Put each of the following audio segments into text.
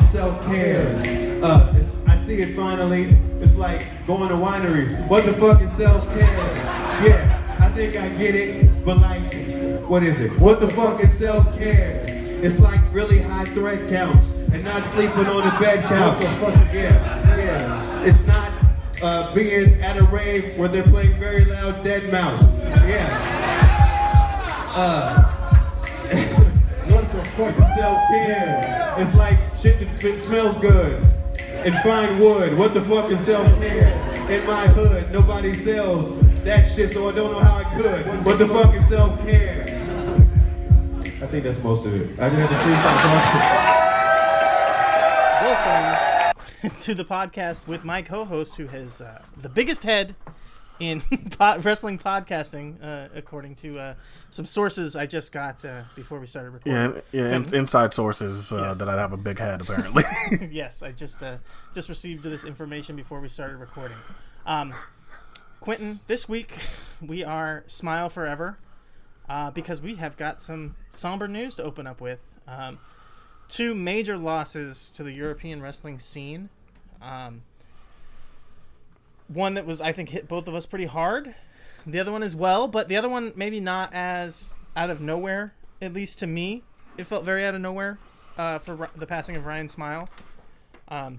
fucking self care? Uh, it's, I see it finally. It's like going to wineries. What the fuck is self care? Yeah, I think I get it, but like, what is it? What the fuck is self care? It's like really high threat counts and not sleeping on the bed couch. Yeah, yeah. It's not uh, being at a rave where they're playing very loud Deadmau5. Yeah. Uh, what the fuck is self-care? It's like shit that smells good and fine wood. What the fuck is self-care? In my hood, nobody sells that shit, so I don't know how I could. What the fuck is self-care? I think that's most of it. I just had to freestyle to the podcast with my co-host, who has uh, the biggest head in pod- wrestling podcasting, uh, according to uh, some sources I just got uh, before we started recording. Yeah, yeah, in, inside sources uh, Yes. that I'd have a big head apparently. yes, I just uh, just received this information before we started recording. Um, Quentin, this week we are Smile Forever uh, because we have got some somber news to open up with. Um, two major losses to the European wrestling scene. Um, one that was, I think, hit both of us pretty hard. The other one as well, but the other one maybe not as out of nowhere, at least to me. It felt very out of nowhere uh, for the passing of Ryan Smile. Um,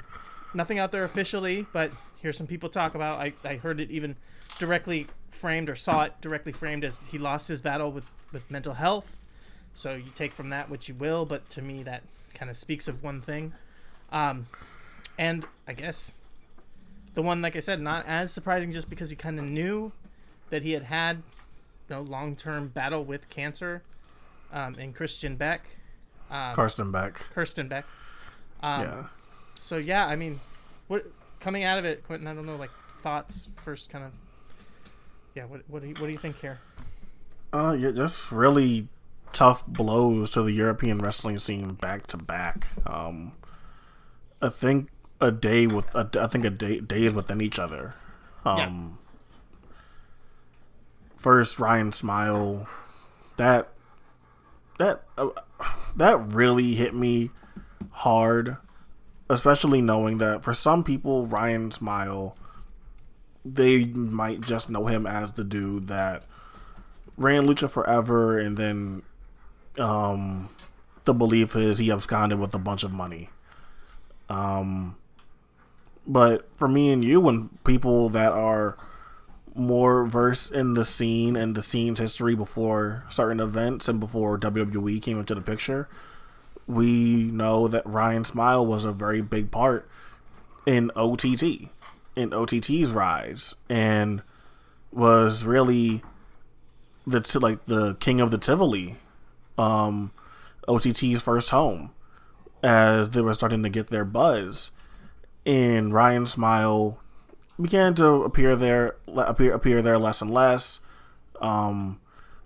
nothing out there officially, but here's some people talk about. I, I heard it even directly framed or saw it directly framed as he lost his battle with, with mental health. So you take from that what you will, but to me that kind of speaks of one thing. Um, and I guess the one, like I said, not as surprising just because you kind of knew that he had had you know, long term battle with cancer um, in Christian Beck. Um, Karsten Beck. Kirsten Beck. Um, yeah. So yeah, I mean, what coming out of it, Quentin? I don't know, like thoughts first, kind of. Yeah, what what do you, what do you think here? Uh, yeah, just really tough blows to the European wrestling scene back to back. Um, I think a day with a, I think a day days within each other. Um, first Ryan Smile, that that uh, that really hit me hard, especially knowing that for some people Ryan Smile, they might just know him as the dude that ran Lucha forever, and then um, the belief is he absconded with a bunch of money. Um, but for me and you, and people that are more versed in the scene and the scene's history before certain events and before WWE came into the picture, we know that Ryan Smile was a very big part in OTT, in OTT's rise, and was really the like the king of the Tivoli, um, OTT's first home, as they were starting to get their buzz, and Ryan Smile began to appear there, appear appear there less and less. Um,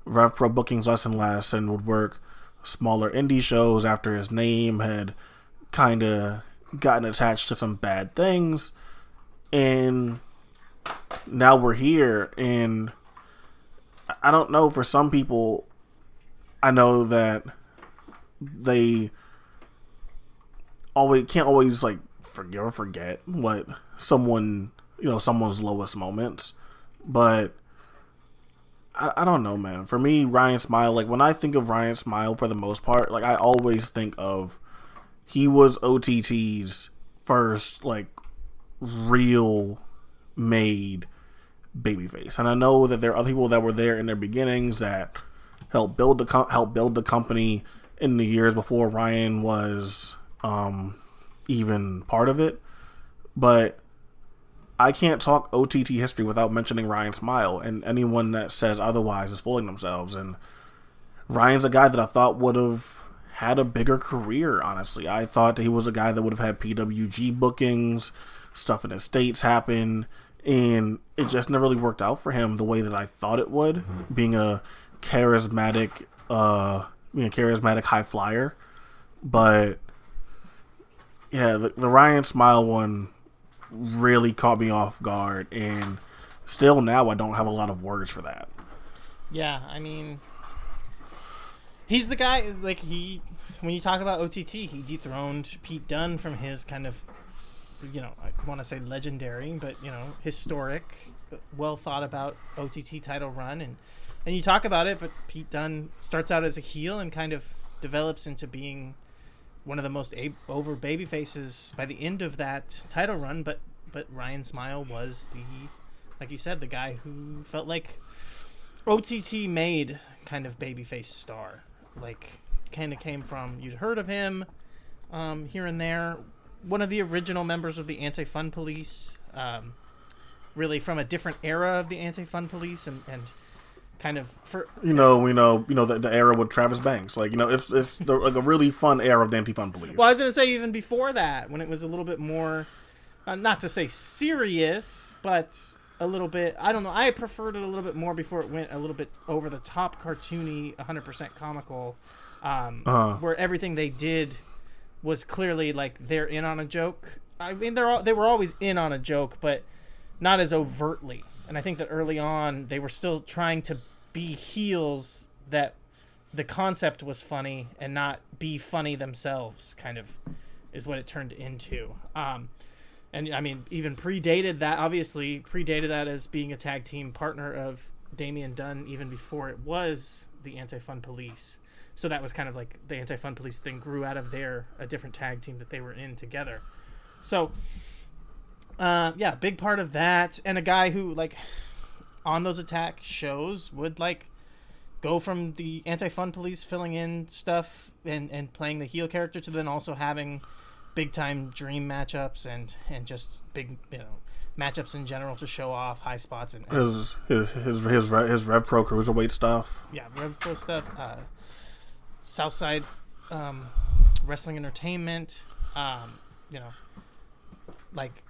Rev Pro bookings less and less, and would work smaller indie shows after his name had kind of gotten attached to some bad things, and now we're here and I don't know for some people I know that they always can't always like forget or forget what someone you know someone's lowest moments but I, I don't know man for me Ryan Smile like when I think of Ryan Smile for the most part like I always think of he was OTT's first like real made babyface. And I know that there are other people that were there in their beginnings that helped build the com- help build the company in the years before Ryan was um, even part of it. But I can't talk OTT history without mentioning Ryan Smile, and anyone that says otherwise is fooling themselves. And Ryan's a guy that I thought would have had a bigger career, honestly. I thought that he was a guy that would have had PWG bookings, stuff in the States happen, and it just never really worked out for him the way that I thought it would, being a charismatic, uh, being a charismatic high flyer. But yeah, the, the Ryan Smile one really caught me off guard, and still now I don't have a lot of words for that. Yeah, I mean, he's the guy. Like he, when you talk about OTT, he dethroned Pete Dunne from his kind of, you know, I want to say legendary, but you know, historic, well thought about OTT title run, and and you talk about it, but Pete Dunne starts out as a heel and kind of develops into being one of the most over baby faces by the end of that title run. But but Ryan Smile was the, like you said, the guy who felt like OTT made kind of babyface star. Like kind of came from you'd heard of him um, here and there. One of the original members of the Anti Fun Police, um, really from a different era of the Anti Fun Police, and, and kind of for You know, we know, you know the, the era with Travis Banks. Like you know, it's it's the, like a really fun era of the anti-fun police. Well, I was gonna say even before that, when it was a little bit more, uh, not to say serious, but a little bit. I don't know. I preferred it a little bit more before it went a little bit over the top, cartoony, 100% comical, um, Uh-huh. where everything they did was clearly like they're in on a joke. I mean, they're all, they were always in on a joke, but not as overtly. And I think that early on they were still trying to be heels that the concept was funny and not be funny themselves kind of is what it turned into. Um, and i mean even predated that obviously predated that as being a tag team partner of Damian Dunne even before it was the anti-fun police. So that was kind of like the anti-fun police thing grew out of their a different tag team that they were in together. So uh, yeah big part of that and a guy who like on those attack shows would like go from the anti-fun police filling in stuff and and playing the heel character to then also having big time dream matchups and and just big you know matchups in general to show off high spots and, and his his his his, Re- his Rev Pro cruiserweight stuff. yeah Rev Pro stuff uh Southside um wrestling entertainment um you know like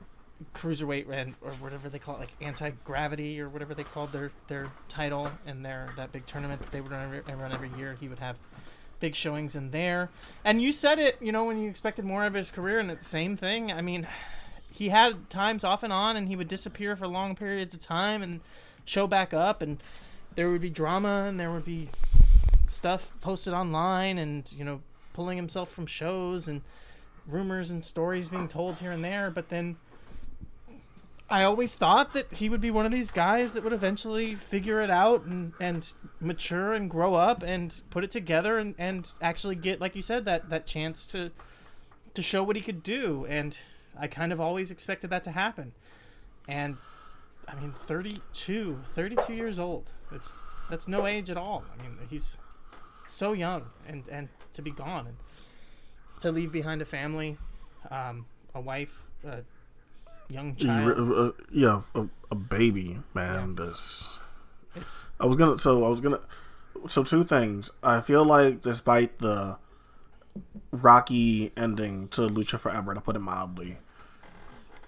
cruiserweight and or whatever they call it, like anti gravity or whatever they called their their title and their that big tournament that they would run every, run every year. He would have big showings in there. And you said it, you know, when you expected more of his career, and it's the same thing. I mean, he had times off and on, and he would disappear for long periods of time and show back up, and there would be drama, and there would be stuff posted online, and you know, pulling himself from shows and rumors and stories being told here and there. But then I always thought that he would be one of these guys that would eventually figure it out and, and mature and grow up and put it together and, and actually get, like you said, that, that chance to to show what he could do. And I kind of always expected that to happen. And I mean, 32, 32 years old. It's that's no age at all. I mean, he's so young and, and to be gone and to leave behind a family, um, a wife, young Yeah, child. uh, yeah, a, a baby, man. This. It's I was gonna. So I was gonna. So two things. I feel like despite the rocky ending to Lucha Forever, to put it mildly,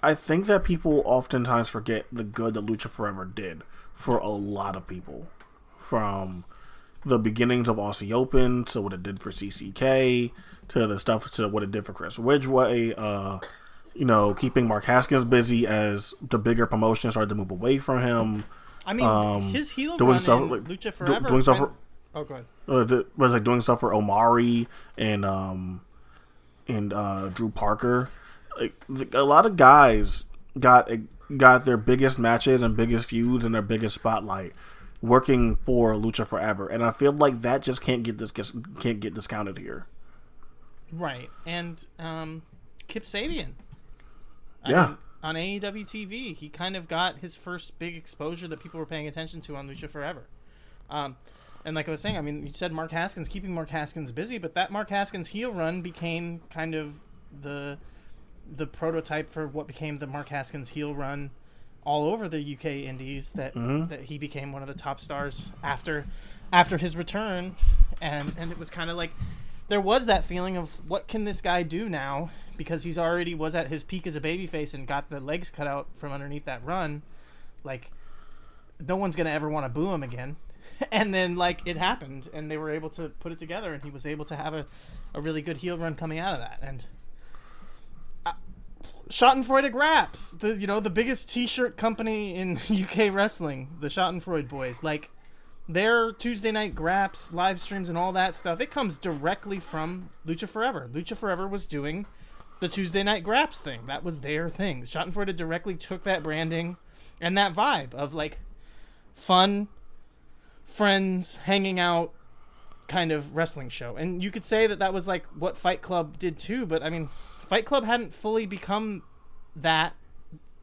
I think that people oftentimes forget the good that Lucha Forever did for a lot of people, from the beginnings of Aussie Open to what it did for CCK to the stuff to what it did for Chris Ridgeway. Uh, you know, keeping Mark Haskins busy as the bigger promotion started to move away from him. I mean, Um, his heel doing run stuff in like- Lucha Forever. doing stuff went- for- oh, go ahead. uh, th- was like doing stuff for Omari and um and uh Drew Parker. Like a lot of guys got got their biggest matches and biggest feuds and their biggest spotlight working for Lucha Forever, and I feel like that just can't get this can't get discounted here. Right, and um, Kip Sabian. I Yeah. mean, on AEW TV, he kind of got his first big exposure that people were paying attention to on Lucha Forever. Um, and like I was saying, I mean, you said Mark Haskins keeping Mark Haskins busy, but that Mark Haskins heel run became kind of the the prototype for what became the Mark Haskins heel run all over the UK indies that that he became one of the top stars after after his return and and it was kind of like there was that feeling of what can this guy do now because he's already was at his peak as a babyface and got the legs cut out from underneath that run like no one's gonna ever want to boo him again and then like it happened and they were able to put it together and he was able to have a, a really good heel run coming out of that and uh, Schadenfreude Graps, the you know the biggest T-shirt company in UK wrestling, the Schadenfreude boys. Like their Tuesday night graps, live streams, and all that stuff, it comes directly from Lucha Forever. Lucha Forever was doing the Tuesday night graps thing. That was their thing. Schadenfreude directly took that branding and that vibe of like fun, friends, hanging out kind of wrestling show. And you could say that that was like what Fight Club did too, but I mean, Fight Club hadn't fully become that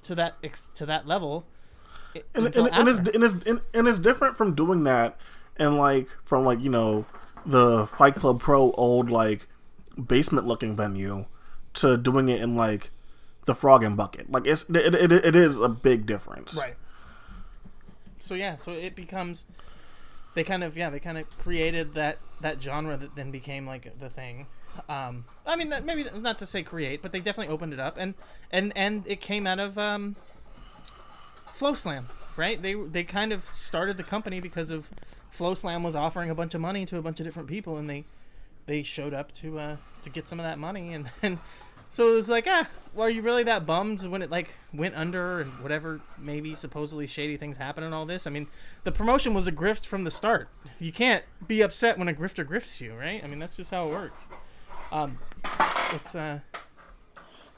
to that ex- to that level. and, and, and, it's, and, it's, and, and it's different from doing that and like from like you know the fight club pro old like basement looking venue to doing it in like the frog and bucket like it's it, it, it is a big difference Right. So yeah, so it becomes they kind of yeah they kind of created that that genre that then became like the thing. Um, I mean maybe not to say create, but they definitely opened it up and and and it came out of um, FloSlam, right? They they kind of started the company because of FloSlam was offering a bunch of money to a bunch of different people and they they showed up to uh to get some of that money and and so it was like ah well, are you really that bummed when it like went under and whatever maybe supposedly shady things happen and all this? I mean the promotion was a grift from the start. You can't be upset when a grifter grifts you right? I mean that's just how it works. Um it's uh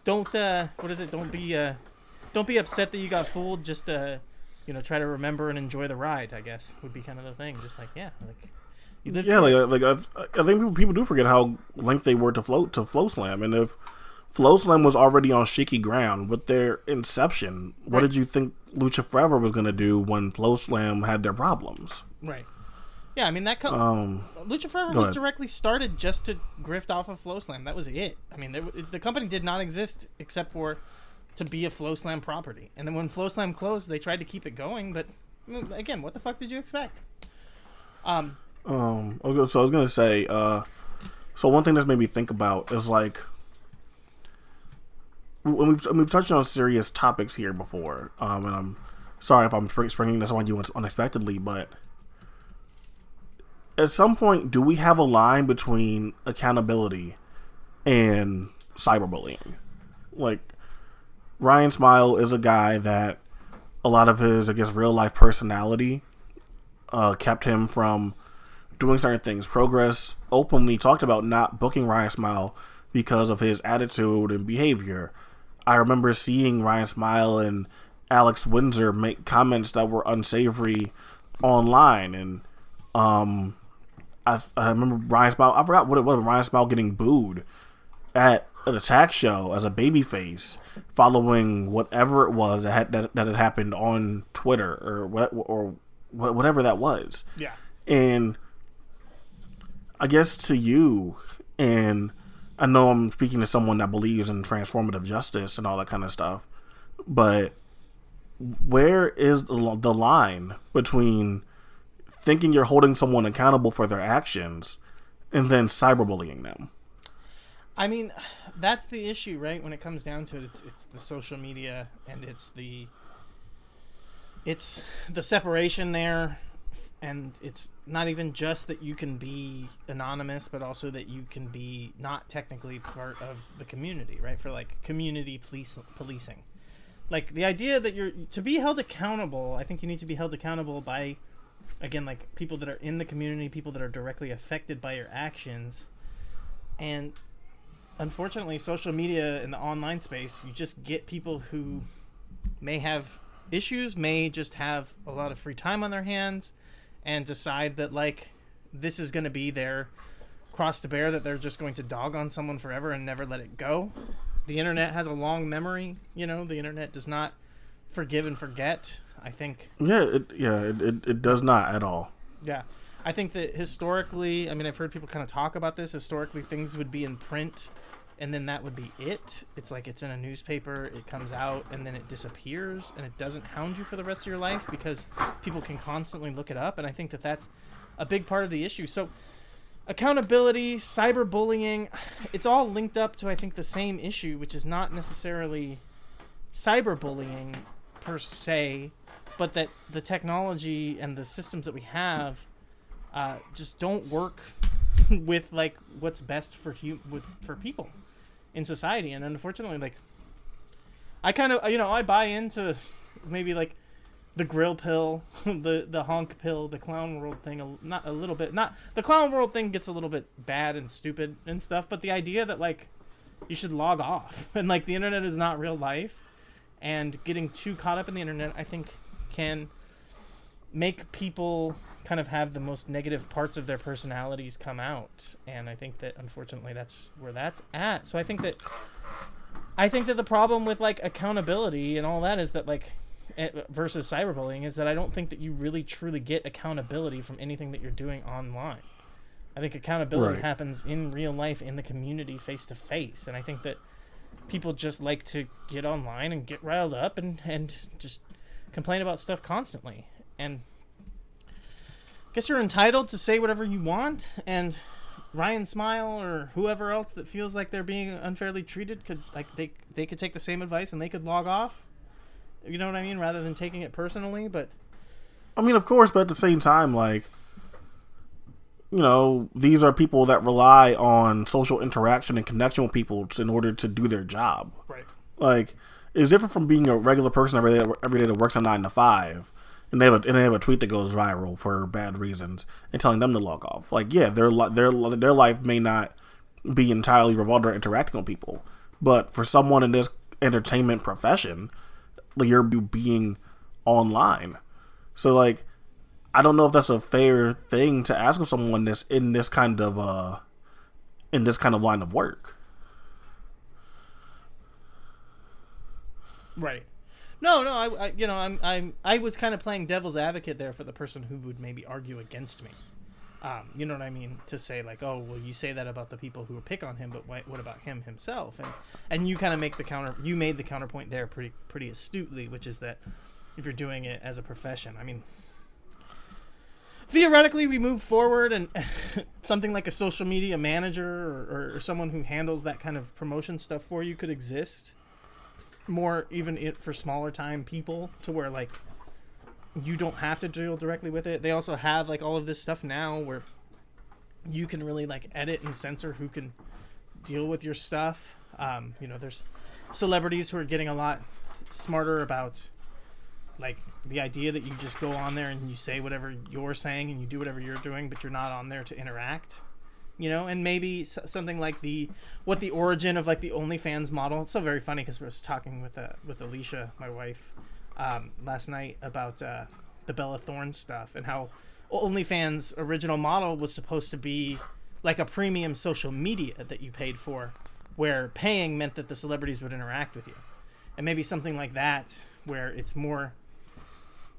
don't uh what is it? Don't be uh don't be upset that you got fooled. Just uh you know try to remember and enjoy the ride i guess would be kind of the thing. Just like yeah like you lived yeah like like I, I think people, people do forget how linked they were to float to FloSlam. And if FloSlam was already on shaky ground with their inception what Right. did you think lucha forever was going to do when FloSlam had their problems right yeah i mean that co- um Lucha Forever was ahead. directly started just to grift off of FloSlam. That was it. I mean, there, the company did not exist except for to be a FloSlam property. And then when FloSlam closed, they tried to keep it going. But mm, again, what the fuck did you expect? Um, Um. Okay, so I was gonna say. Uh. So one thing that's made me think about is like when we've we've touched on serious topics here before. Um. And I'm sorry if I'm spring, springing this on you unexpectedly, but at some point, do we have a line between accountability and cyberbullying? Like Ryan Smile is a guy that a lot of his, I guess, real life personality uh, kept him from doing certain things. Progress openly talked about not booking Ryan Smile because of his attitude and behavior. I remember seeing Ryan Smile and Alex Windsor make comments that were unsavory online, and um, I, I remember Ryan Smile. I forgot what it was. Ryan Smile getting booed at an attack show as a babyface following whatever it was that had that, that had happened on Twitter or what or whatever that was. yeah. And I guess to you, and I know I'm speaking to someone that believes in transformative justice and all that kind of stuff, but where is the line between thinking you're holding someone accountable for their actions and then cyberbullying them? I mean, that's the issue, right? When it comes down to it, it's it's the social media and it's the it's the separation there, and it's not even just that you can be anonymous, but also that you can be not technically part of the community, right? For like community police policing, like the idea that you're to be held accountable. I think you need to be held accountable by, again, like people that are in the community, people that are directly affected by your actions, and unfortunately social media in the online space you just get people who may have issues may just have a lot of free time on their hands and decide that like this is going to be their cross to bear that they're just going to dog on someone forever and never let it go the internet has a long memory you know the internet does not forgive and forget i think Yeah, it, yeah, it, it, it does not at all. yeah. I think that historically, I mean, I've heard people kind of talk about this. Historically, things would be in print and then that would be it. It's like it's in a newspaper, it comes out, and then it disappears, and it doesn't hound you for the rest of your life because people can constantly look it up. And I think that that's a big part of the issue. So, accountability, cyberbullying, it's all linked up to, I think, the same issue, which is not necessarily cyberbullying per se, but that the technology and the systems that we have uh, just don't work with like what's best for hu- with, for people in society and unfortunately like i kind of you know i buy into maybe like the grill pill, the the honk pill, the clown world thing. A, not a little bit. Not the clown world thing gets a little bit bad and stupid and stuff. But the idea that like you should log off and like the internet is not real life, and getting too caught up in the internet, I think can make people kind of have the most negative parts of their personalities come out. And i think that unfortunately that's where that's at. So i think that i think that the problem with like accountability and all that is that like eh, versus cyberbullying is that i don't think that you really truly get accountability from anything that you're doing online. I think accountability Right. happens in real life in the community face to face and i think that people just like to get online and get riled up and and just complain about stuff constantly. And guess you're entitled to say whatever you want and Ryan Smile or whoever else that feels like they're being unfairly treated could like they they could take the same advice and they could log off. You know what I mean? Rather than taking it personally, but I mean, of course, but at the same time, like, you know, these are people that rely on social interaction and connection with people in order to do their job. right. Like, it's different from being a regular person every day, every day that works a nine to five, and they have a, and they have a tweet that goes viral for bad reasons and telling them to log off. Like, yeah, their their their life may not be entirely revolved around interacting with people, but for someone in this entertainment profession, you're being online. So like, I don't know if that's a fair thing to ask of someone that's in this kind of uh in this kind of line of work. Right. No, no, I, I you know, I'm, I'm, I was kind of playing devil's advocate there for the person who would maybe argue against me. Um, you know what I mean? To say like, oh, well, you say that about the people who pick on him, but what, what about him himself? And and you kind of make the counter. You made the counterpoint there pretty pretty astutely, which is that if you're doing it as a profession, I mean, theoretically, we move forward, and something like a social media manager or, or, or someone who handles that kind of promotion stuff for you could exist more even it for smaller time people to where like you don't have to deal directly with it. They also have like all of this stuff now where you can really like edit and censor who can deal with your stuff. Um, you know, there's celebrities who are getting a lot smarter about like the idea that you just go on there and you say whatever you're saying and you do whatever you're doing, but you're not on there to interact. You know, and maybe something like the what the origin of like the OnlyFans model. It's so very funny because I was talking with uh, with Alicia, my wife, um, last night about uh, the Bella Thorne stuff and how OnlyFans original model was supposed to be like a premium social media that you paid for, where paying meant that the celebrities would interact with you, and maybe something like that where it's more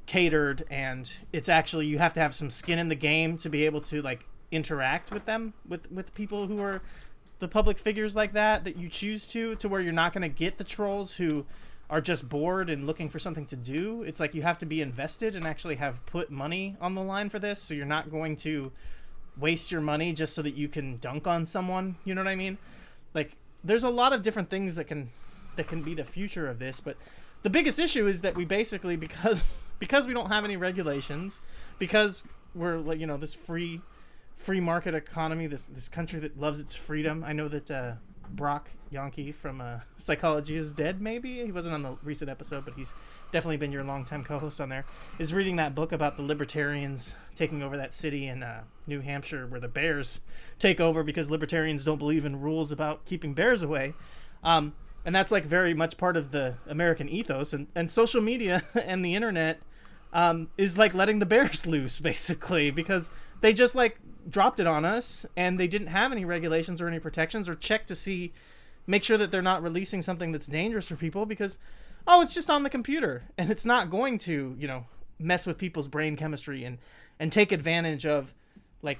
catered and it's actually you have to have some skin in the game to be able to like interact with them with with people who are the public figures like that that you choose to to where you're not going to get the trolls who are just bored and looking for something to do. It's like you have to be invested and actually have put money on the line for this so you're not going to waste your money just so that you can dunk on someone you know what i mean? Like there's a lot of different things that can that can be the future of this but the biggest issue is that we basically because because we don't have any regulations because we're like you know this free free market economy this this country that loves its freedom. I know that uh, brock Yankee from uh, psychology is dead maybe? He wasn't on the recent episode but he's definitely been your longtime co-host on there. Is reading that book about the libertarians taking over that city in uh, new hampshire where the bears take over because libertarians don't believe in rules about keeping bears away. Um, and that's like very much part of the American ethos. And, and social media and the internet um, is like letting the bears loose basically because they just like dropped it on us and they didn't have any regulations or any protections or check to see make sure that they're not releasing something that's dangerous for people because oh it's just on the computer and it's not going to you know mess with people's brain chemistry and and take advantage of like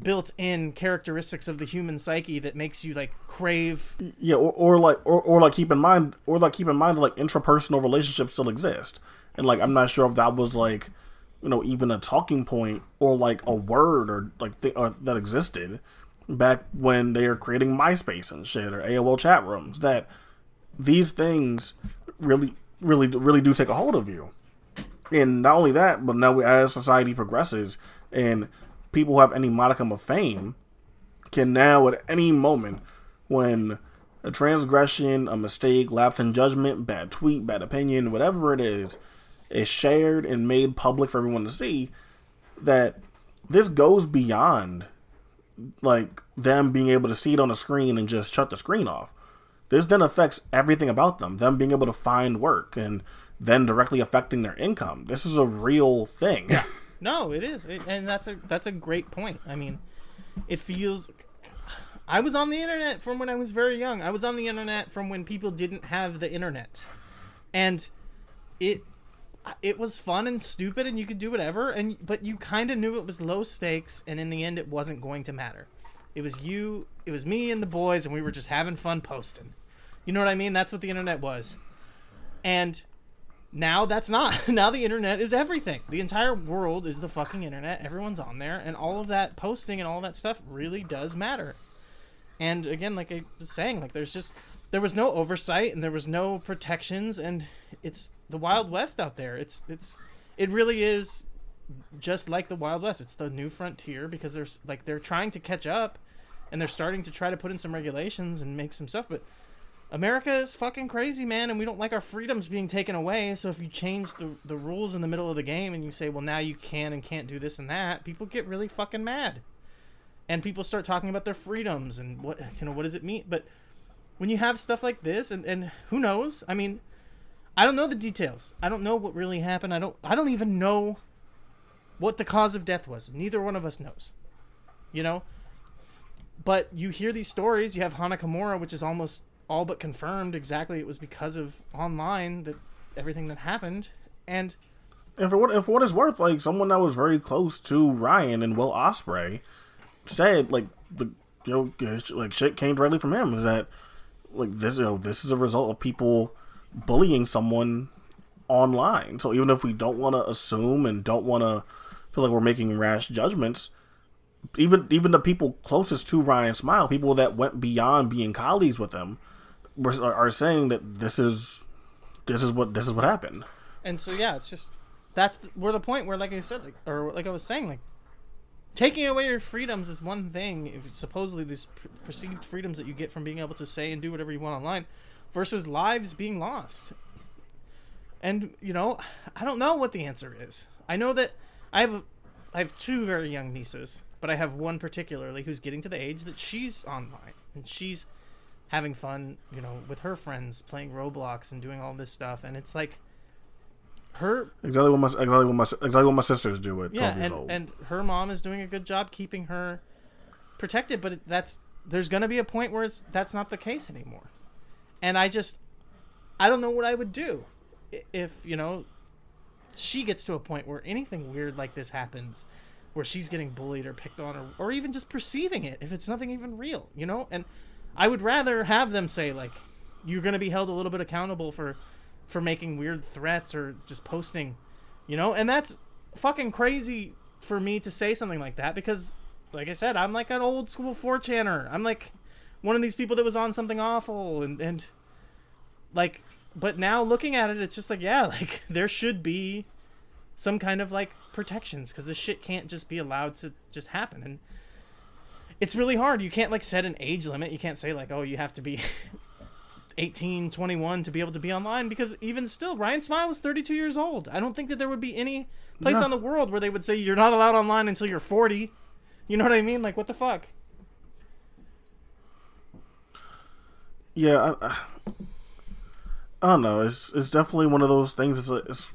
built-in characteristics of the human psyche that makes you like crave Yeah, or, or like or, or like keep in mind or like keep in mind like intrapersonal relationships still exist. And like I'm not sure if that was like you know even a talking point or like a word or like th- or uh, that existed back when they were creating MySpace and shit or AOL chat rooms that these things really really really do take a hold of you. And not only that, but now we, as society progresses and people who have any modicum of fame can now at any moment when a transgression, a mistake, lapse in judgment, bad tweet, bad opinion, whatever it is, is shared and made public for everyone to see, that this goes beyond like them being able to see it on a screen and just shut the screen off. This then affects everything about them, them being able to find work and then directly affecting their income. This is a real thing. Yeah. No, it is, it, and that's a that's a great point. I mean, it feels. I was on the internet from when I was very young. I was on the internet from when people didn't have the internet, and it it was fun and stupid, and you could do whatever. And but you kind of knew it was low stakes, and in the end, it wasn't going to matter. It was you, it was me, and the boys, and we were just having fun posting. You know what I mean? That's what the internet was, and now that's not now the internet is everything the entire world is the fucking internet everyone's on there and all of that posting and all that stuff really does matter and again like i was saying like there's just there was no oversight and there was no protections and it's the wild west out there it's it's it really is just like the wild west it's the new frontier because there's like they're trying to catch up and they're starting to try to put in some regulations and make some stuff but America is fucking crazy, man, and we don't like our freedoms being taken away. So if you change the, the rules in the middle of the game and you say, well, now you can and can't do this and that, people get really fucking mad. And people start talking about their freedoms and what you know what does it mean? But when you have stuff like this and, and who knows? I mean, I don't know the details. I don't know what really happened. I don't I don't even know what the cause of death was. Neither one of us knows. You know? But you hear these stories, you have Hana Kimura, which is almost all but confirmed exactly it was because of online that everything that happened and and for what if what is worth, like someone that was very close to Ryan and Will Ospreay said, like the you know like shit came directly from him is that like this you know this is a result of people bullying someone online. So even if we don't want to assume and don't want to feel like we're making rash judgments, even even the people closest to Ryan Smile, people that went beyond being colleagues with him, were, are saying that this is this is what this is what happened. And so yeah, it's just that's we're the point where, like I said, like or like I was saying, like taking away your freedoms is one thing. If supposedly these perceived freedoms that you get from being able to say and do whatever you want online, versus lives being lost. And you know, I don't know what the answer is. I know that I have I have two very young nieces, but I have one particularly who's getting to the age that she's online and she's having fun, you know, with her friends playing Roblox and doing all this stuff, and it's like her exactly what my exactly what my exactly what my sisters do at yeah, twelve years and, old. and her mom is doing a good job keeping her protected, but that's there's gonna be a point where it's that's not the case anymore, and I just I don't know what I would do if you know she gets to a point where anything weird like this happens where she's getting bullied or picked on or, or even just perceiving it if it's nothing even real you know? And i would rather have them say like you're going to be held a little bit accountable for for making weird threats or just posting you know? And that's fucking crazy for me to say something like that because like i said i'm like an old school 4chaner i'm like one of these people that was on something awful and and like but now looking at it it's just like yeah like there should be some kind of like protections because this shit can't just be allowed to just happen. And it's really hard. You can't like set an age limit. You can't say like oh you have to be 18 21 to be able to be online because even still ryan smile was 32 years old. I don't think that there would be any place No. on the world where they would say you're not allowed online until you're 40 you know what i mean? Like what the fuck yeah, I, I don't know. It's it's definitely one of those things. It's, it's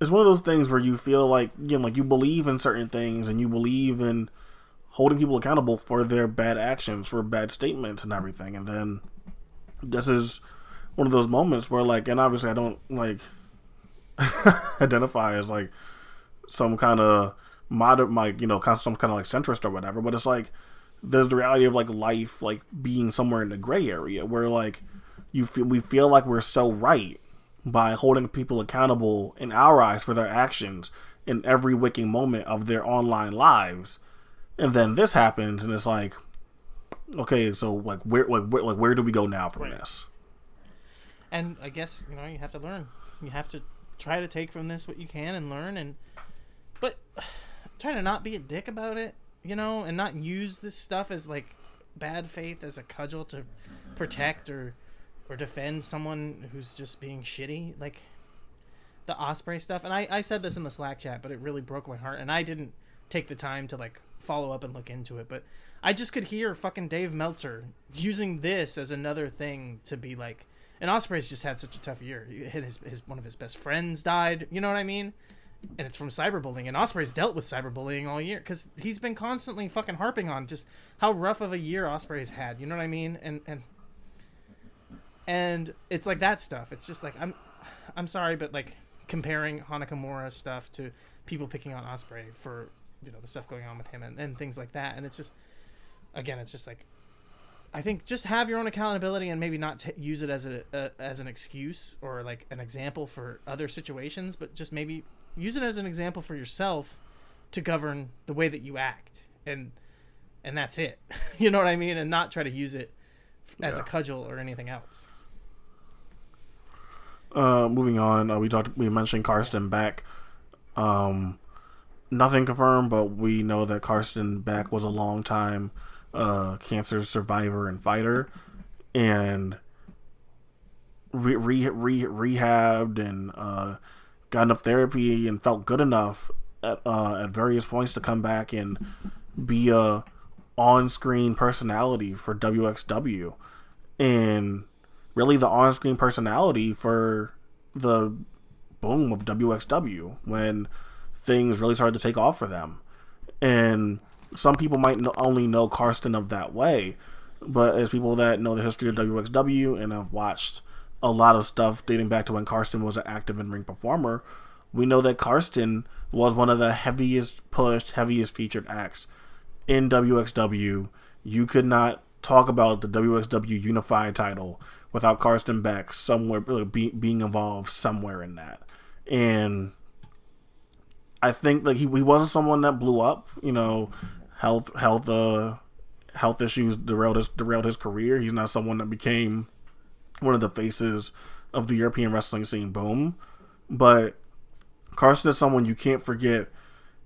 it's one of those things where you feel like again, like you believe in certain things and you believe in holding people accountable for their bad actions, for bad statements and everything, and then this is one of those moments where like, and obviously I don't like identify as like some kind of modern, like you know, some kind of like centrist or whatever, but it's like there's the reality of like life like being somewhere in the gray area where like you feel we feel like we're so right by holding people accountable in our eyes for their actions in every waking moment of their online lives and then this happens and it's like okay so like where like where, like where do we go now from Right. this and I guess you know you have to learn. You have to try to take from this what you can and learn, and but try to not be a dick about it, you know, and not use this stuff as like bad faith as a cudgel to protect or or defend someone who's just being shitty. Like the Ospreay stuff, and I, I said this in the Slack chat, but it really broke my heart, and I didn't take the time to like follow up and look into it, but I just could hear fucking Dave Meltzer using this as another thing to be like, and Ospreay's just had such a tough year. His, his one of his best friends died. You know what I mean? And it's from cyberbullying. And Ospreay's dealt with cyberbullying all year because he's been constantly fucking harping on just how rough of a year Ospreay's had. You know what I mean? And and and it's like that stuff. It's just like I'm I'm sorry, but like comparing Hana Kimura stuff to people picking on Osprey for you know the stuff going on with him and, and things like that, and it's just again, it's just like I think just have your own accountability and maybe not t- use it as a, a, as an excuse or like an example for other situations, but just maybe use it as an example for yourself to govern the way that you act and and that's it. you know what I mean? And not try to use it as yeah. a cudgel or anything else. Uh, moving on, uh, we talked. We mentioned Carsten Beck. Um, nothing confirmed, but we know that Carsten Beck was a long time uh, cancer survivor and fighter, and re- re- re- rehabbed and uh, got enough therapy and felt good enough at uh, at various points to come back and be a on-screen personality for WXW, and really the on-screen personality for the boom of WXW when things really started to take off for them. And some people might only know Karsten of that way, but as people that know the history of WXW and have watched a lot of stuff dating back to when Carsten was an active in ring performer, we know that Carsten was one of the heaviest pushed, heaviest featured acts in WXW. You could not talk about the WXW Unified title without Carsten Beck somewhere be, being involved somewhere in that. And I think like he, he wasn't someone that blew up, you know, health health uh health issues derailed his derailed his career. He's not someone that became one of the faces of the European wrestling scene boom. But Carson is someone you can't forget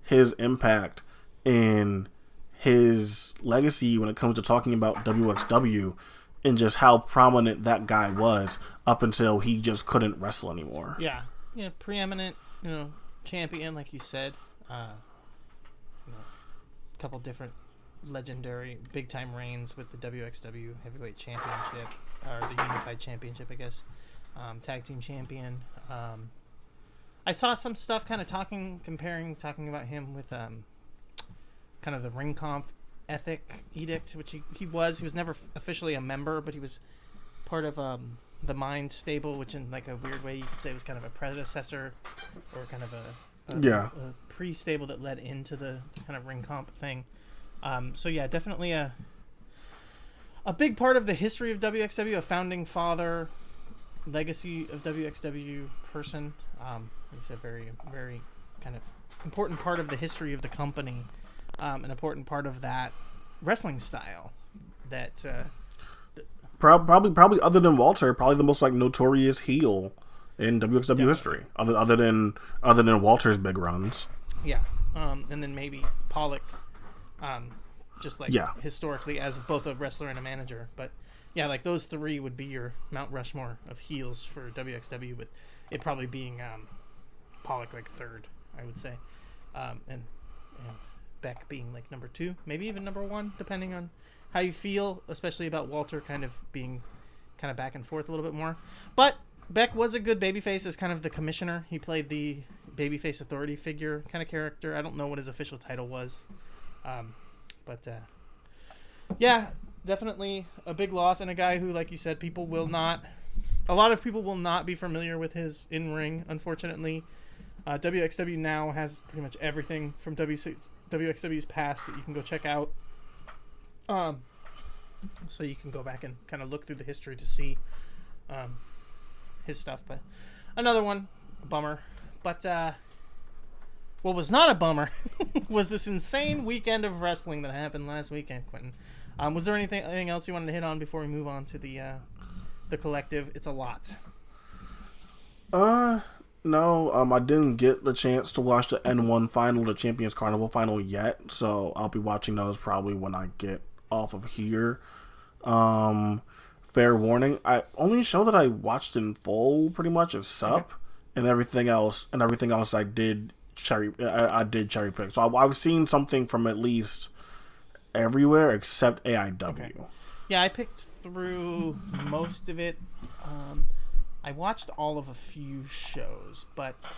his impact and his legacy when it comes to talking about WXW and just how prominent that guy was up until he just couldn't wrestle anymore. Yeah, yeah, preeminent, you know, champion, like you said. Uh, you know, a couple different legendary big time reigns with the WXW Heavyweight Championship or the Unified Championship, I guess. Um, tag team champion. Um, I saw some stuff kind of talking, comparing, talking about him with um, kind of the Ringkampf ethic edict, which he, he was. He was never officially a member, but he was part of um, the Mind Stable, which in like a weird way you could say was kind of a predecessor or kind of a, a yeah a pre-stable that led into the kind of Ringkampf thing. Um, so yeah, definitely a a big part of the history of WXW, a founding father, legacy of WXW person. Um, it's a very very kind of important part of the history of the company um, an important part of that wrestling style. That uh, th- probably probably other than Walter, probably the most like notorious heel in WXW Definitely. history, other other than other than Walter's big runs. Yeah, um, and then maybe Pollock, um, just like yeah. historically as both a wrestler and a manager. But yeah, like those three would be your Mount Rushmore of heels for WXW, with it probably being um, Pollock like third, I would say, um, and, and Beck being like number two, maybe even number one, depending on how you feel, especially about Walter kind of being kind of back and forth a little bit more. But Beck was a good babyface as kind of the commissioner. He played the babyface authority figure kind of character. I don't know what his official title was, um, but uh, yeah, definitely a big loss and a guy who, like you said, people will not. A lot of people will not be familiar with his in ring, unfortunately. Uh, WXW now has pretty much everything from WC, WXW's past that you can go check out. Um, so you can go back and kind of look through the history to see um, his stuff. But another one, a bummer. But uh, what was not a bummer was this insane weekend of wrestling that happened last weekend, Quentin. Um, was there anything, anything else you wanted to hit on before we move on to the uh, the collective? It's a lot. Uh, no, um, I didn't get the chance to watch the N1 final, the Champions Carnival final yet, so I'll be watching those probably when I get off of here. Um, fair warning, I only show that I watched in full pretty much is Sup, and everything else, and everything else I did cherry, I, I did cherry pick. So I, I've seen something from at least everywhere except AIW. Okay. Yeah, I picked through most of it. Um, I watched all of a few shows, but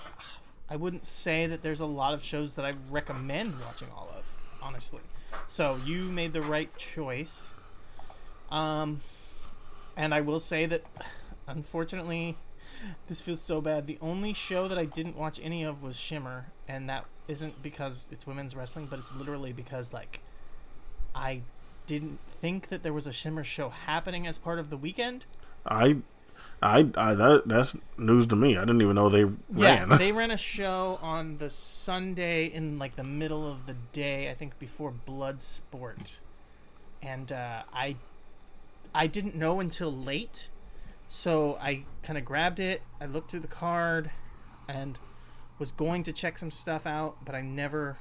I wouldn't say that there's a lot of shows that I recommend watching all of, honestly. So you made the right choice. Um, and I will say that, unfortunately, this feels so bad. The only show that I didn't watch any of was Shimmer, and that isn't because it's women's wrestling, but it's literally because like I didn't think that there was a Shimmer show happening as part of the weekend. I, I, I that that's news to me. I didn't even know they Yeah, ran. they ran a show on the Sunday in like the middle of the day, I think before Bloodsport, and uh, I, I didn't know until late, so I kind of grabbed it. I looked through the card, and was going to check some stuff out, but I never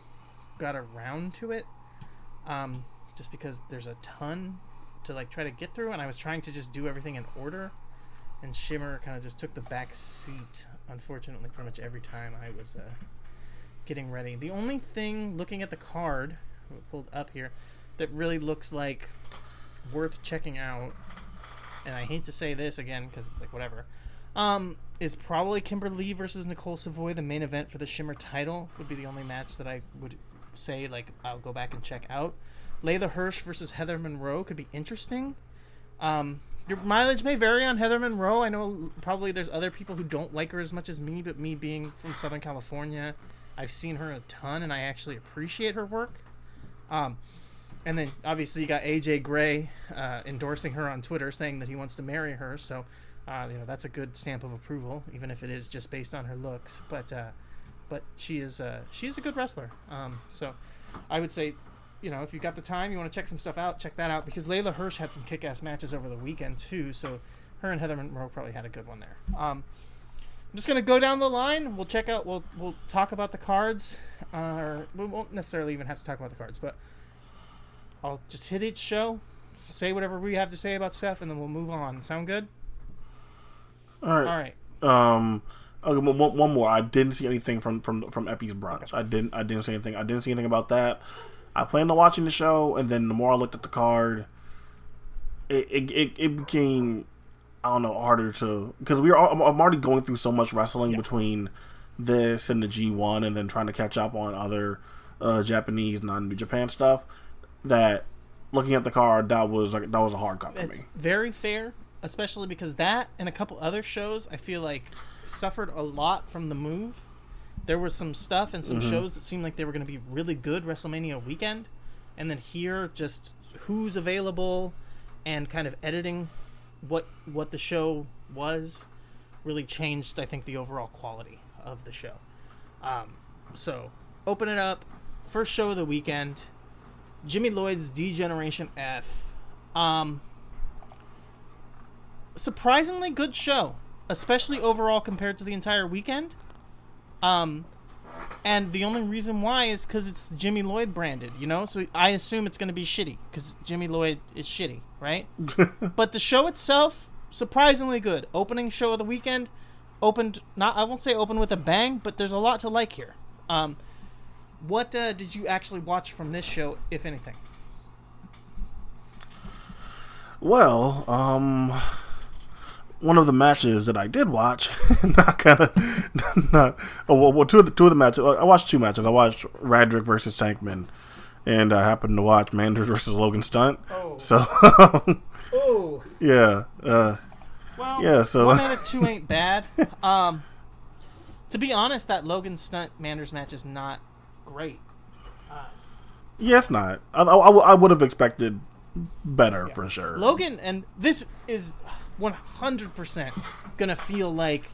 got around to it, um, just because there's a ton to like try to get through, and I was trying to just do everything in order and Shimmer kind of just took the back seat. Unfortunately, pretty much every time I was uh, getting ready. The only thing, looking at the card pulled up here, that really looks like worth checking out, and I hate to say this again because it's like whatever, um, is probably Kimber Lee versus Nicole Savoy. The main event for the Shimmer title would be the only match that I would say like I'll go back and check out. Leyla Hirsch versus Heather Monroe could be interesting. Um, your mileage may vary on Heather Monroe. I know probably there's other people who don't like her as much as me, but me being from Southern California, I've seen her a ton and I actually appreciate her work. Um, and then obviously you got AJ Gray uh, endorsing her on Twitter, saying that he wants to marry her. So, uh, you know, that's a good stamp of approval, even if it is just based on her looks. But, uh, but she is uh, she is a good wrestler. Um, so, I would say you know, if you've got the time, you want to check some stuff out, check that out because Leyla Hirsch had some kick-ass matches over the weekend too. So her and Heather Monroe probably had a good one there. Um, I'm just gonna go down the line. We'll check out. We'll we'll talk about the cards, uh, or we won't necessarily even have to talk about the cards, but I'll just hit each show, say whatever we have to say about stuff, and then we'll move on. Sound good? All right. All right. Um, okay, one, one more. I didn't see anything from from from Effy's brunch. I didn't. I didn't see anything. I didn't see anything about that. I planned on watching the show, and then the more I looked at the card, it it, it, it became I don't know harder to because we are. I'm, I'm already going through so much wrestling Yeah. between this and the G1, and then trying to catch up on other uh, Japanese non New Japan stuff. That looking at the card, that was like that was a hard cut for It's me. very fair, especially because that and a couple other shows I feel like suffered a lot from the move. There was some stuff and some shows that seemed like they were going to be really good WrestleMania weekend, and then here just who's available and kind of editing what what the show was really changed I think the overall quality of the show. Um, so open it up. First show of the weekend. Jimmy Lloyd's D-Generation F. Um, surprisingly good show, especially overall compared to the entire weekend. Um, and the only reason why is because it's Jimmy Lloyd branded, you know. So I assume it's going to be shitty because Jimmy Lloyd is shitty, right? but the show itself, surprisingly good. Opening show of the weekend, opened not I won't say open with a bang, but there's a lot to like here. Um, what uh, did you actually watch from this show, if anything? Well, um, one of the matches that I did watch, not kind of, not. Oh, well, well, two of the two of the matches. I watched two matches. I watched Radrick versus Tankman, and I happened to watch Manders versus Logan Stunt. Oh. So, Oh, yeah, uh, well, Yeah, so- one out of two ain't bad. Um, to be honest, that Logan Stunt Manders match is not great. Uh, yeah, it's not. I, I, I would have expected better for sure. Logan, and this is 100% gonna feel like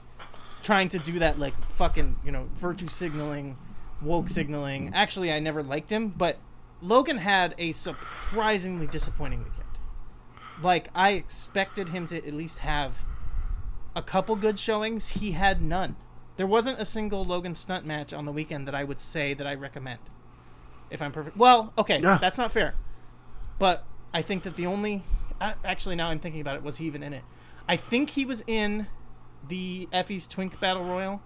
trying to do that, like fucking, you know, virtue signaling, woke signaling. Actually, I never liked him, but Logan had a surprisingly disappointing weekend. Like, I expected him to at least have a couple good showings. He had none. There wasn't a single Logan stunt match on the weekend that I would say that I recommend. If I'm perfect. Well, okay, Yeah. that's not fair. But I think that the only actually now I'm thinking about it was he even in it? I think he was in the Effy's Twink Battle Royal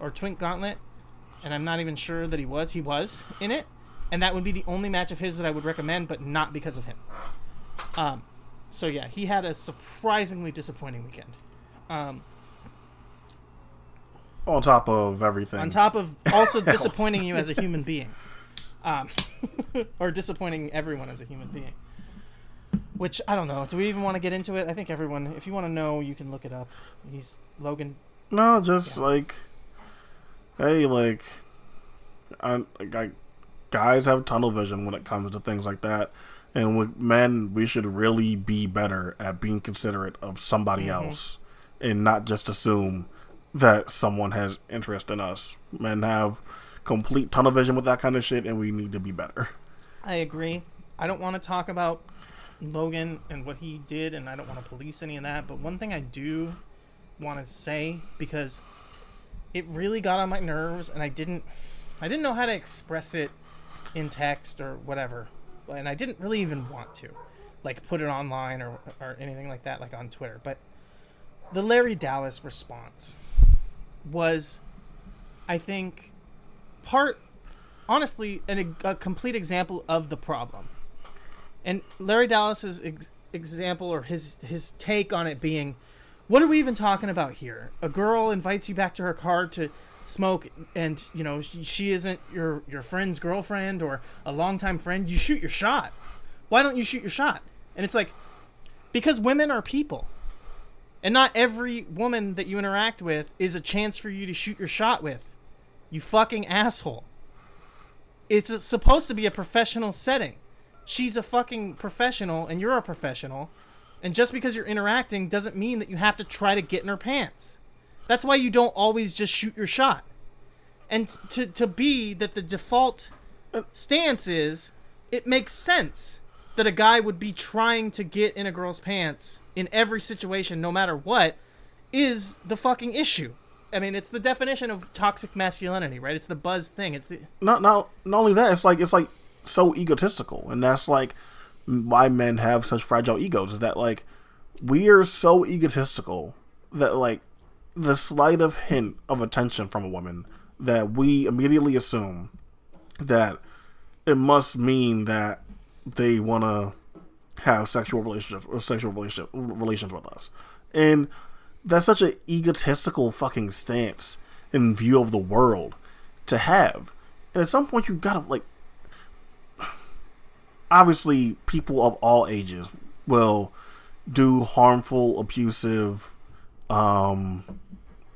or Twink Gauntlet, and I'm not even sure that he was. He was in it, and that would be the only match of his that I would recommend, but not because of him. Um, so yeah, he had a surprisingly disappointing weekend. Um, On top of everything. on top of also disappointing you as a human being, um, or disappointing everyone as a human being. Which I don't know. Do we even want to get into it? I think everyone, if you want to know, you can look it up. He's Logan. No, just Yeah. like, hey, like, I, like, guys have tunnel vision when it comes to things like that, and with men, we should really be better at being considerate of somebody Mm-hmm. else, and not just assume that someone has interest in us. Men have complete tunnel vision with that kind of shit, and we need to be better. I agree. I don't want to talk about Logan and what he did, and I don't want to police any of that. But one thing I do want to say because it really got on my nerves, and I didn't, I didn't know how to express it in text or whatever, and I didn't really even want to, like put it online or or anything like that, like on Twitter. But the Larry Dallas response was, I think, part honestly an, a complete example of the problem. And Larry Dallas's ex- example or his his take on it being, what are we even talking about here? A girl invites you back to her car to smoke, and you know she, isn't your your friend's girlfriend or a longtime friend. You shoot your shot. Why don't you shoot your shot? And it's like, because women are people. And not every woman that you interact with is a chance for you to shoot your shot with. You fucking asshole. It's supposed to be a professional setting. She's a fucking professional and you're a professional. And just because you're interacting doesn't mean that you have to try to get in her pants. That's why you don't always just shoot your shot. And to to be that the default uh, stance is it makes sense that a guy would be trying to get in a girl's pants in every situation no matter what is the fucking issue. I mean, it's the definition of toxic masculinity, right? It's the buzz thing. It's the not not not only that, it's like it's like so egotistical, and that's like why men have such fragile egos. Is that like we are so egotistical that like the slight of hint of attention from a woman that we immediately assume that it must mean that they want to have sexual relationships or sexual relationship relations with us, and that's such an egotistical fucking stance in view of the world to have. And at some point, you gotta like. Obviously, people of all ages will do harmful, abusive, um,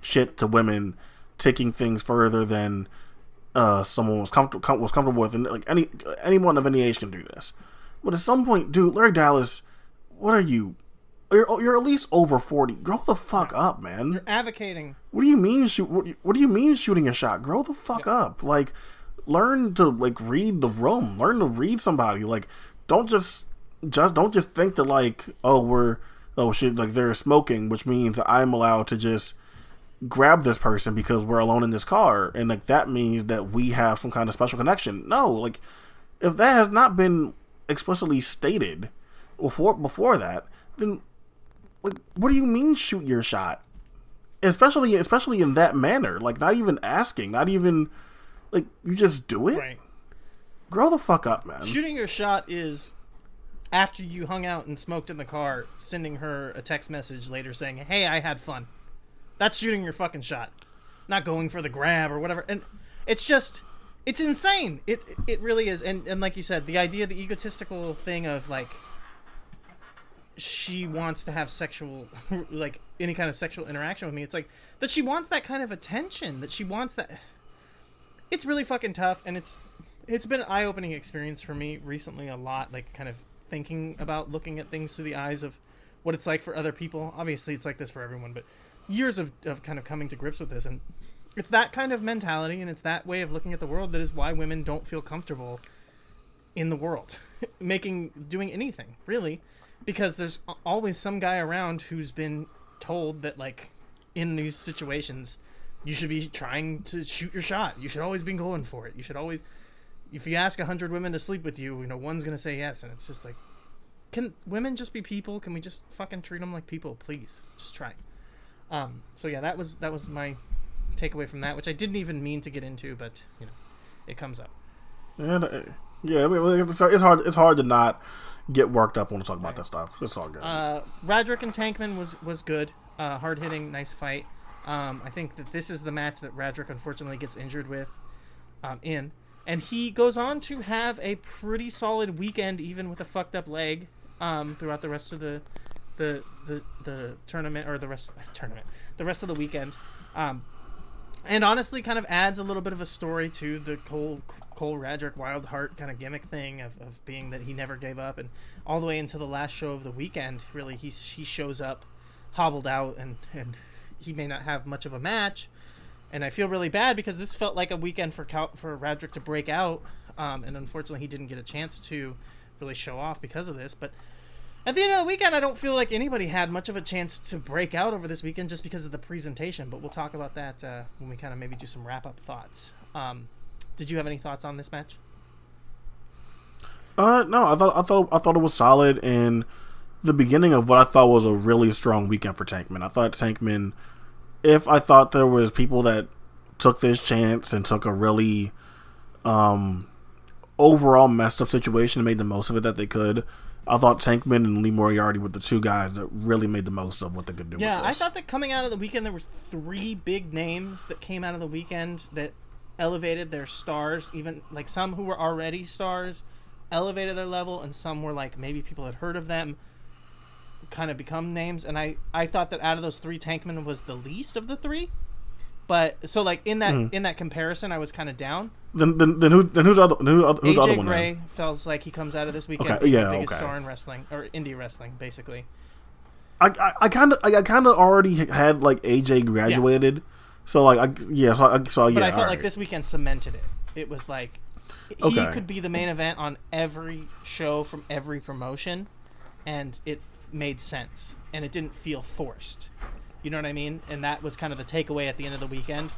shit to women, taking things further than uh, someone was comfortable com- was comfortable with, and like any anyone of any age can do this. But at some point, dude, Larry Dallas, what are you? You're, you're at least over forty. Grow the fuck up, man. you're advocating What do you mean shoot? What, what do you mean shooting a shot? Grow the fuck up. Like, learn to like read the room. Learn to read somebody. Like, don't just just don't just think that like oh we're oh shit like they're smoking, which means I'm allowed to just grab this person because we're alone in this car, and like that means that we have some kind of special connection. No, like if that has not been explicitly stated before before that, then like what do you mean shoot your shot? especially especially in that manner like not even asking not even like you just do it right. grow the fuck up man Shooting your shot is after you hung out and smoked in the car, sending her a text message later saying, "Hey, I had fun." That's shooting your fucking shot, not going for the grab or whatever. And it's just, it's insane. It it really is. And and like you said, the idea, the egotistical thing of like, she wants to have sexual, like any kind of sexual interaction with me. It's like that she wants that kind of attention. That she wants that. It's really fucking tough, and it's it's been an eye-opening experience for me recently a lot like kind of thinking about looking at things through the eyes of what it's like for other people obviously it's like this for everyone but years of, of kind of coming to grips with this and it's that kind of mentality and it's that way of looking at the world that is why women don't feel comfortable in the world making doing anything really because there's always some guy around who's been told that like in these situations you should be trying to shoot your shot. You should always be going for it. You should always if you ask 100 women to sleep with you you know one's gonna say yes and it's just like can women just be people? Can we just fucking treat them like people? Please just try um so yeah that was that was my takeaway from that, which I didn't even mean to get into, but you know, it comes up. And, uh, yeah, I mean, it's, hard. It's hard to not get worked up when we talk about that stuff. It's all good. Uh, Radrick and Tankman was was good, uh, hard hitting, nice fight. Um, I think that this is the match that Radrick unfortunately gets injured with um, in, and he goes on to have a pretty solid weekend, even with a fucked up leg. Um, throughout the rest of the the the, the tournament or the rest tournament, the rest of the weekend. Um, and honestly, kind of adds a little bit of a story to the Cole Cole Radrick Wild Heart kind of gimmick thing of, of being that he never gave up, and all the way into the last show of the weekend. Really, he's he shows up hobbled out, and and he may not have much of a match. And I feel really bad because this felt like a weekend for Cal- for Radrick to break out, um, and unfortunately, he didn't get a chance to really show off because of this. But at the end of the weekend, I don't feel like anybody had much of a chance to break out over this weekend just because of the presentation. But we'll talk about that uh, when we kind of maybe do some wrap up thoughts. Um, did you have any thoughts on this match? Uh, no, I thought I thought I thought it was solid in the beginning of what I thought was a really strong weekend for Tankman. I thought Tankman, if I thought there was people that took this chance and took a really um overall messed up situation and made the most of it that they could. I thought Tankman and Lee Moriarty were the two guys that really made the most of what they could do. Yeah, I thought that coming out of the weekend, there was three big names that came out of the weekend that elevated their stars. Even like some who were already stars, elevated their level, and some were like maybe people had heard of them, kind of become names. And I I thought that out of those three, Tankman was the least of the three. But so like in that Mm-hmm. in that comparison, I was kind of down. Then, then, then who? Then who's the other? Who's other, who's the other AJ one? Gray then? feels like he comes out of this weekend Okay, yeah, the biggest okay. star in wrestling or indie wrestling, basically. I, I, kind of, I, kind of already had like AJ graduated, so like, I, yeah, so, I, so yeah. But I felt all like right. this weekend cemented it. It was like he Okay. could be the main event on every show from every promotion, and it made sense and it didn't feel forced. You know what I mean? And that was kind of the takeaway at the end of the weekend.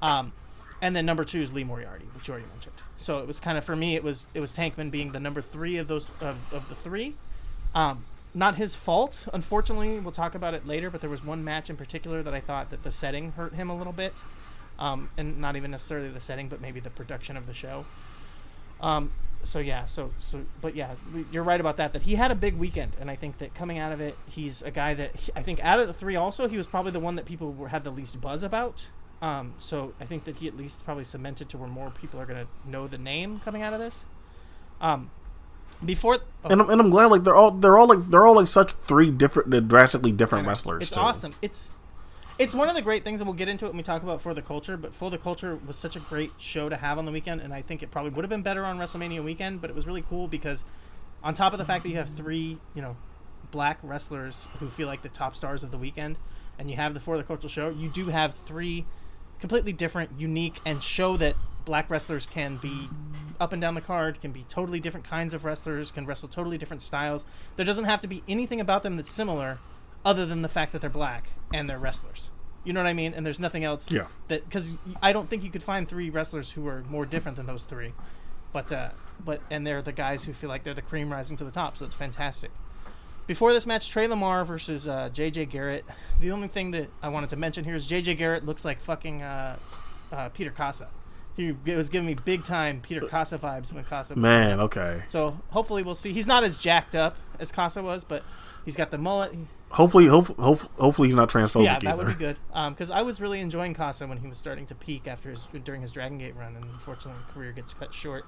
Um, and then number two is Lee Moriarty, which you already mentioned. So it was kind of for me, it was it was Tankman being the number three of those of, of the three. Um, not his fault, unfortunately. We'll talk about it later. But there was one match in particular that I thought that the setting hurt him a little bit, um, and not even necessarily the setting, but maybe the production of the show. Um, so yeah, so so, but yeah, you're right about that. That he had a big weekend, and I think that coming out of it, he's a guy that he- I think out of the three, also he was probably the one that people were, had the least buzz about. Um, so I think that he at least probably cemented to where more people are gonna know the name coming out of this. Um, before oh, and I'm, and I'm glad like they're all they're all like they're all like such three different, drastically different wrestlers. It's too. awesome. It's it's one of the great things, and we'll get into it when we talk about For the Culture. But For the Culture was such a great show to have on the weekend, and I think it probably would have been better on WrestleMania weekend. But it was really cool because, on top of the fact that you have three, you know, black wrestlers who feel like the top stars of the weekend, and you have the For the Culture show, you do have three completely different, unique, and show that black wrestlers can be up and down the card, can be totally different kinds of wrestlers, can wrestle totally different styles. There doesn't have to be anything about them that's similar, other than the fact that they're black and they're wrestlers. You know what I mean? And there's nothing else. Yeah. That because I don't think you could find three wrestlers who are more different than those three, but uh, but and they're the guys who feel like they're the cream rising to the top. So it's fantastic. Before this match, Trey Lamar versus uh, JJ Garrett. The only thing that I wanted to mention here is JJ Garrett looks like fucking uh, uh, Peter Kaasa. He was giving me big time Peter Kaasa vibes when Kaasa. Was Man, okay. So hopefully we'll see. He's not as jacked up as Kaasa was, but he's got the mullet. He- Hopefully, hope, hope, hopefully he's not transphobic yeah, either. that would be good. Because I was really enjoying Kaasa when he was starting to peak after his during his Dragon Gate run, and unfortunately, career gets cut short.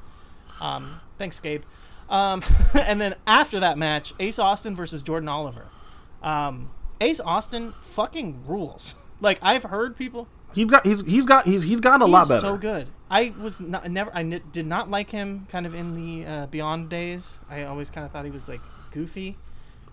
Um, thanks, Gabe. Um, and then after that match, Ace Austin versus Jordan Oliver. Um, Ace Austin fucking rules. Like I've heard people. He's got he's he's got he's he's gotten a He's lot better. so good. I was not never. I n- did not like him kind of in the uh, Beyond days. I always kind of thought he was like goofy.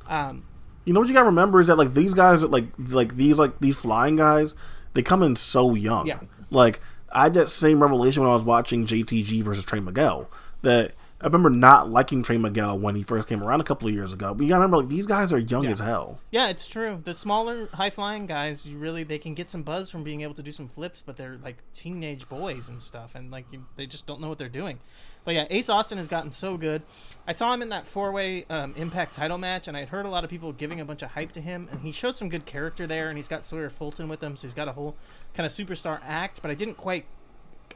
Um, You know what you gotta remember is that like these guys like like these like these flying guys, they come in so young. Yeah. Like I had that same revelation when I was watching JTG versus Trey Miguel that I remember not liking Trey Miguel when he first came around a couple of years ago. But you gotta remember, like these guys are young Yeah. as hell. Yeah, it's true. The smaller, high flying guys, you really they can get some buzz from being able to do some flips, but they're like teenage boys and stuff, and like you, they just don't know what they're doing. But yeah, Ace Austin has gotten so good. I saw him in that four way um, Impact title match, and I had heard a lot of people giving a bunch of hype to him, and he showed some good character there, and he's got Sawyer Fulton with him, so he's got a whole kind of superstar act. But I didn't quite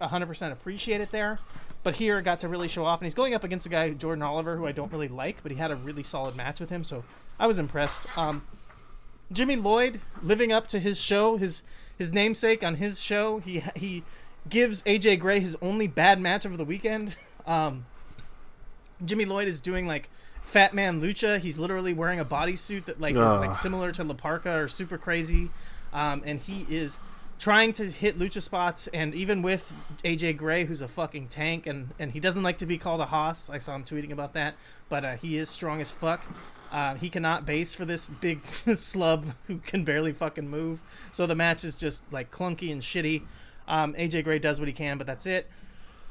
100% appreciate it there. But here, got to really show off, and he's going up against a guy, Jordan Oliver, who I don't really like, but he had a really solid match with him, so I was impressed. Um, Jimmy Lloyd living up to his show, his his namesake on his show. He he gives AJ Gray his only bad match of the weekend. Um, Jimmy Lloyd is doing like Fat Man Lucha. He's literally wearing a bodysuit that like is like similar to La Parca or Super Crazy, um, and he is trying to hit lucha spots. And even with AJ Gray, who's a fucking tank, and and he doesn't like to be called a hoss. I saw him tweeting about that, but uh, he is strong as fuck. Uh, he cannot base for this big slub who can barely fucking move. So the match is just like clunky and shitty. Um, AJ Gray does what he can, but that's it.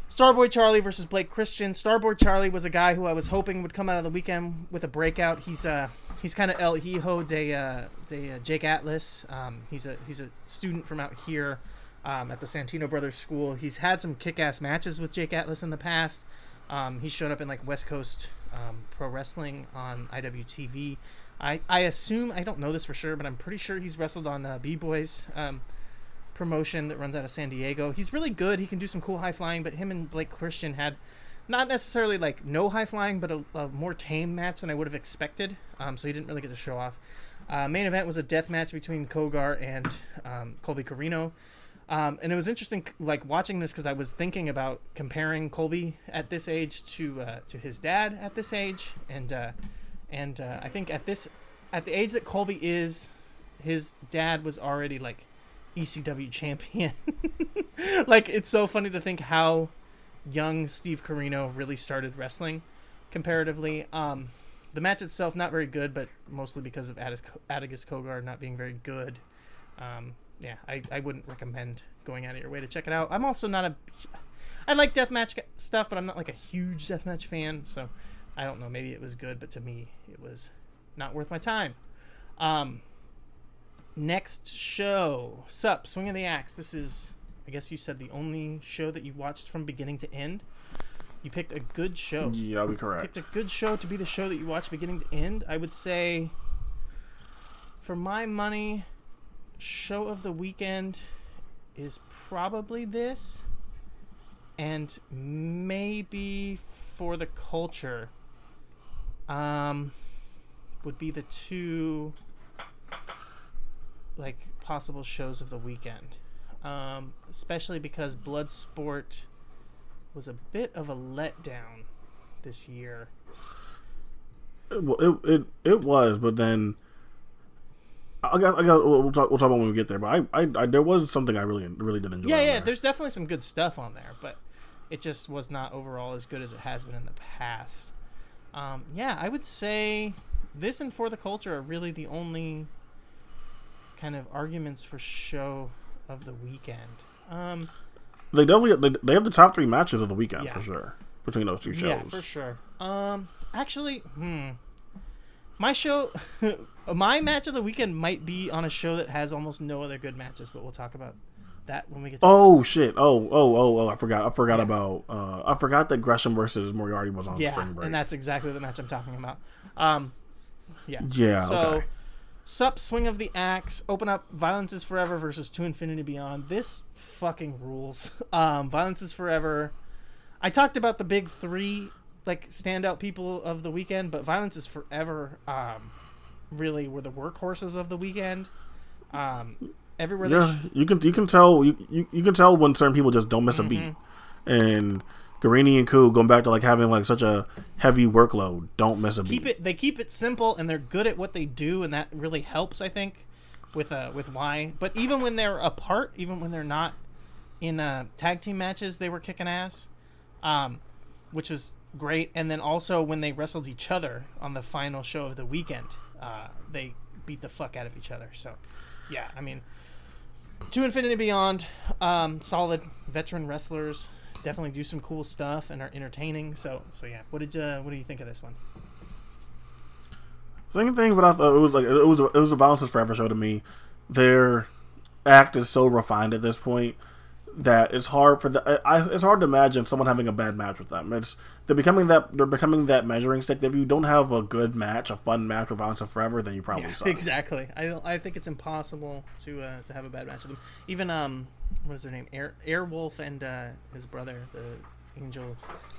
Starboy Charlie versus Blake Christian. Starboy Charlie was a guy who I was hoping would come out of the weekend with a breakout. He's uh he's kind of El Hijo de uh, de uh, Jake Atlas. Um, he's a he's a student from out here um, at the Santino Brothers School. He's had some kick-ass matches with Jake Atlas in the past. Um, he's shown up in like West Coast um, Pro Wrestling on IWTV. I, I assume I don't know this for sure, but I'm pretty sure he's wrestled on uh, B Boys um, promotion that runs out of San Diego. He's really good. He can do some cool high flying, but him and Blake Christian had not necessarily like no high flying, but a, a more tame match than I would have expected. Um, so he didn't really get to show off. Uh, main event was a death match between Cogar and um, Colby Corino. Um, and it was interesting, like watching this, because I was thinking about comparing Colby at this age to uh, to his dad at this age, and uh, and uh, I think at this at the age that Colby is, his dad was already like ECW champion. like it's so funny to think how young Steve Corino really started wrestling comparatively. Um, the match itself not very good, but mostly because of Attis, Atticus Cogar not being very good. Um, yeah, I, I wouldn't recommend going out of your way to check it out. I'm also not a I like deathmatch stuff, but I'm not like a huge deathmatch fan, so I don't know. Maybe it was good, but to me, it was not worth my time. Um, next show, sup, Swing of the Axe. This is, I guess you said the only show that you watched from beginning to end. You picked a good show. Yeah, I'll be correct. Picked a good show to be the show that you watch beginning to end. I would say, for my money, show of the weekend is probably this, and maybe for the culture, um, would be the two like possible shows of the weekend. Um, especially because Bloodsport was a bit of a letdown this year. It, it, it, it was, but then I got I got we'll talk we'll talk about when we get there. But I, I, I there was something I really really did enjoy. Yeah, yeah. there. There's definitely some good stuff on there, but it just was not overall as good as it has been in the past. Um, yeah, I would say this and for the culture are really the only kind of arguments for show of the weekend. Um, They definitely they, they have the top three matches of the weekend Yeah. for sure between those two shows. Yeah, for sure. Um, actually, hmm, my show, my match of the weekend might be on a show that has almost no other good matches, but we'll talk about that when we get to Oh shit! Oh oh oh oh! I forgot. I forgot about. Uh, I forgot that Gresham versus Moriarty was on yeah, spring break. and that's exactly the match I'm talking about. Um, yeah. yeah. So, okay. Sup, Swing of the Axe, open up Violence is Forever versus To Infinity Beyond. This fucking rules. Um, Violence is Forever. I talked about the big three, like, standout people of the weekend, but Violence is Forever um, really were the workhorses of the weekend. Um, everywhere Yeah, sh- you can you can tell you, you, you can tell when certain people just don't miss a beat, Mm-hmm. and Garrini and Ku going back to like having like such a heavy workload, don't miss a beat. keep it they keep it simple and they're good at what they do and that really helps i think with uh with why. But even when they're apart even when they're not in uh tag team matches they were kicking ass um which was great. And then also when they wrestled each other on the final show of the weekend uh they beat the fuck out of each other. So yeah i mean to infinity beyond um solid veteran wrestlers definitely do some cool stuff and are entertaining. So so yeah, what did uh, what do you think of this one? Same thing, but I thought it was like it was it was a Violence is Forever show to me. Their act is so refined at this point that it's hard for the I, it's hard to imagine someone having a bad match with them. It's they're becoming that they're becoming that measuring stick. If you don't have a good match, a fun match with Violence is Forever, then you probably Yeah, suck. exactly. I I think it's impossible to uh, to have a bad match with them. Even um, what is their name? Air Airwolf and uh, his brother, the Angel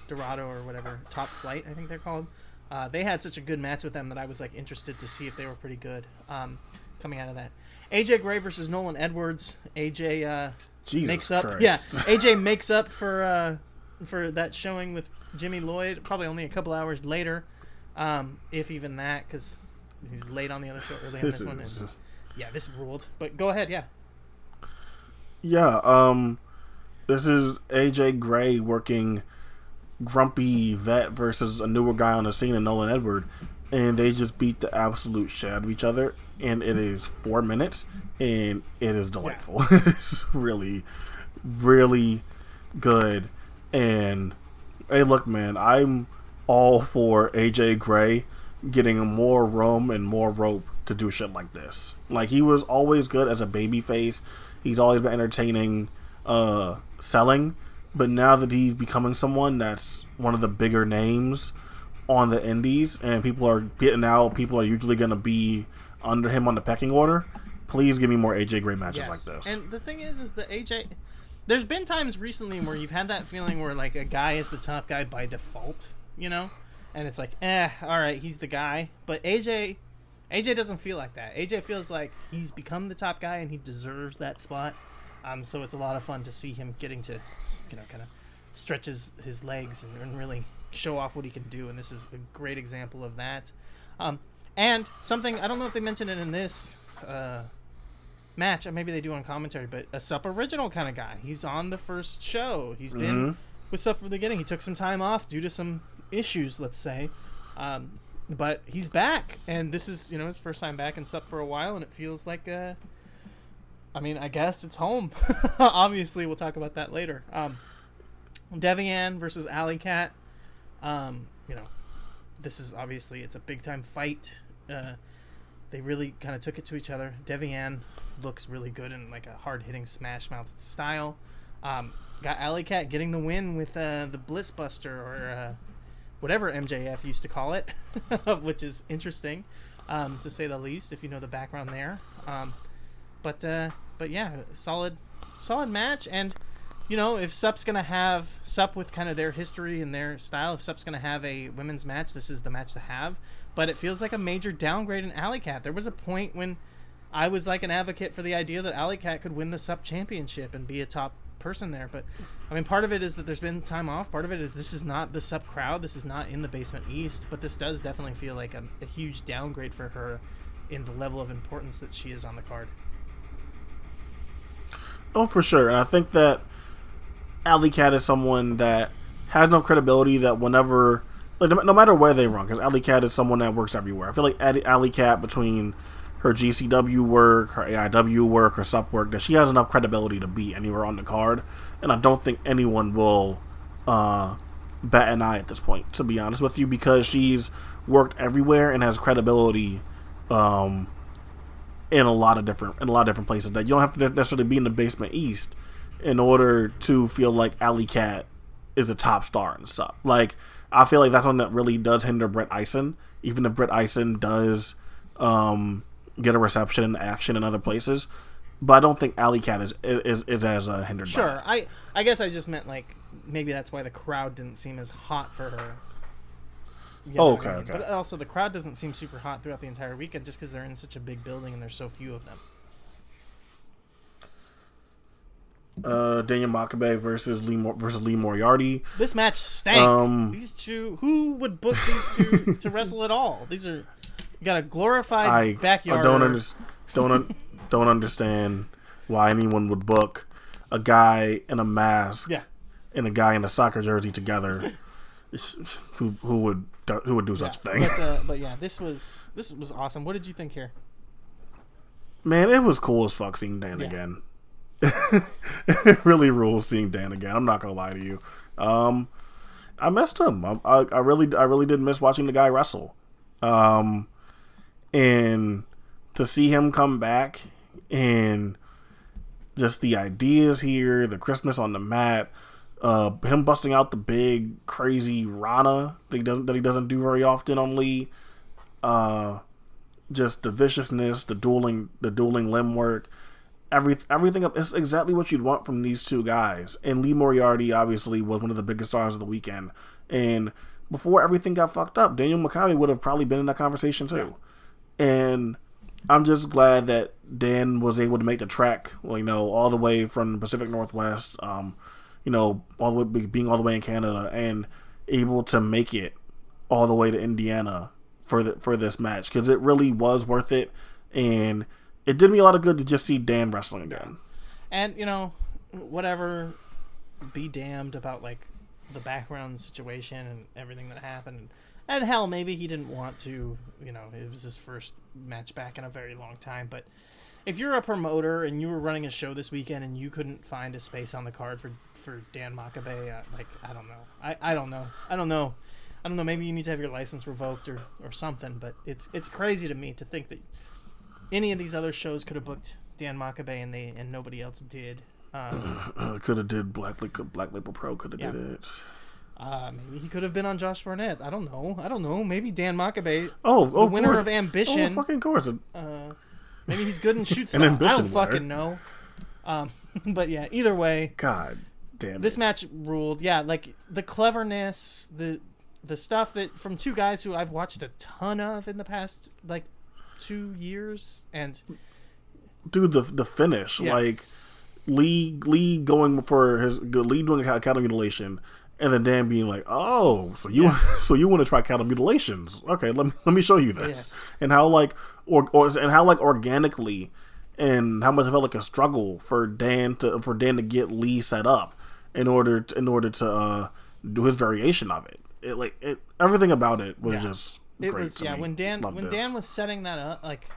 Dorado or whatever, Top Flight, I think they're called. Uh, they had such a good match with them that I was like interested to see if they were pretty good. Um, coming out of that, AJ Gray versus Nolan Edwards. AJ uh, Jesus makes up. Christ. Yeah, AJ makes up for uh, for that showing with Jimmy Lloyd. Probably only a couple hours later, um, if even that, because he's late on the other show early on This this one. is and- yeah, this ruled. But go ahead. Yeah. Yeah, um this is AJ Gray working grumpy vet versus a newer guy on the scene, and Nolan Edward, and they just beat the absolute shit out of each other. And it is four minutes, and it is delightful. it's really, really good. And hey, look, man, I'm all for AJ Gray getting more room and more rope to do shit like this. Like he was always good as a baby face. He's always been entertaining uh selling, but now that he's becoming someone that's one of the bigger names on the indies and people are getting out, people are usually going to be under him on the pecking order. Please give me more AJ Gray matches like this. And the thing is, is the AJ. There's been times recently where you've had that feeling where like a guy is the top guy by default, you know, and it's like, eh, all right, he's the guy. But AJ, AJ doesn't feel like that. AJ feels like he's become the top guy and he deserves that spot. Um, so it's a lot of fun to see him getting to, you know, kind of stretches his, his legs and, and really show off what he can do. And this is a great example of that. Um, and something I don't know if they mentioned it in this uh, match, or maybe they do on commentary, but a Sup original kind of guy. He's on the first show. He's been Mhm. with Sup from the beginning. He took some time off due to some issues, let's say. Um, but he's back, and this is you know his first time back in Sup for a while, and it feels like uh, I mean, I guess it's home. Obviously, we'll talk about that later. Um, Davienne versus Allie Kat. Um, you know, this is obviously it's a big time fight. Uh, they really kind of took it to each other. Davienne looks really good in like a hard hitting smash mouth style. Um, got Allie Kat getting the win with uh, the Blissbuster or uh, whatever MJF used to call it, which is interesting um, to say the least if you know the background there. Um, but uh, but yeah, solid solid match and you know, if Sup's gonna have Sup with kind of their history and their style, if Sup's gonna have a women's match, this is the match to have. But it feels like a major downgrade in Allie Kat. There was a point when I was like an advocate for the idea that Allie Kat could win the Sup championship and be a top person there. But I mean, part of it is that there's been time off. Part of it is this is not the Sup crowd. This is not in the Basement East. But this does definitely feel like a, a huge downgrade for her in the level of importance that she is on the card. Oh, for sure. And I think that Allie Kat is someone that has no credibility that whenever, like, no, no matter where they run, because Allie Kat is someone that works everywhere. I feel like Allie Kat, between her GCW work, her AIW work, her sub work, that she has enough credibility to be anywhere on the card. And I don't think anyone will uh, bat an eye at this point, to be honest with you, because she's worked everywhere and has credibility. Um, in a lot of different in a lot of different places that you don't have to necessarily be in the basement east in order to feel like Allie Kat is a top star and stuff. Like I feel like that's something that really does hinder Brett Eisen, even if Brett Eisen does um, get a reception and action in other places. But I don't think Alley Cat is is, is as uh, hindered. Sure. I I guess I just meant like maybe that's why the crowd didn't seem as hot for her. You know Oh, what I okay, mean? okay. But also the crowd doesn't seem super hot throughout the entire weekend just because they're in such a big building and there's so few of them. Uh, Daniel Makabe versus Lee Mor- versus Lee Moriarty. This match stank. Um, these two, who would book these two to wrestle at all? These are you got a glorified I, backyard. I don't under, don't un- don't understand why anyone would book a guy in a mask Yeah. and a guy in a soccer jersey together. who who would do- who would do Yeah. such a thing? But, uh, but yeah, this was this was awesome. What did you think here? Man, it was cool as fuck seeing Dan Yeah. again. It really rules seeing Dan again. I'm not gonna lie to you. Um, I missed him. I, I, I really, I really did miss watching the guy wrestle. Um, and to see him come back and just the ideas here, the Christmas on the mat, uh, him busting out the big crazy Rana that he doesn't that he doesn't do very often on Lee. Uh, just the viciousness, the dueling, the dueling limb work, every everything. It's exactly what you'd want from these two guys. And Lee Moriarty obviously was one of the biggest stars of the weekend. And before everything got fucked up, Daniel Makabe would have probably been in that conversation too. And I'm just glad that Dan was able to make the trek, you know, all the way from the Pacific Northwest, um, you know, all the way being all the way in Canada, and able to make it all the way to Indiana for the for this match because it really was worth it, and it did me a lot of good to just see Dan wrestling again. And you know, whatever, be damned about like the background situation and everything that happened. And hell, maybe he didn't want to. You know, it was his first match back in a very long time. But if you're a promoter and you were running a show this weekend and you couldn't find a space on the card for for Dan Makabe, uh, like I don't know, I, I don't know, I don't know, I don't know. Maybe you need to have your license revoked or or something. But it's it's crazy to me to think that any of these other shows could have booked Dan Makabe and they and nobody else did. Um, Uh, could have did Black Black Label Pro. Could have Yeah. did it. uh, maybe he could have been on Josh Barnett. I don't know. I don't know. Maybe Dan Makabe, Oh, the of winner course. of Ambition. Oh, fucking course. uh, maybe he's good in shoot style. I don't fucking know. Um, but yeah, either way, God damn. this it. match ruled. Yeah, like the cleverness, the the stuff that from two guys who I've watched a ton of in the past like two years, and dude the the finish Yeah. like Lee Lee going for his Lee doing a cattle mutilation and then Dan being like oh so you so you want to try cattle mutilations okay let me let me show you this Yes. and how like or, or and how like organically and how much it felt like a struggle for Dan to for Dan to get Lee set up in order to, in order to uh, do his variation of it it like it everything about it was Yeah. just it great was yeah me. when Dan when this. Dan was setting that up like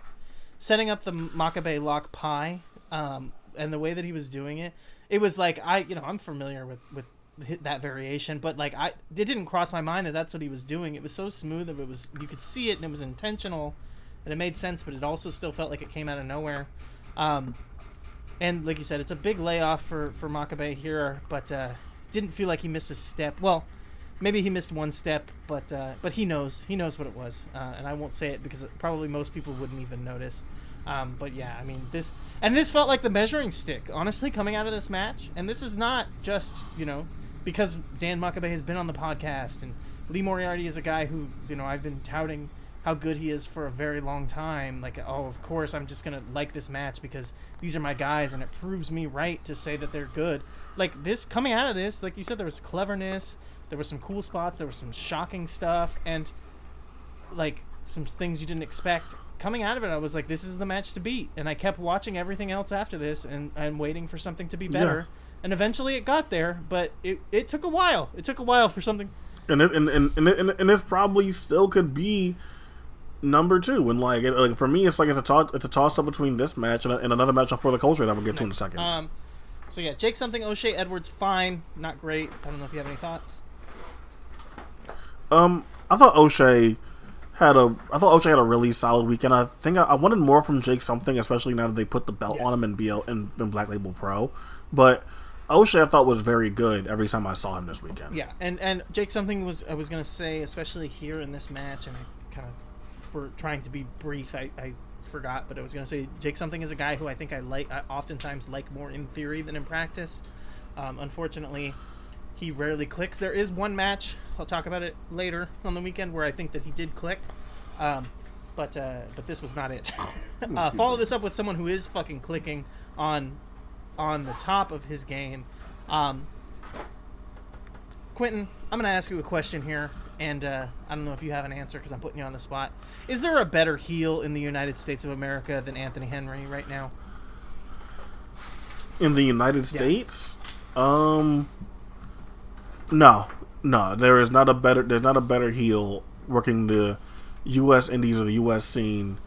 setting up the Makabe lock pie um, and the way that he was doing it it was like I you know I'm familiar with with that variation but like I it didn't cross my mind that that's what he was doing it was so smooth that it was you could see it and it was intentional and it made sense but it also still felt like it came out of nowhere um, and like you said it's a big layoff for for Makabe here but uh, didn't feel like he missed a step well maybe he missed one step, but uh, but he knows he knows what it was, uh, and I won't say it because probably most people wouldn't even notice. Um, but yeah, I mean this, and this felt like the measuring stick, honestly, coming out of this match. And this is not just you know because Dan Makabe has been on the podcast, and Lee Moriarty is a guy who you know I've been touting how good he is for a very long time. Like, oh, of course, I'm just gonna like this match because these are my guys, and it proves me right to say that they're good. Like this coming out of this, like you said, there was cleverness, there were some cool spots, there was some shocking stuff, and like some things you didn't expect. Coming out of it, I was like, "This is the match to beat," and I kept watching everything else after this, and and waiting for something to be better. And eventually, it got there, but it it took a while. It took a while for something. and it, and, and, and, and, and this probably still could be number two. And like, it, like for me, it's like it's a toss, it's a toss up between this match and, and another match for the culture that we'll get to in a second. Um, so yeah, Jake something O'Shay Edwards fine, not great. I don't know if you have any thoughts. Um, I thought O'Shay had a I thought O'Shay had a really solid weekend. I think I, I wanted more from Jake something, especially now that they put the belt Yes. on him in BL in, in Black Label Pro. But O'Shay I thought was very good every time I saw him this weekend. Yeah, and and Jake something was I was gonna say, especially here in this match, and I kind of for trying to be brief, I, I forgot, but I was gonna say Jake something is a guy who I think I like, I oftentimes like more in theory than in practice. Um, unfortunately, he rarely clicks. There is one match I'll talk about it later on the weekend where I think that he did click. Um, but uh, but this was not it. uh, follow this up with someone who is fucking clicking on on the top of his game. Um, Quentin, I'm gonna ask you a question here, and uh, I don't know if you have an answer because I'm putting you on the spot. Is there a better heel in the United States of America than Anthony Henry right now? In the United States, um, no, no, there is not a better. There's not a better heel working the U.S. Indies or the U.S. scene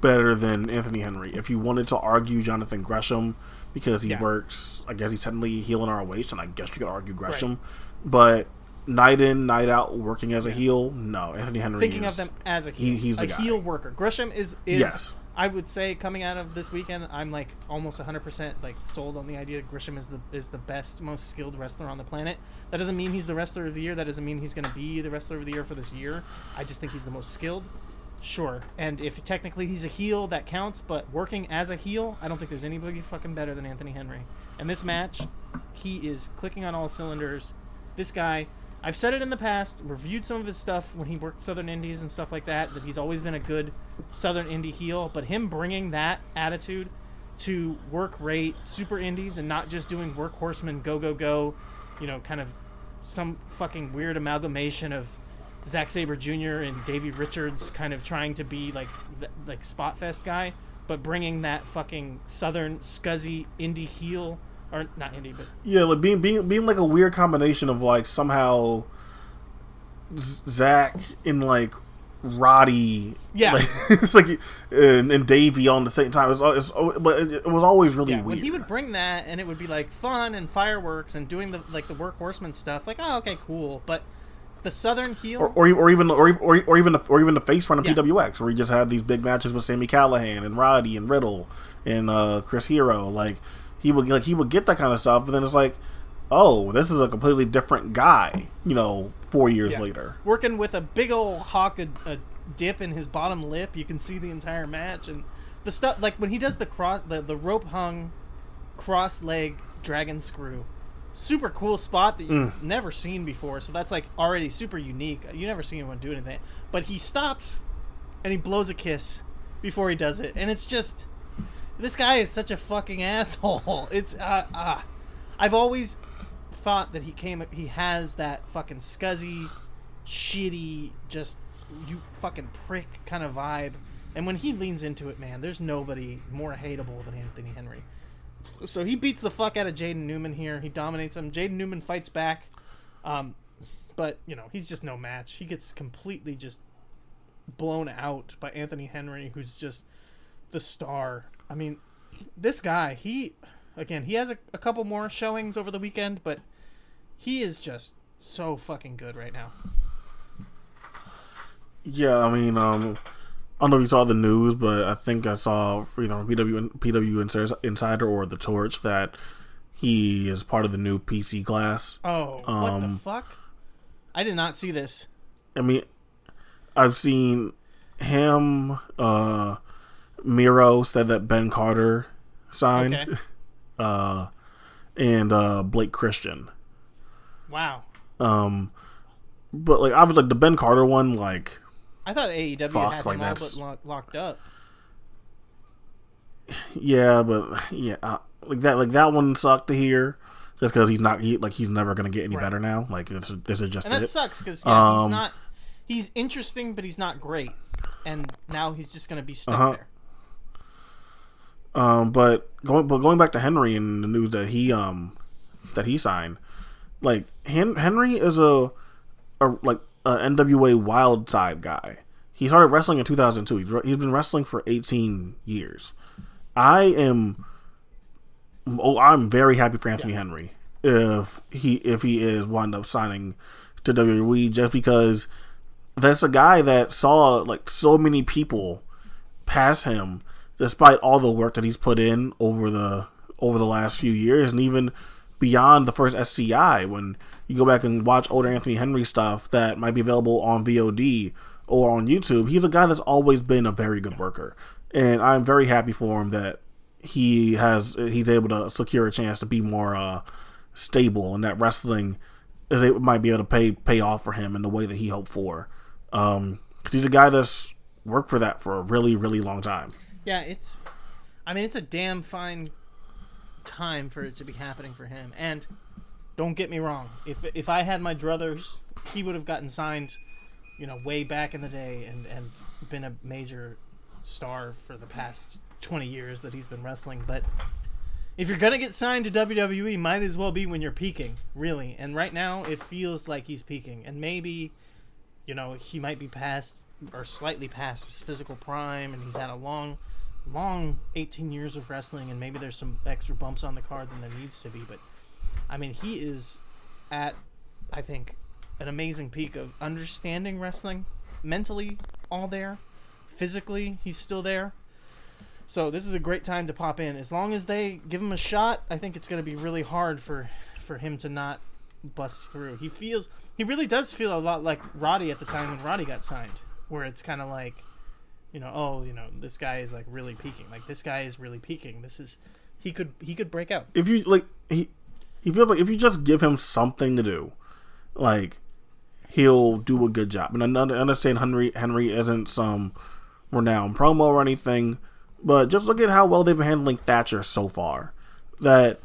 better than Anthony Henry. If you wanted to argue Jonathan Gresham because he Yeah. works, I guess he's technically healing ROH, and I guess you could argue Gresham. But night in, night out, working as a heel, no, Anthony Henry. Thinking is, of them as a he- heel, he's the a heel worker. Gresham is is Yes. I would say coming out of this weekend, I'm like almost 100 percent like sold on the idea that Gresham is the is the best, most skilled wrestler on the planet. That doesn't mean he's the wrestler of the year. That doesn't mean he's going to be the wrestler of the year for this year. I just think he's the most skilled. Sure, and if technically he's a heel, that counts. But working as a heel, I don't think there's anybody fucking better than Anthony Henry. And this match, he is clicking on all cylinders. This guy, I've said it in the past, reviewed some of his stuff when he worked Southern Indies and stuff like that, that he's always been a good Southern Indie heel. But him bringing that attitude to work rate Super Indies and not just doing workhorseman go go go, you know, kind of some fucking weird amalgamation of Zack Sabre Jr. and Davey Richards kind of trying to be like like Spotfest guy, but bringing that fucking Southern scuzzy indie heel or not indie, but Yeah, like being being being like a weird combination of like somehow Zack and like Roddy. Yeah. like, it's like and, and Davey on the same time. It's, al- it's but it, it was always really yeah, weird. when he would bring that and it would be like fun and fireworks and doing the like the workhorseman stuff, like oh okay cool, but the Southern heel, or, or, or even or, or, or even the, or even the face run of Yeah. PWX, where he just had these big matches with Sammy Callahan and Roddy and Riddle and uh, Chris Hero. Like he would like he would get that kind of stuff, but then it's like, oh, this is a completely different guy. You know, four years Yeah. later. working with a big old hawk, a, a dip in his bottom lip. You can see the entire match and the stuff like when he does the cross, the, the rope hung cross leg dragon screw. Super cool spot that you've mm. never seen before. So that's like already super unique. You never seen anyone do anything. But he stops and he blows a kiss before he does it, and it's just this guy is such a fucking asshole. It's uh, uh I've always thought that he came he has that fucking scuzzy, shitty, just you fucking prick kind of vibe. And when he leans into it, man, there's nobody more hateable than Anthony Henry. So he beats the fuck out of Jaden Newman here. He dominates him. Jaden Newman fights back. Um, but, you know, he's just no match. He gets completely just blown out by Anthony Henry, who's just the star. I mean, this guy, he, again, he has a, a couple more showings over the weekend, but he is just so fucking good right now. Yeah, I mean, um, I don't know if you saw the news, but I think I saw either on PW PW Insider- or the Torch that he is part of the new PC class. Oh, what the Um, fuck? I did not see this. I mean, I've seen him. Uh, Miro said that Ben Carter signed, Okay. uh, and uh, Blake Christian. Wow. Um, but like I was like the Ben Carter one, like I thought AEW Fuck, had like that's- but lo- locked up. yeah, but yeah, uh, like that like that one sucked to hear. Just because he's not he like he's never gonna get any Right. better now. Like this, is- this is just And that it. sucks because yeah, he's Um, not. He's interesting, but he's not great. And now he's just gonna be stuck Uh-huh. there. Um, but going but going back to Henry and the news that he um that he signed, like Hen- Henry is a a like a NWA Wildside guy. He started wrestling in 2002. He's, re- he's been wrestling for 18 years. I am oh I'm very happy for Anthony Henry if he if he is wound up signing to WWE just because that's a guy that saw like so many people pass him despite all the work that he's put in over the over the last few years and even beyond the first SCI when you go back and watch older Anthony Henry stuff that might be available on VOD or on YouTube he's a guy that's always been a very good worker. And I'm very happy for him that he has he's able to secure a chance to be more uh, stable and that wrestling it might be able to pay pay off for him in the way that he hoped for. Um 'cause he's a guy that's worked for that for a really really long time Yeah, it's. I mean, it's a damn fine time for it to be happening for him. And don't get me wrong, if if I had my druthers, he would have gotten signed, you know, way back in the day, and and been a major star for the past twenty years that he's been wrestling. But if you're gonna get signed to WWE, might as well be when you're peaking, really. And right now, it feels like he's peaking, and maybe, you know, he might be past or slightly past his physical prime, and he's had a long, long 18 years of wrestling, and maybe there's some extra bumps on the card than there needs to be. But I mean, he is at, I think, an amazing peak of understanding wrestling, mentally all there, physically he's still there. So this is a great time to pop in. As long as they give him a shot, I think it's going to be really hard for for him to not bust through. He feels he really does feel a lot like Roddy at the time when Roddy got signed, where it's kind of like, you know, oh, you know, this guy is like really peaking. Like this guy is really peaking. This is he could he could break out. If you like, he he feels like if you just give him something to do, like he'll do a good job. And I understand Henry Henry isn't some renowned promo or anything, but just look at how well they've been handling Thatcher so far. That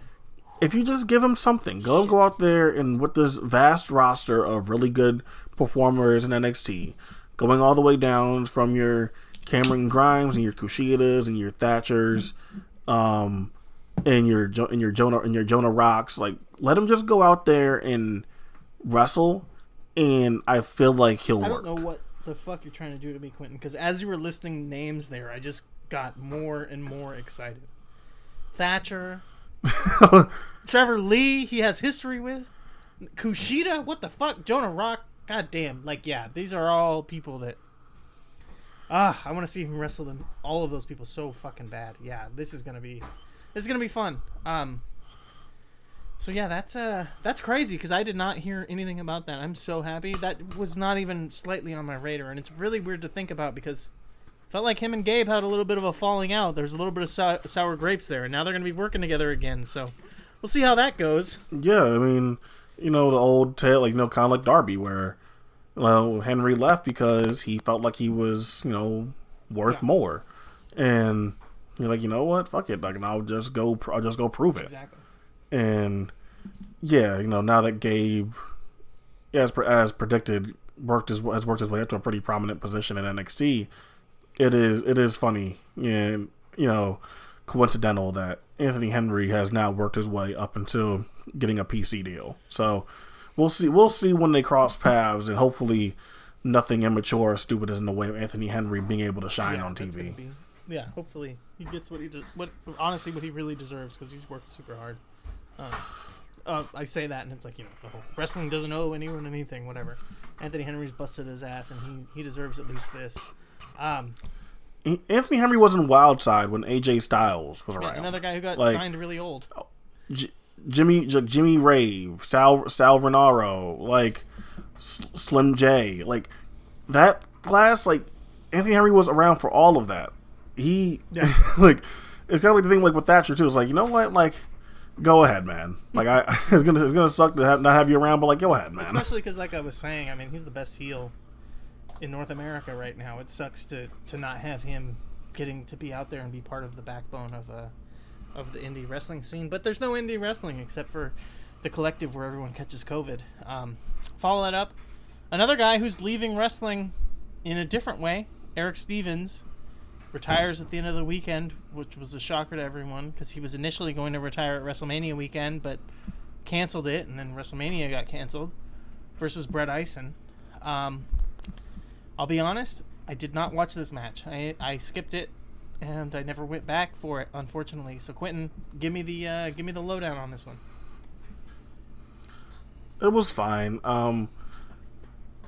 if you just give him something, go go out there and with this vast roster of really good performers in NXT, going all the way down from your Cameron Grimes and your Kushidas and your Thatchers, um, and your and your Jonah and your Jonah Rocks, like let him just go out there and wrestle, and I feel like he'll I work. don't know what the fuck you're trying to do to me, Quentin, because as you were listing names there, I just got more and more excited. Thatcher, Trevor Lee, he has history with. Kushida, what the fuck? Jonah Rock, god damn. Like, yeah, these are all people that. Ah, I want to see him wrestle them. All of those people so fucking bad. Yeah, this is gonna be, this is gonna be fun. Um. So yeah, that's uh, that's crazy because I did not hear anything about that. I'm so happy. That was not even slightly on my radar, and it's really weird to think about because felt like him and Gabe had a little bit of a falling out. There's a little bit of sour, sour grapes there, and now they're gonna be working together again. So we'll see how that goes. Yeah, I mean, you know, the old tale, like, you know, kind of like Darby, where, well, Henry left because he felt like he was, you know, worth Yeah. more. And you're like, you know what? Fuck it. Like, I'll just go, I'll just go prove it. Exactly. And yeah, you know, now that Gabe, as as predicted, worked his has worked his way up to a pretty prominent position in NXT. It is it is funny and you know coincidental that Anthony Henry has now worked his way up until getting a PC deal. So we'll see we'll see when they cross paths and hopefully nothing immature or stupid is in the way of Anthony Henry being able to shine Yeah, on TV. be- yeah, hopefully he gets what he de- what honestly what he really deserves because he's worked super hard. Um, uh, I say that and it's like you know the whole wrestling doesn't owe anyone anything, whatever. Anthony Henry's busted his ass and he he deserves at least this. Um, Anthony Henry was in Wildside when AJ Styles was yeah, around. another guy who got Like- signed really old. J- Jimmy Jimmy Rave, Sal Sal Rinauro, like S- Slim J, like that class. Like Anthony Henry was around for all of that. He Yeah. like it's kind of like the thing like with Thatcher too. It's like you know what, like go ahead, man. Like I it's gonna it's gonna suck to have, not have you around, but like go ahead, man. Especially because, like I was saying, I mean, he's the best heel in North America right now. It sucks to to not have him getting to be out there and be part of the backbone of uh of the indie wrestling scene. But there's no indie wrestling except for the collective where everyone catches COVID. Um, follow that up. Another guy who's leaving wrestling in a different way, Erick Stevens, retires at the end of the weekend, which was a shocker to everyone because he was initially going to retire at WrestleMania weekend, but canceled it, and then WrestleMania got canceled versus Brett Ison. Um, I'll be honest, I did not watch this match. I, I skipped it, and I never went back for it, unfortunately. So Quentin, give me the uh, give me the lowdown on this one. it was fine. Um,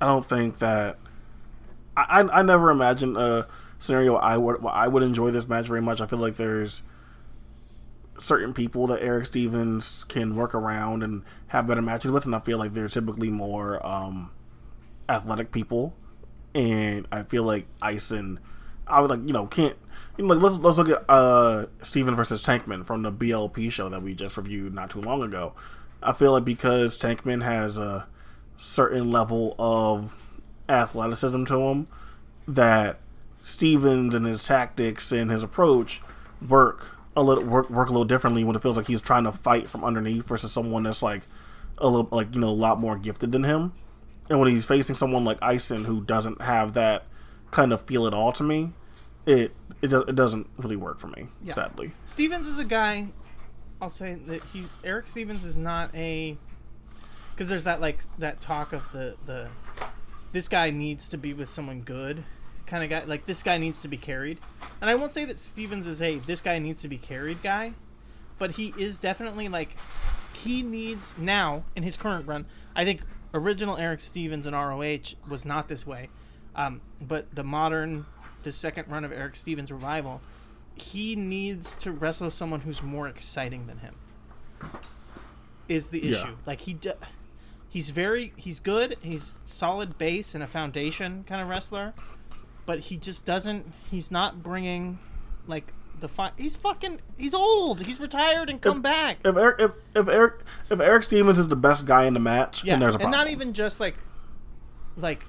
I don't think that I, I I never imagined a scenario I would I would enjoy this match very much. I feel like there's certain people that Erick Stevens can work around and have better matches with, and I feel like they're typically more um, athletic people. And I feel like Ison, I would like you know can't know like let's let's look at uh Steven versus Tankman from the BLP show that we just reviewed not too long ago. I feel like because Tankman has a certain level of athleticism to him that Stevens and his tactics and his approach work a little work work a little differently when it feels like he's trying to fight from underneath versus someone that's like a little like you know a lot more gifted than him. And when he's facing someone like Ison who doesn't have that kind of feel at all to me, it it, does, it doesn't really work for me, Yeah. sadly. Stevens is a guy. I'll say that he's Erick Stevens is not a because there's that like that talk of the the this guy needs to be with someone good kind of guy. Like this guy needs to be carried, and I won't say that Stevens is a this guy needs to be carried guy, but he is definitely like he needs now in his current run. I think original Erick Stevens in ROH was not this way, um, but the modern, the second run of Erick Stevens revival, he needs to wrestle someone who's more exciting than him. Is the Yeah. issue like he? D- he's very he's good. He's solid base and a foundation kind of wrestler, but he just doesn't. He's not bringing like the fi- He's fucking. He's old. He's retired and come back. If Eric, if, if Eric, if Erick Stevens is the best guy in the match, Yeah, there's a and not even just like like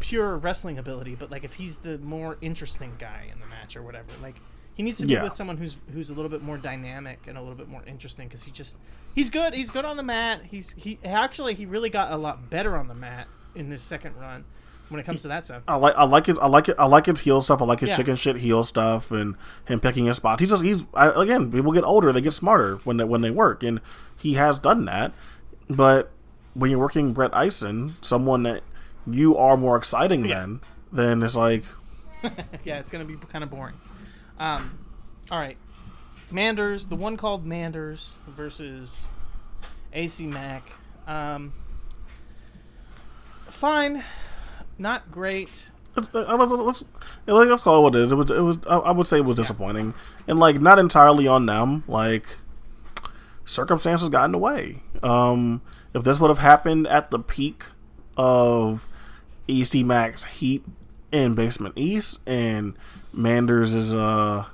pure wrestling ability, but like if he's the more interesting guy in the match or whatever, like he needs to be Yeah. with someone who's who's a little bit more dynamic and a little bit more interesting because he just he's good. He's good on the mat. He's he actually he really got a lot better on the mat in this second run when it comes to that stuff. I like I like it I like it I like his heel stuff. I like his Yeah. chicken shit heel stuff and him picking his spots. He's just he's I, again people get older they get smarter when they when they work and he has done that. But when you're working Brett Ison, someone that you are more exciting Yeah. than, then it's like yeah, it's gonna be kind of boring. Um, all right, Manders, the one called Manders versus AC Mack. Um, fine, not great. let's, uh, let's, let's, let's call it what it is. It was it was I, I would say it was disappointing and like not entirely on them. Like circumstances got in the way. Um, if this would have happened at the peak of AC Mack's Heat in Basement East and Manders is uh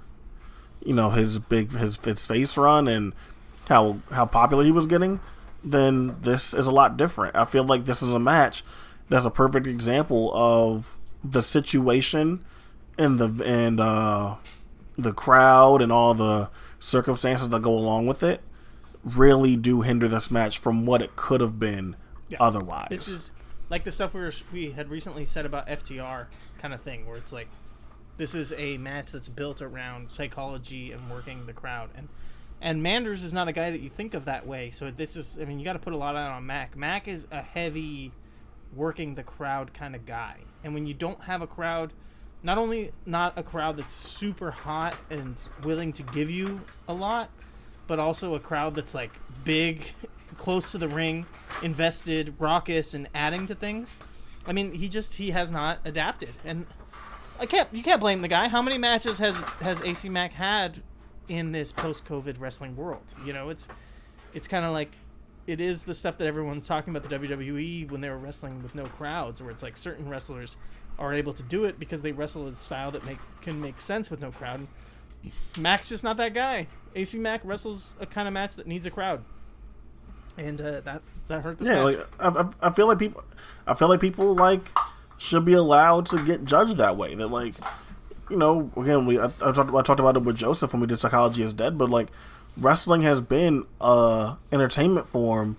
you know his big his his face run and how how popular he was getting, then this is a lot different. I feel like this is a match that's a perfect example of the situation and the and uh the crowd and all the circumstances that go along with it really do hinder this match from what it could have been Yeah. otherwise. This is like the stuff we were, we had recently said about FTR kind of thing, where it's like this is a match that's built around psychology and working the crowd, and and Manders is not a guy that you think of that way. So this is, I mean, you got to put a lot on Mack. Mack is a heavy working the crowd kind of guy, and when you don't have a crowd. Not only not a crowd that's super hot and willing to give you a lot, but also a crowd that's like big, close to the ring, invested, raucous, and adding to things. I mean, he just he has not adapted, and I can't you can't blame the guy. How many matches has has AC Mack had in this post-COVID wrestling world? You know, it's it's kind of like it is the stuff that everyone's talking about the WWE when they were wrestling with no crowds, where it's like certain wrestlers are able to do it because they wrestle a style that make can make sense with no crowd. Mack's just not that guy. AC Mack wrestles a kind of match that needs a crowd, and uh, that that hurt this yeah, like I, I, I feel like people, I feel like people like should be allowed to get judged that way. That like, you know, again, we I, I, talked, I talked about it with Joseph when we did Psychology is Dead, but like, wrestling has been a entertainment form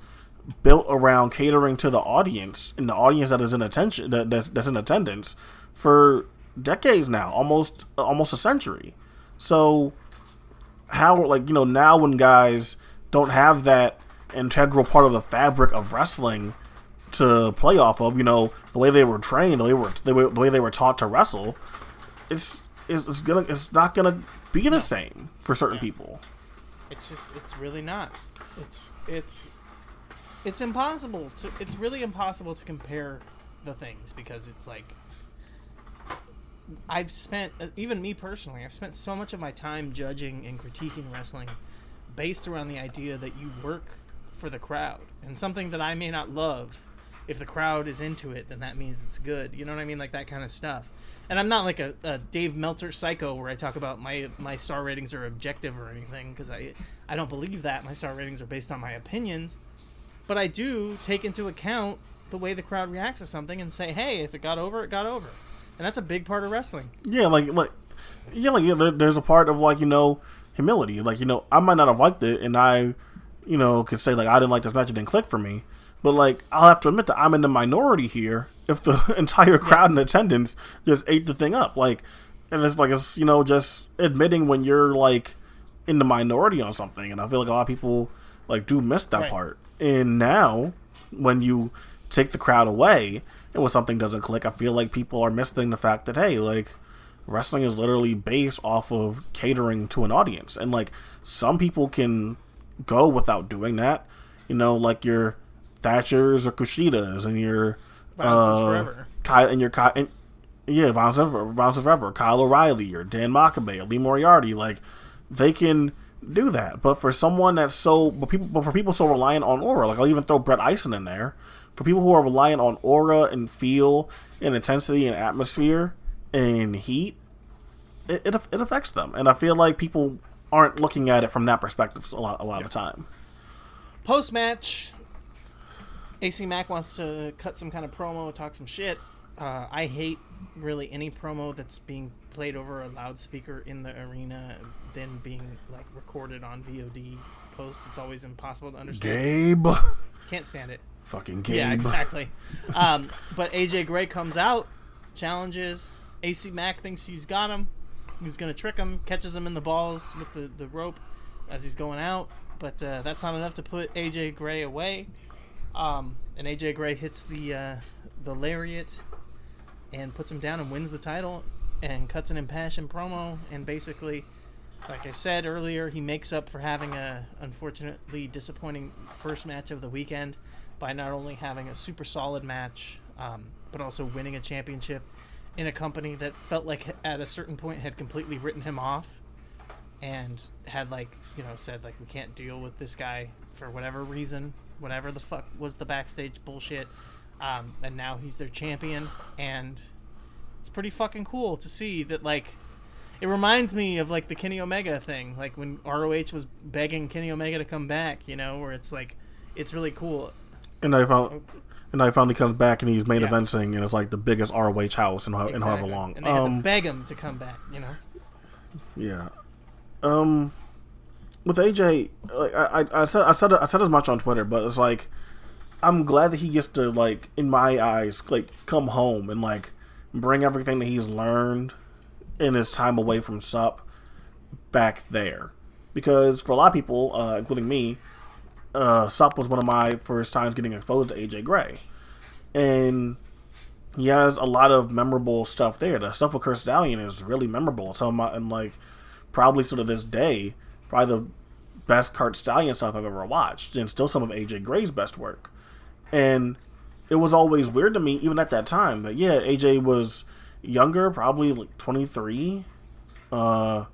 built around catering to the audience and the audience that is in attention that, that's, that's in attendance for decades now, almost almost a century. So how like you know now when guys don't have that integral part of the fabric of wrestling to play off of, you know the way they were trained, the way were the way, the way they were taught to wrestle, it's it's, it's gonna it's not gonna be the same for certain people. It's just it's really not. It's it's it's impossible to it's really impossible to compare the things because it's like I've spent even me personally, I've spent so much of my time judging and critiquing wrestling based around the idea that you work for the crowd and something that I may not love if the crowd is into it then that means it's good. You know what I mean like that kind of stuff. And I'm not like a, a Dave Meltzer psycho where I talk about my my star ratings are objective or anything because I I don't believe that. My star ratings are based on my opinions. But I do take into account the way the crowd reacts to something and say, hey, if it got over, it got over. And that's a big part of wrestling. Yeah, like like yeah, like yeah, there's a part of like you know humility. Like you know, I might not have liked it, and I, you know, could say like I didn't like this match, it didn't click for me. But like I'll have to admit that I'm in the minority here. If the entire crowd in attendance just ate the thing up, like, and it's like it's you know just admitting when you're like in the minority on something, and I feel like a lot of people like do miss that Right. part. And now when you take the crowd away. And when something doesn't click, I feel like people are missing the fact that hey, like wrestling is literally based off of catering to an audience, and like some people can go without doing that. You know, like your Thatchers or Kushidas and your Violence uh, forever. Kyle and your Kyle and yeah, Violence Forever, Violence Forever, Kyle O'Reilly or Dan Makabe or Lee Moriarty, like they can do that. But for someone that's so, but people, but for people so reliant on aura, like I'll even throw Brett Ison in there. For people who are reliant on aura and feel and intensity and atmosphere and heat, it, it, it affects them. And I feel like people aren't looking at it from that perspective a lot, a lot of the time. Post match, AC Mack wants to cut some kind of promo, talk some shit. Uh, I hate really any promo that's being played over a loudspeaker in the arena, then being like recorded on VOD post. It's always impossible to understand. Gabe, Can't stand it. fucking Gabe. Yeah, exactly. um, but AJ Gray comes out, challenges. AC Mack thinks he's got him. He's gonna trick him, catches him in the balls with the, the rope as he's going out. But uh, that's not enough to put AJ Gray away. Um, and AJ Gray hits the uh, the lariat and puts him down and wins the title and cuts an impassioned promo and basically like I said earlier, he makes up for having a unfortunately disappointing first match of the weekend by not only having a super solid match, um, but also winning a championship in a company that felt like at a certain point had completely written him off and had like you know said like we can't deal with this guy for whatever reason, whatever the fuck was the backstage bullshit. Um, and now he's their champion, and it's pretty fucking cool to see that like it reminds me of like the Kenny Omega thing, like when ROH was begging Kenny Omega to come back, you know, where it's like it's really cool. And I found, and he finally comes back and he's main Yeah. eventing and it's like the biggest ROH house in, ho- in however long. And they had Um, to beg him to come back, you know. Yeah. Um, with AJ, like I, I, I said, I said, I said as much on Twitter, but it's like I'm glad that he gets to like, in my eyes, like come home and like bring everything that he's learned in his time away from Sup back there, because for a lot of people, uh, including me, uh, Sup was one of my first times getting exposed to AJ Gray, and he has a lot of memorable stuff there. The stuff with Curt Stallion is really memorable. Of my, and like probably still to this day, probably the best Curt Stallion stuff I've ever watched, and still some of AJ Gray's best work. And it was always weird to me, even at that time, that yeah, AJ was younger, probably like twenty three, uh,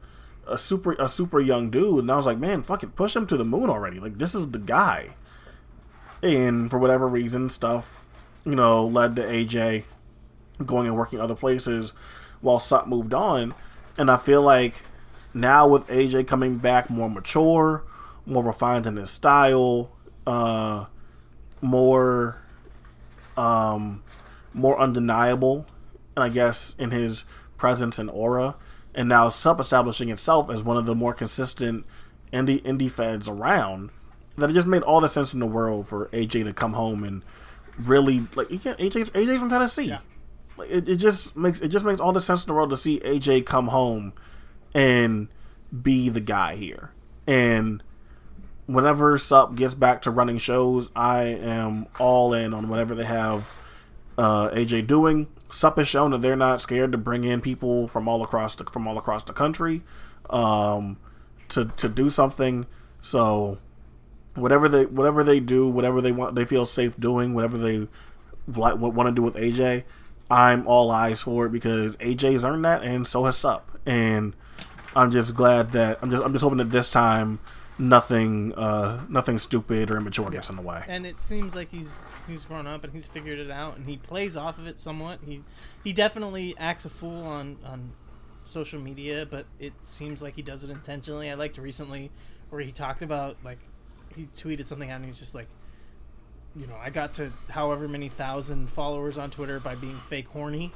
a super a super young dude, and I was like, man, fuck it, push him to the moon already. Like this is the guy. And for whatever reason, stuff, you know, led to AJ going and working other places while Sup moved on. And I feel like now with AJ coming back more mature, more refined in his style, uh, more um, more undeniable, and I guess in his presence and aura, and now Sup establishing itself as one of the more consistent indie indie feds around. That it just made all the sense in the world for AJ to come home and really like you can't AJ AJ from Tennessee. Like it, it just makes it just makes all the sense in the world to see AJ come home and be the guy here. And whenever Sup gets back to running shows, I am all in on whatever they have uh, AJ doing. Sup has shown that they're not scared to bring in people from all across the, from all across the country um, to to do something. So whatever they whatever they do, whatever they want, they feel safe doing, whatever they like, want to do with AJ, I'm all eyes for it because AJ's earned that, and so has Sup. And I'm just glad that I'm just I'm just hoping that this time nothing uh nothing stupid or immature gets in the way. And it seems like he's he's grown up and he's figured it out and he plays off of it somewhat. He he definitely acts a fool on on social media, but it seems like he does it intentionally. I liked recently where he talked about like he tweeted something out and he's just like you know, I got to however many thousand followers on Twitter by being fake horny.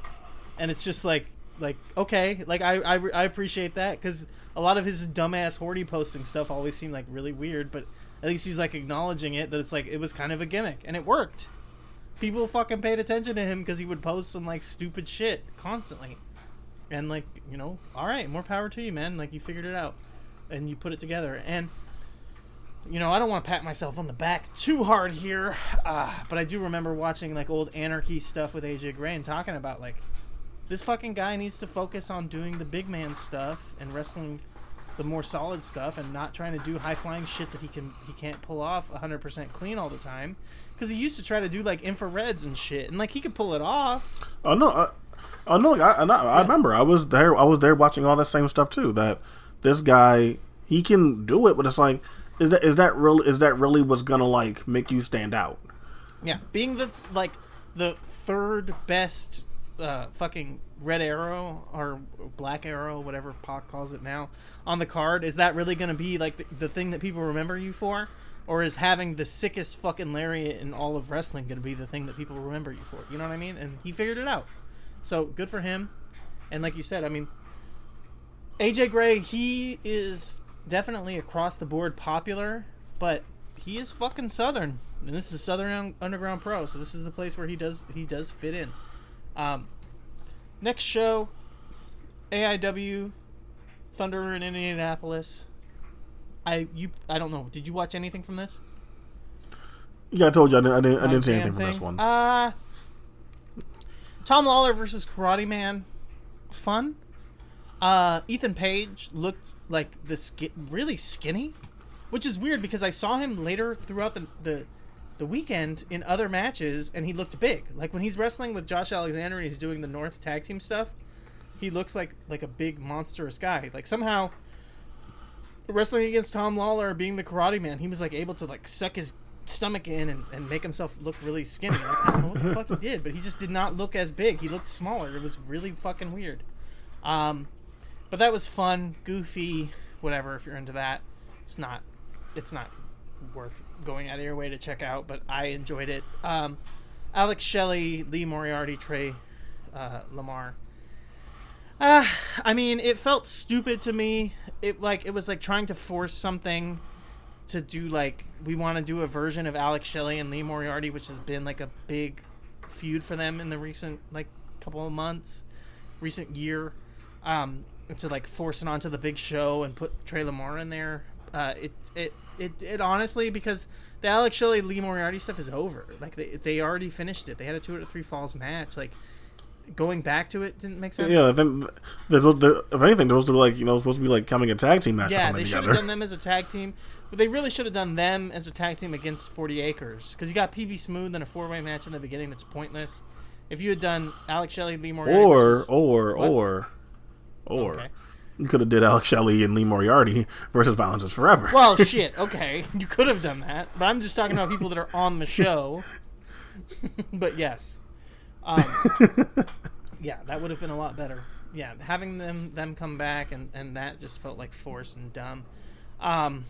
And it's just like like okay, like I I, I appreciate that cuz a lot of his dumbass horny posting stuff always seemed like really weird, but at least he's like acknowledging it that it's like it was kind of a gimmick and it worked. People fucking paid attention to him because he would post some like stupid shit constantly, and like you know, all right, more power to you, man. Like you figured it out, and you put it together. And you know, I don't want to pat myself on the back too hard here, uh, but I do remember watching like old Anarchy stuff with AJ Gray and talking about like this fucking guy needs to focus on doing the big man stuff and wrestling the more solid stuff and not trying to do high flying shit that he can he can't pull off 100% clean all the time because he used to try to do like infrareds and shit and like he could pull it off Oh no, I, oh no, I, I, I remember. I was there. I was there watching all that same stuff too. That this guy, he can do it, but it's like, is that is that real? Is that really what's gonna like make you stand out? Yeah, being the like the third best uh, fucking red arrow or black arrow, whatever Pac calls it now, on the card, is that really going to be like the, the thing that people remember you for? Or is having the sickest fucking lariat in all of wrestling going to be the thing that people remember you for? You know what I mean? And he figured it out. So good for him. And like you said, I mean, AJ Gray, he is definitely across the board popular, but he is fucking southern, and this is Southern Underground Pro, so this is the place where he does he does fit in. Um, next show, AIW, Thunder in Indianapolis. I you I don't know. Did you watch anything from this? Yeah, I told you I didn't. I didn't, I didn't see anything from this one. Uh Tom Lawlor versus Karate Man, fun. Uh, Ethan Page looked like the ski- really skinny, which is weird because I saw him later throughout the, the the weekend in other matches, and he looked big. Like when he's wrestling with Josh Alexander, and he's doing the North Tag Team stuff. He looks like like a big monstrous guy. Like somehow wrestling against Tom Lawlor, being the Karate Man, he was like able to like suck his stomach in and, and make himself look really skinny. Like, I don't know what the fuck he did, but he just did not look as big. He looked smaller. It was really fucking weird. Um, but that was fun, goofy, whatever. If you're into that, it's not, it's not worth going out of your way to check out. But I enjoyed it. Um, Alex Shelley, Lee Moriarty, Trey uh, Lamar. Uh, I mean, it felt stupid to me. It like it was like trying to force something to do like we want to do a version of Alex Shelley and Lee Moriarty, which has been like a big feud for them in the recent like couple of months, recent year. Um, to like force it onto the big show and put Trey Lamar in there. Uh, it it it it honestly because the Alex Shelley Lee Moriarty stuff is over. Like they they already finished it. They had a two out of three falls match. Like going back to it didn't make sense. yeah, I think there's there, if anything, there was to be like you know supposed to be like coming a tag team match or Yeah, they should have done them as a tag team, but they really should have done them as a tag team against Forty Acres because you got PB Smooth and a four way match in the beginning that's pointless. If you had done Alex Shelley, Lee Moriarty, or versus, or What? or or Okay. You could have did Alex Shelley and Lee Moriarty versus Violence is Forever. well, shit, okay, you could have done that, but I'm just talking about people that are on the show. but yes, um, yeah, that would have been a lot better. Yeah, having them them come back and and that just felt like forced and dumb. Um,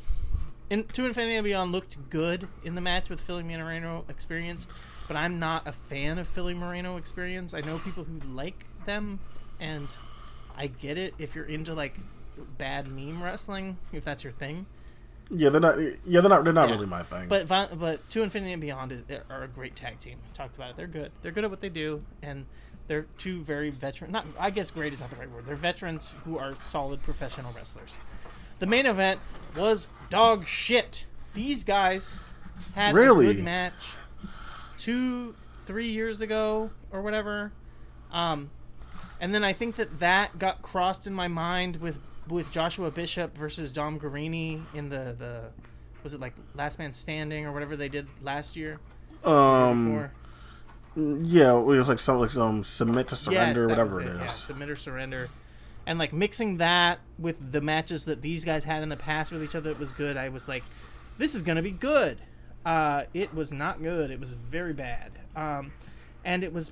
in, to Infinity and Beyond looked good in the match with Philly Moreno experience, but I'm not a fan of Philly Moreno experience. I know people who like them, and I get it if you're into like bad meme wrestling, if that's your thing. yeah, they're not. Yeah, they're not. They're not Yeah. really my thing. But but To Infinity and Beyond is, are a great tag team. We talked about it. They're good. They're good at what they do, and they're two very veteran. Not I guess great is not the right word. They're veterans who are solid professional wrestlers. The main event was dog shit. These guys had Really? a good match two, three years ago or whatever. Um, and then I think that that got crossed in my mind with with Joshua Bishop versus Dom Garrini in the the was it like Last Man Standing or whatever they did last year? um, yeah, it was like some like some submit to surrender, Yes, whatever was it is. Yeah, submit or surrender. And like mixing that with the matches that these guys had in the past with each other, it was good. I was like, this is gonna be good. Uh, it was not good. It was very bad. Um, and it was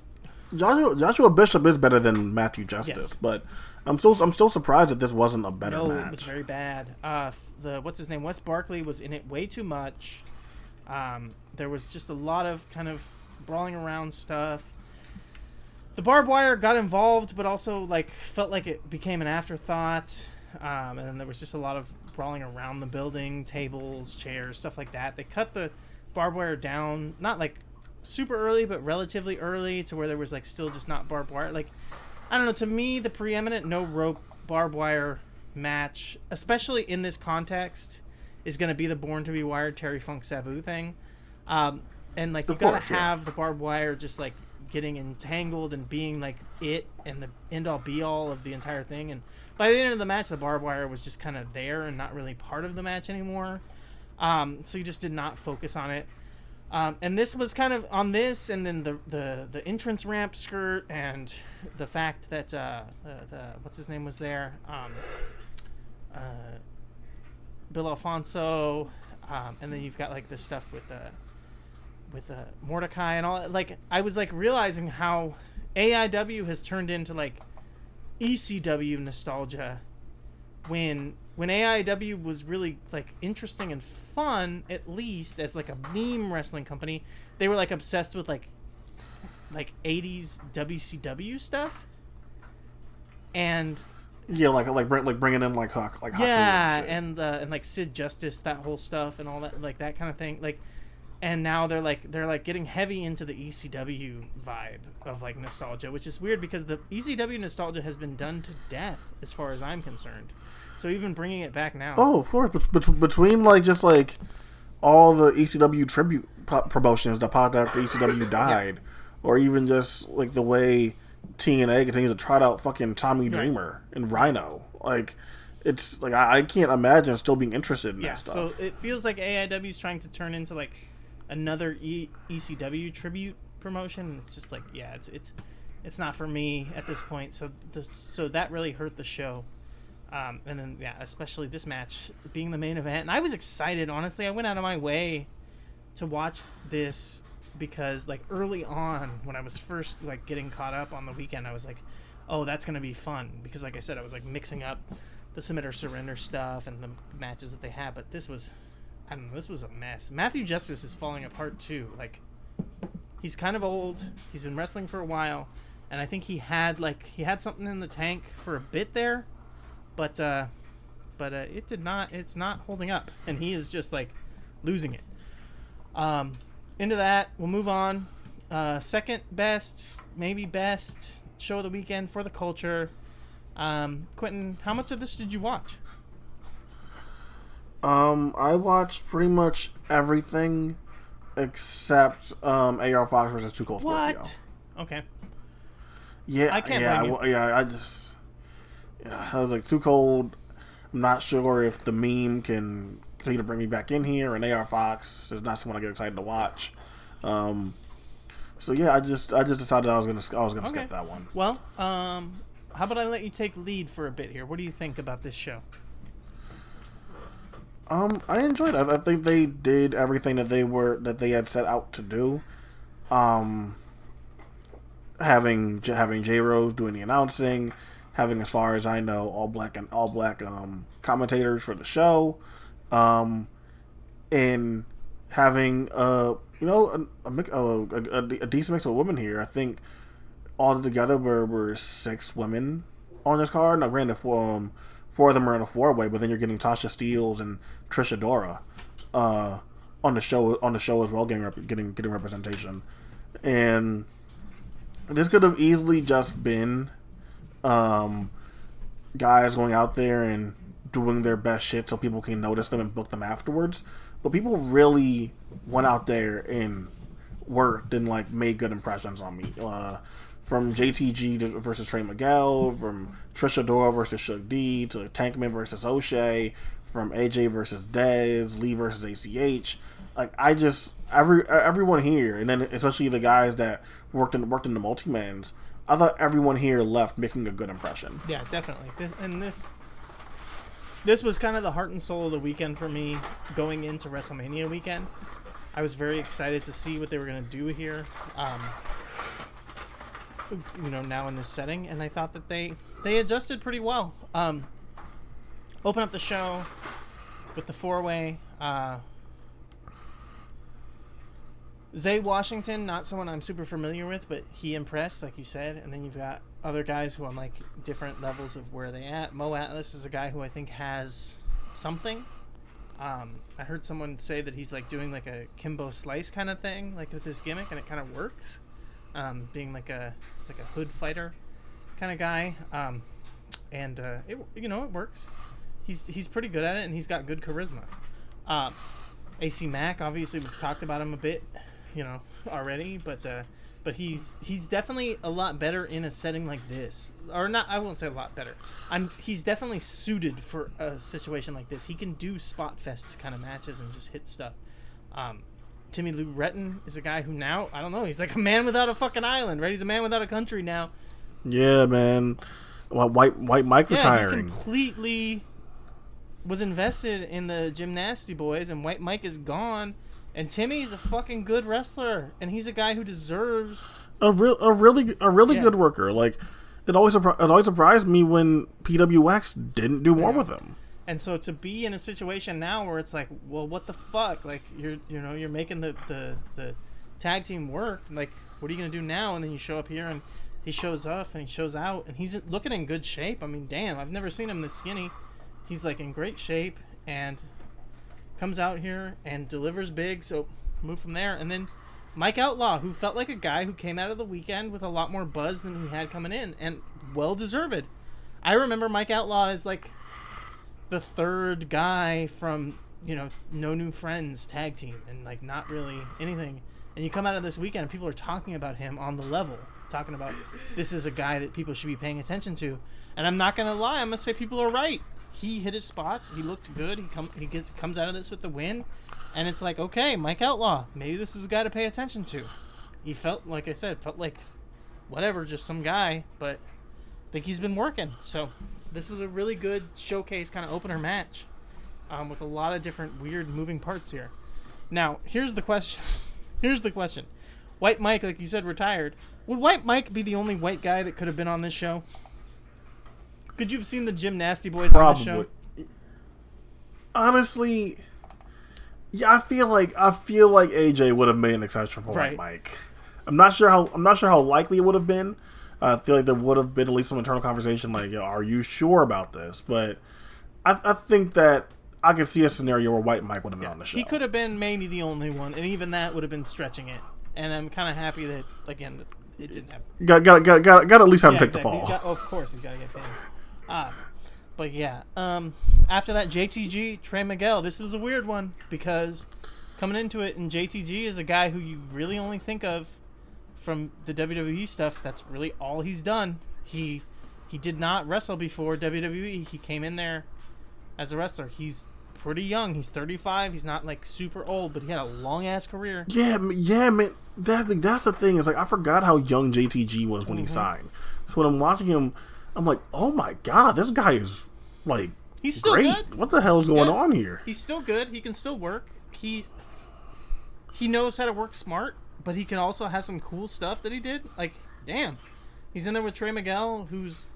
Joshua, Joshua Bishop is better than Matthew Justice, Yes. but I'm still I'm still surprised that this wasn't a better no, match. it was very bad. Uh, the what's his name? Wes Barkley was in it way too much. Um, there was just a lot of kind of brawling around stuff. The barbed wire got involved, but also like felt like it became an afterthought. Um, and then there was just a lot of brawling around the building, tables, chairs, stuff like that. They cut the barbed wire down, not like super early, but relatively early to where there was like still just not barbed wire. Like I don't know. To me, the preeminent no rope barbed wire match, especially in this context, is going to be the Born to Be Wired Terry Funk Sabu thing. Um, and like you Of got course, to yeah. have the barbed wire just like getting entangled and being like it and the end all be all of the entire thing. And by the end of the match, the barbed wire was just kind of there and not really part of the match anymore. Um, so you just did not focus on it. Um, and this was kind of on this, and then the the, the entrance ramp skirt, and the fact that uh, the, the what's his name was there, um, uh, Bill Alfonso, um, and then you've got like this stuff with uh, with uh, Mordecai and all. that. Like I was like realizing how AIW has turned into like ECW nostalgia when when AIW was really like interesting and fun, at least as like a meme wrestling company, they were like obsessed with like like 80s WCW stuff. And Yeah, like like bring, like bringing in like Huck, like yeah, shit. and uh, and like Sid Justice, that whole stuff, and all that, like that kind of thing. Like, and now they're like they're like getting heavy into the ECW vibe of like nostalgia, which is weird because the ECW nostalgia has been done to death as far as I'm concerned. So even bringing it back now, Oh, of course. Bet- bet- between like just like all the ECW tribute po- promotions that popped after ECW died, or even just like the way TNA continues to trot out fucking Tommy Dreamer and Rhino, like it's like I, I can't imagine still being interested in yeah. that stuff. So it feels like AIW is trying to turn into like another e- ECW tribute promotion. It's just like yeah, it's it's it's not for me at this point. So the, so that really hurt the show. Um, and then yeah, especially this match being the main event, and I was excited. Honestly, I went out of my way to watch this because like early on when I was first like getting caught up on the weekend, I was like, oh, that's gonna be fun because like I said, I was like mixing up the submitter surrender stuff and the matches that they had. But this was, I don't know, this was a mess. Matthew Justice is falling apart too. Like he's kind of old. He's been wrestling for a while, and I think he had like he had something in the tank for a bit there, but uh, but uh, it did not. It's not holding up, and he is just like losing it. Um, into that, we'll move on. Uh, second best, maybe best show of the weekend for the culture. Um, Quentin, how much of this did you watch? Um, I watched pretty much everything except um AR Fox versus Two Cold Scorpio. What? Okay. Yeah, I can't yeah, blame you. I- yeah. I just, I was like too cold. I'm not sure if the meme can continue to bring me back in here, and AR Fox is not someone I get excited to watch. Um, so yeah, I just, I just decided I was gonna, I was gonna Okay. skip that one. Well, um, how about I let you take lead for a bit here? What do you think about this show? Um, I enjoyed it. I think they did everything that they were that they had set out to do. Um, having having J Rose doing the announcing, having as far as I know all black and all black um commentators for the show, um, and having uh you know a, a, a, a, a decent mix of women here. I think all together were were six women on this card. Now, granted, four, um, four of them are in a four way, but then you're getting Tasha Steeles and Trish Adora uh, on the show on the show as well, getting getting getting representation. And this could have easily just been um, guys going out there and doing their best shit so people can notice them and book them afterwards. But people really went out there and worked and like made good impressions on me. Uh, from JTG to- versus Trey Miguel, from Trish Adora versus Shug D to Tankman versus O'Shay, from AJ versus Dez, Lee versus ACH. Like I just every everyone here, and then especially the guys that worked in worked in the multi mans. I thought everyone here left making a good impression. Yeah, definitely. This, and this this was kind of the heart and soul of the weekend for me going into WrestleMania weekend. I was very excited to see what they were going to do here. Um, you know, now in this setting, and I thought that they they adjusted pretty well. Um, open up the show with the four way. Uh, Zay Washington, not someone I'm super familiar with, but he impressed, like you said. And then you've got other guys who I'm like different levels of where they at. Mo Atlas is a guy who I think has something. Um, I heard someone say that he's like doing like a Kimbo Slice kind of thing, like with his gimmick, and it kind of works. Um, being like a like a hood fighter kind of guy, um, and uh, it you know it works. He's he's pretty good at it, and he's got good charisma. Uh, AC Mack, obviously, we've talked about him a bit, you know, already, but uh, but he's he's definitely a lot better in a setting like this, or not. I won't say a lot better. I'm he's definitely suited for a situation like this. He can do spot fest kind of matches and just hit stuff. Um, Timmy Lou Retton is a guy who now I don't know. He's like a man without a fucking island, right? He's a man without a country now. Yeah, man. Well, white White Mike Yeah, he retiring. completely was invested in the Gymnasty Boys, and White Mike is gone. And Timmy's a fucking good wrestler, and he's a guy who deserves. a real a really a really Yeah. good worker. Like it always it always surprised me when PWX didn't do more Yeah. with him. And so to be in a situation now where it's like, well, what the fuck? Like you're you know you're making the the, the tag team work. Like what are you gonna do now? And then you show up here and he shows up and he shows out and he's looking in good shape. I mean, damn, I've never seen him this skinny. He's like in great shape and comes out here and delivers big. So move from there. And then Mike Outlaw, who felt like a guy who came out of the weekend with a lot more buzz than he had coming in, and well deserved. I remember Mike Outlaw as like the third guy from you know No New Friends tag team, and like not really anything. And you come out of this weekend, and people are talking about him on the level, talking about this is a guy that people should be paying attention to. And I'm not gonna lie, I'm gonna say people are right. He hit his spots. He looked good. He come he gets comes out of this with the win, and it's like okay, Mike Outlaw, maybe this is a guy to pay attention to. He felt like I said, felt like whatever, just some guy, but I think he's been working. So this was a really good showcase kind of opener match um, with a lot of different weird moving parts here. Now, here's the question. here's the question. White Mike, like you said, retired. Would White Mike be the only white guy that could have been on this show? Could you have seen the Gymnasty Boys on the show? Honestly, yeah, I feel like I feel like AJ would have made an exception for Right. White Mike. I'm not sure how I'm not sure how likely it would have been. Uh, I feel like there would have been at least some internal conversation, like, Yo, "Are you sure about this?" But I, I think that I could see a scenario where White Mike would have been on the show. He could have been maybe the only one, and even that would have been stretching it. And I'm kind of happy that again it didn't happen. got got got got, got at least have him take exactly. the fall. got- oh, of course, he's got to get paid. Uh, but yeah, um, after that, JTG, Trey Miguel. This was a weird one because coming into it, and JTG is a guy who you really only think of from the WWE stuff. That's really all he's done. He he did not wrestle before WWE. He came in there as a wrestler. He's pretty young. He's 35. He's not like super old, but he had a long ass career. Yeah, yeah, man. That's the, that's the thing. Is like I forgot how young JTG was Mm-hmm. when he signed. So when I'm watching him, I'm like, oh my god, this guy is like He's still great. good. What the hell is going on here? He's still good. He can still work. He he knows how to work smart, but he can also have some cool stuff that he did. Like, damn, he's in there with Trey Miguel, who's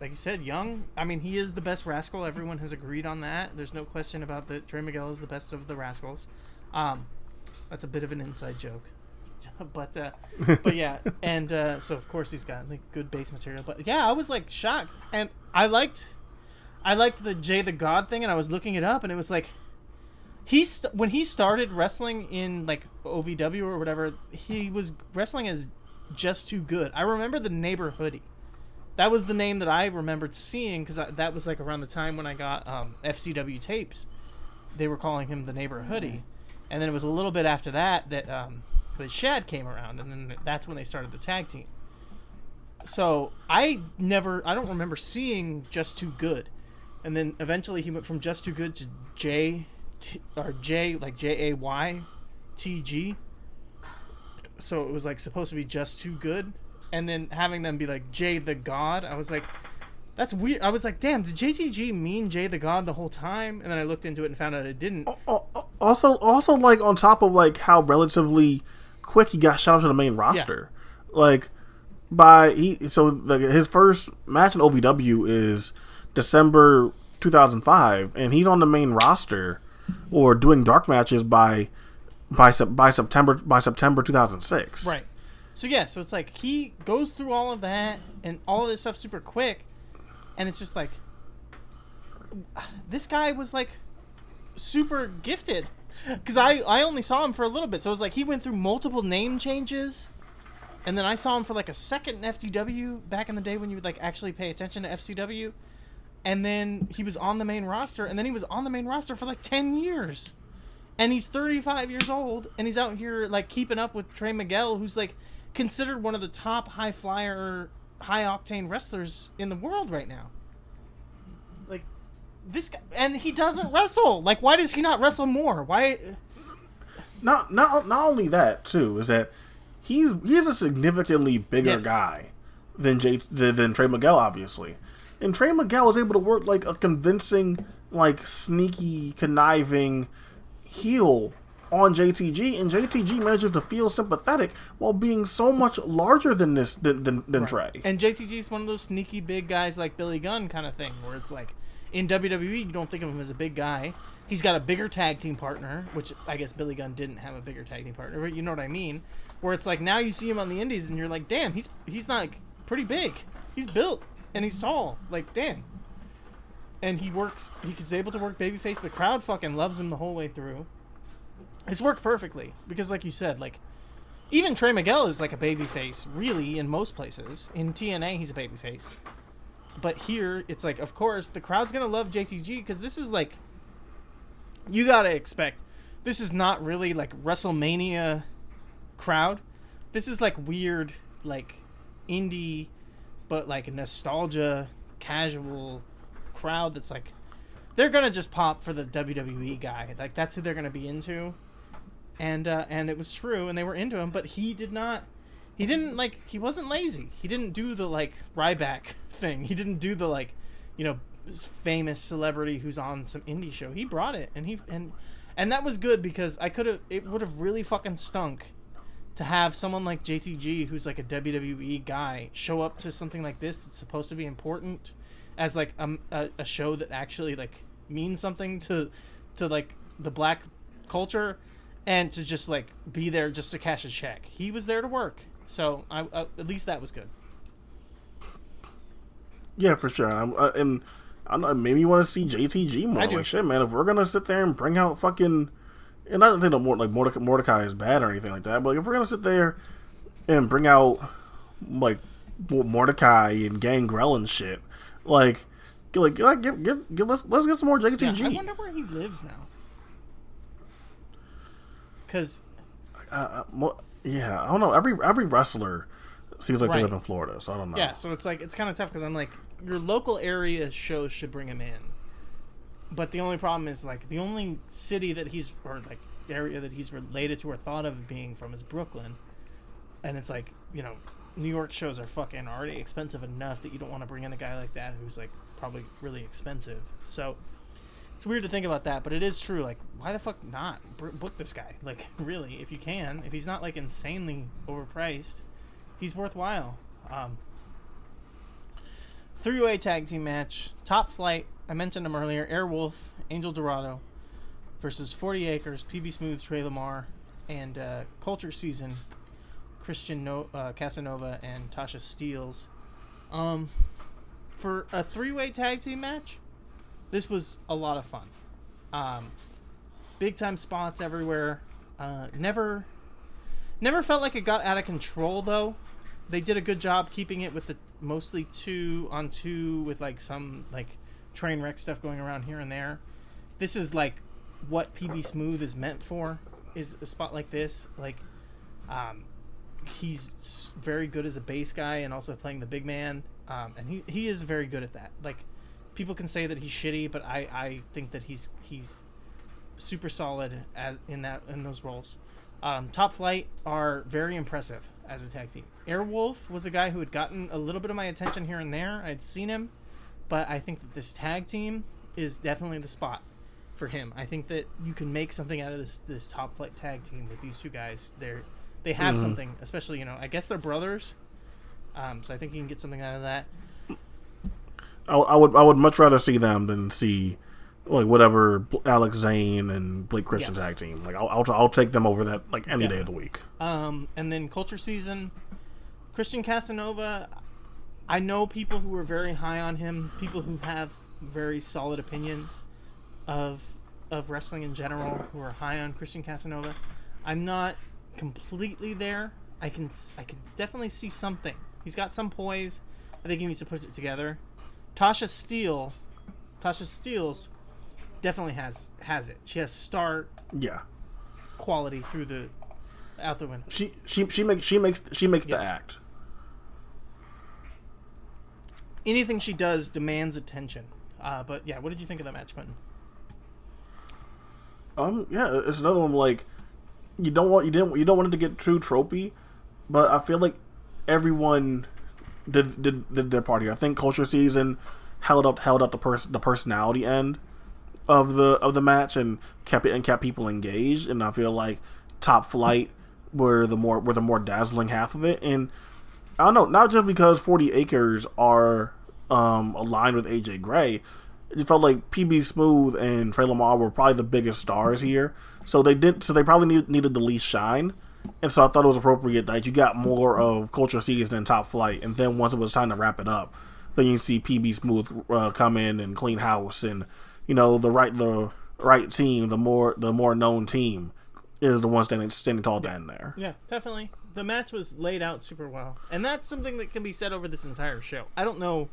like you said, young. I mean, he is the best rascal. Everyone has agreed on that. There's no question about that. Trey Miguel is the best of the rascals. Um, that's a bit of an inside joke. but uh, but yeah, and uh, so of course he's got like good base material. But yeah, I was like shocked, and I liked I liked the Jay the God thing, and I was looking it up, and it was like he st- when he started wrestling in like OVW or whatever, he was wrestling as just too good. I remember the neighbor hoodie. That was the name that I remembered seeing because that was like around the time when I got um, FCW tapes. They were calling him the neighbor hoodie, and then it was a little bit after that that um, that Shad came around, and then that's when they started the tag team. So I never, I don't remember seeing just too good, and then eventually he went from just too good to J, or J like J A Y, T G. So it was like supposed to be just too good, and then having them be like Jay the God, I was like, that's weird. I was like, damn, did JTG mean Jay the God the whole time? And then I looked into it and found out it didn't. Al- al- Also, also like on top of like how relatively quick he got shot up to the main roster, like by he so his first match in OVW is December 2005, and he's on the main roster or doing dark matches by by Sep- by September by September 2006. Right. So yeah, so it's like he goes through all of that and all of this stuff super quick, and it's just like this guy was like super gifted because I I only saw him for a little bit, so it was like he went through multiple name changes, and then I saw him for like a second in FCW back in the day when you would like actually pay attention to FCW, and then he was on the main roster, and then he was on the main roster for like ten years. and he's 35 years old, and he's out here like keeping up with Trey Miguel, who's like considered one of the top high flyer, high octane wrestlers in the world right now. This guy, and he doesn't wrestle. Like, why does he not wrestle more? Why? Not not not only that too is that he's he's a significantly bigger Yes. guy than J than, than Trey Miguel, obviously, and Trey Miguel was able to work like a convincing, like sneaky, conniving heel on JTG, and JTG manages to feel sympathetic while being so much larger than this than than, than Trey. And JTG is one of those sneaky big guys like Billy Gunn kind of thing, where it's like in WWE you don't think of him as a big guy. He's got a bigger tag team partner, which I guess Billy Gunn didn't have a bigger tag team partner, but you know what I mean. Where it's like now you see him on the Indies and you're like, damn, he's he's not pretty big. He's built and he's tall. Like damn. And he works. He's able to work babyface. The crowd fucking loves him the whole way through. It's worked perfectly because, like you said, like even Trey Miguel is like a babyface, really, in most places. In TNA, he's a babyface. But here, it's like, of course, the crowd's gonna love JTG because this is like, you gotta expect, this is not really like WrestleMania crowd. This is like weird, like indie, but like nostalgia, casual crowd that's like, they're gonna just pop for the WWE guy. Like that's who they're gonna be into and uh, and it was true, and they were into him. But he did not. He didn't like. He wasn't lazy. He didn't do the like Ryback thing. He didn't do the like, you know, famous celebrity who's on some indie show. He brought it, and he and and that was good because I could have. It would have really fucking stunk to have someone like JTG, who's like a WWE guy, show up to something like this. It's supposed to be important as like um, a, a show that actually like means something to to like the black culture and to just like be there just to cash a check. He was there to work, so I, I at least that was good. Yeah, for sure. I'm, uh, and I don't know, maybe you want to see JTG more. I do. Like shit, man. If we're gonna sit there and bring out fucking, and I don't think like Mordecai, Mordecai is bad or anything like that. But like, if we're gonna sit there and bring out like Mordecai and Gangrel and shit, like, get, like get, get, get, get let's let's get some more Yeah, JTG. I wonder where he lives now. Cause uh, mo- yeah, I don't know. Every every wrestler seems like they live in Florida, so I don't know. yeah, so it's like it's kind of tough because I'm like your local area shows should bring him in, but the only problem is like the only city that he's or like area that he's related to or thought of being from is Brooklyn, and it's like you know New York shows are fucking already expensive enough that you don't want to bring in a guy like that who's like probably really expensive. So it's weird to think about that, but it is true. Like, why the fuck not book this guy? Like, really, if you can, if he's not like insanely overpriced, he's worthwhile. Um, three-way tag team match, top flight. I mentioned them earlier. Airwolf, Angel Dorado, versus Forty Acres, PB Smooth, Tre Lamar, and uh, Culture Season, Christian no- uh, Casanova and Tasha Steelz. Um, for a three-way tag team match, this was a lot of fun. Um, big time spots everywhere. Uh, never, never felt like it got out of control though. They did a good job keeping it with the mostly two on two with like some like train wreck stuff going around here and there. This is like what PB Smooth is meant for. Is a spot like this like, um, he's very good as a bass guy and also playing the big man. Um, and he, he is very good at that. Like people can say that he's shitty, but I, I think that he's he's super solid as in that in those roles. Um, Top Flight are very impressive as a tag team. Airwolf was a guy who had gotten a little bit of my attention here and there. I'd seen him, but I think that this tag team is definitely the spot for him. I think that you can make something out of this this Top Flight tag team with these two guys. They're they have something, especially you know. I guess they're brothers, um, so I think you can get something out of that. I, I would I would much rather see them than see like whatever Alex Zayne and Blake Christian Yes. tag team. Like I'll, I'll I'll take them over that like any day of the week. Um, and then Culture Season, Christian Casanova. I know people who are very high on him, people who have very solid opinions of of wrestling in general, who are high on Christian Casanova. I'm not completely there. I can I can definitely see something. He's got some poise. I think he needs to put it together. Tasha Steelz, Tasha Steelz definitely has has it. She has star Yeah. quality through the out the window. She she she makes she makes she makes Yes. the act. Anything she does demands attention. Uh, but yeah, what did you think of that match, Quentin? Um, yeah, it's another one like you don't want you didn't you don't want it to get too tropey, but I feel like everyone did did, did their part here. I think Culture Season held up held up the person the personality end of the of the match and kept it and kept people engaged. And I feel like Top Flight were the more were the more dazzling half of it. And I don't know, not just because Forty Acres are um, aligned with AJ Gray. It felt like PB Smooth and Tre Lamar were probably the biggest stars here, so they did. So they probably need, needed the least shine, and so I thought it was appropriate that you got more of Culture Season and Top Flight, and then once it was time to wrap it up, then you see PB Smooth uh, come in and clean house, and you know the right the right team, the more the more known team is the one standing standing tall down there. Yeah, definitely. The match was laid out super well, and that's something that can be said over this entire show. I don't know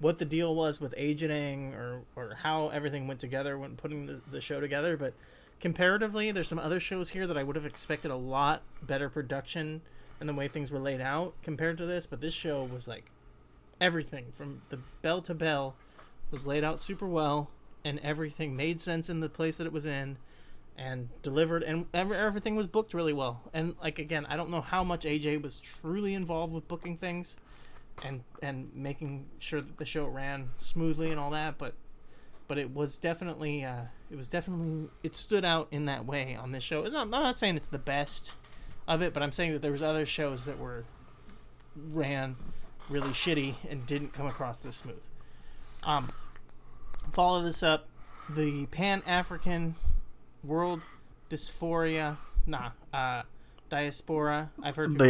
what the deal was with agenting or or how everything went together when putting the, the show together, but comparatively, there's some other shows here that I would have expected a lot better production and the way things were laid out compared to this. But this show was like everything from the bell to bell was laid out super well, and everything made sense in the place that it was in and delivered and everything was booked really well. And like again i don't know how much aj was truly involved with booking things and and making sure that the show ran smoothly and all that but but it was definitely uh it was definitely it stood out in that way on this show. I'm not saying it's the best of it but i'm saying that there was other shows that were ran really shitty and didn't come across this smooth. Um follow this up the pan-african world dysphoria nah uh diaspora i've heard people,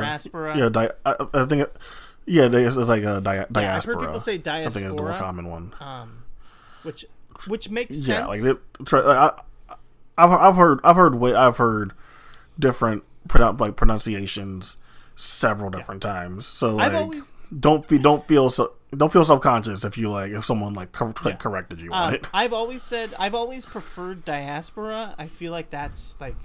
diaspora yeah, di- I, I think it, yeah, it's it's like a di- yeah, i've diaspora. heard people say diaspora. I think it's the more diaspora common one. um which which makes sense Yeah, like they, I, I've I've heard I've heard I've heard different like pronunciations several different times. So like always- don't feel don't feel so don't feel self conscious if you like if someone like, cor- like corrected you on Um, it. I've always said I've always preferred diaspora. I feel like that's like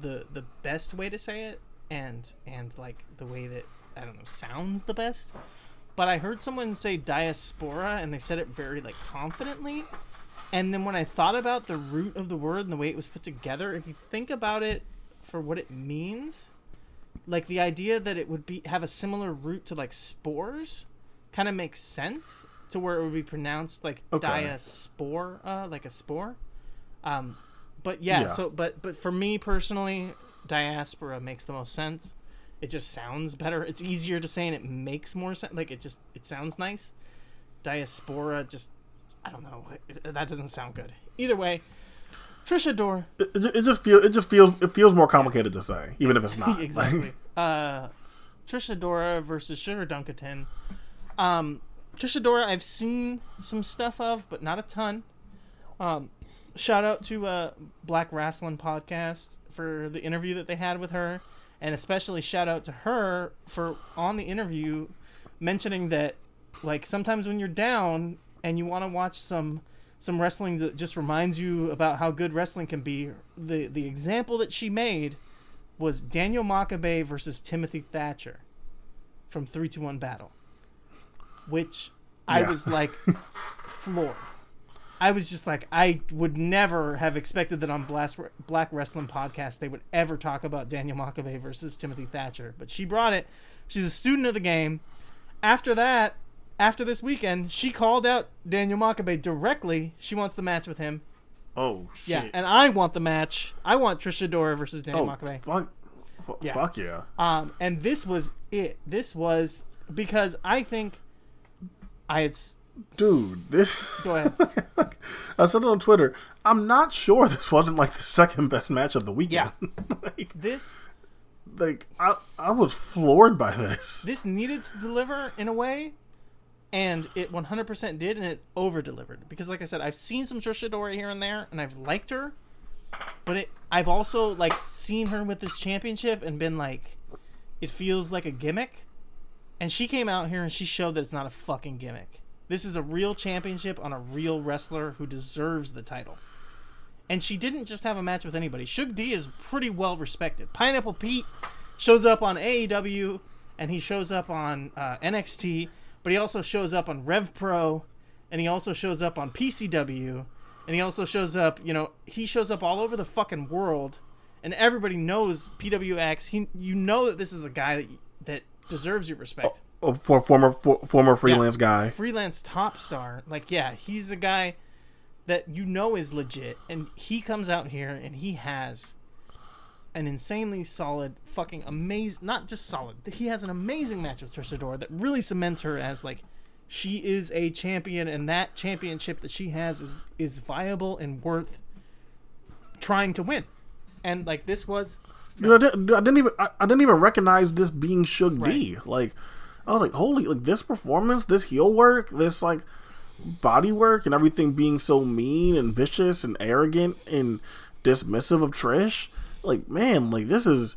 the the best way to say it, and and like the way that I don't know sounds the best. But I heard someone say diaspora, and they said it very like confidently. And then when I thought about the root of the word and the way it was put together, if you think about it for what it means, like the idea that it would be have a similar root to like spores, kind of makes sense to where it would be pronounced like Okay. diaspora, like a spore. Um, but yeah, Yeah. so but but for me personally, diaspora makes the most sense. It just sounds better. It's easier to say and it makes more sense. Like it just it sounds nice. Diaspora just I don't know. That doesn't sound good. Either way, Trisha Dor It, it, it just feels it just feels it feels more complicated to say, even if it's not. exactly. uh, Trish Adora versus Sugar Dunkerton. Um, Trish Adora, I've seen some stuff of, but not a ton. Um, shout out to uh, Black Wrestling Podcast for the interview that they had with her, and especially shout out to her for on the interview mentioning that like sometimes when you're down and you want to watch some some wrestling that just reminds you about how good wrestling can be the the example that she made was Daniel Makabe versus Timothy Thatcher from 321 Battle, which I Yeah. was like floored. I was just like, I would never have expected that on Black, Black Wrestling Podcast they would ever talk about Daniel Makabe versus Timothy Thatcher. But she brought it. She's a student of the game. After that, after this weekend, she called out Daniel Makabe directly. She wants the match with him. Oh shit. Yeah, and I want the match. I want Trish Adora versus Daniel oh Makabe. fuck, fu- Yeah. fuck yeah. Um, and this was it. This was because I think I had. s- Dude, this. Go ahead. I said it on Twitter. I'm not sure this wasn't like the second best match of the weekend. Yeah. like, This like I, I was floored by this. this needed to deliver in a way, and it 100% did, and it over delivered. Because, like I said, I've seen some Trish Adora here and there, and I've liked her, but it I've also like seen her with this championship and been like, it feels like a gimmick. And she came out here and she showed that it's not a fucking gimmick. This is a real championship on a real wrestler who deserves the title. And she didn't just have a match with anybody. Shug D is pretty well respected. Pineapple Pete shows up on AEW and he shows up on uh, NXT, but he also shows up on Rev Pro and he also shows up on PCW and he also shows up, you know, he shows up all over the fucking world and everybody knows PWX. He you know that this is a guy that deserves your respect. Oh, oh, for former for, former freelance guy. freelance top star. Like, yeah, he's a guy that you know is legit, and he comes out here and he has an insanely solid, fucking amazing. Not just solid. He has an amazing match with Trish Adora that really cements her as like she is a champion, and that championship that she has is is viable and worth trying to win. And like this was Dude, I didn't, I didn't even I, I didn't even recognize this being Shug D. Like I was like, holy like this performance, this heel work, this like body work and everything being so mean and vicious and arrogant and dismissive of Trish. Like, man, like this is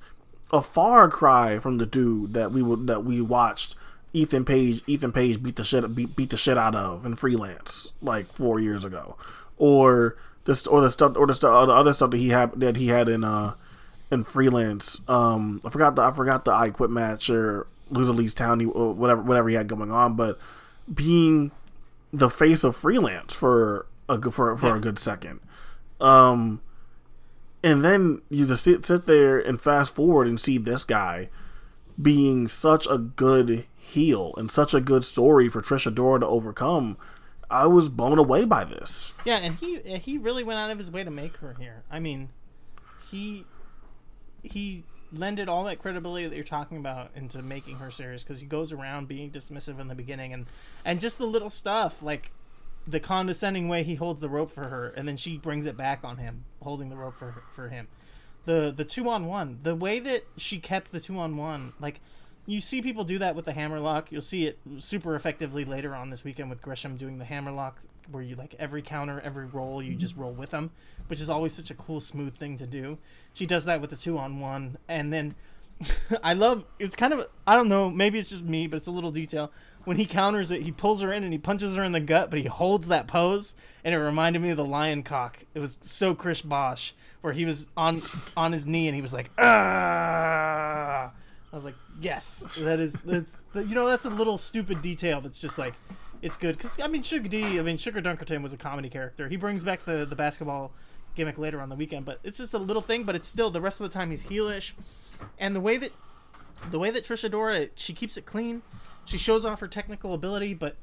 a far cry from the dude that we would that we watched Ethan Page Ethan Page beat the shit beat, beat the shit out of in freelance like four years ago. Or this or the stuff or the stuff or the other stuff that he had that he had in uh in freelance. Um, I forgot the I forgot the I Quit match or Loser Leaves Town, whatever whatever he had going on. But being the face of freelance for a good for for a good second, um, and then you just sit sit there and fast forward and see this guy being such a good heel and such a good story for Trish Adora to overcome. I was blown away by this. Yeah, and he he really went out of his way to make her here. I mean, he he lended all that credibility that you're talking about into making her serious because he goes around being dismissive in the beginning and and just the little stuff like the condescending way he holds the rope for her and then she brings it back on him holding the rope for for him. The the two on one the way that she kept the two on one like you see people do that with the hammerlock you'll see it super effectively later on this weekend with gresham doing the hammerlock where you like every counter every roll you just roll with them which is always such a cool smooth thing to do she does that with the two on one and then i love it's kind of i don't know maybe it's just me but it's a little detail. When he counters it he pulls her in and he punches her in the gut but he holds that pose and it reminded me of the lion cock. It was so chris bosch where he was on on his knee and he was like ah! I was like yes that is that's you know that's a little stupid detail that's just like it's good. Because I mean Sugar D, I mean Sugar Dunkerton was a comedy character. He brings back the the basketball gimmick later on the weekend, but it's just a little thing. But it's still the rest of the time he's heelish, and the way that the way that Trish Adora she keeps it clean, she shows off her technical ability. But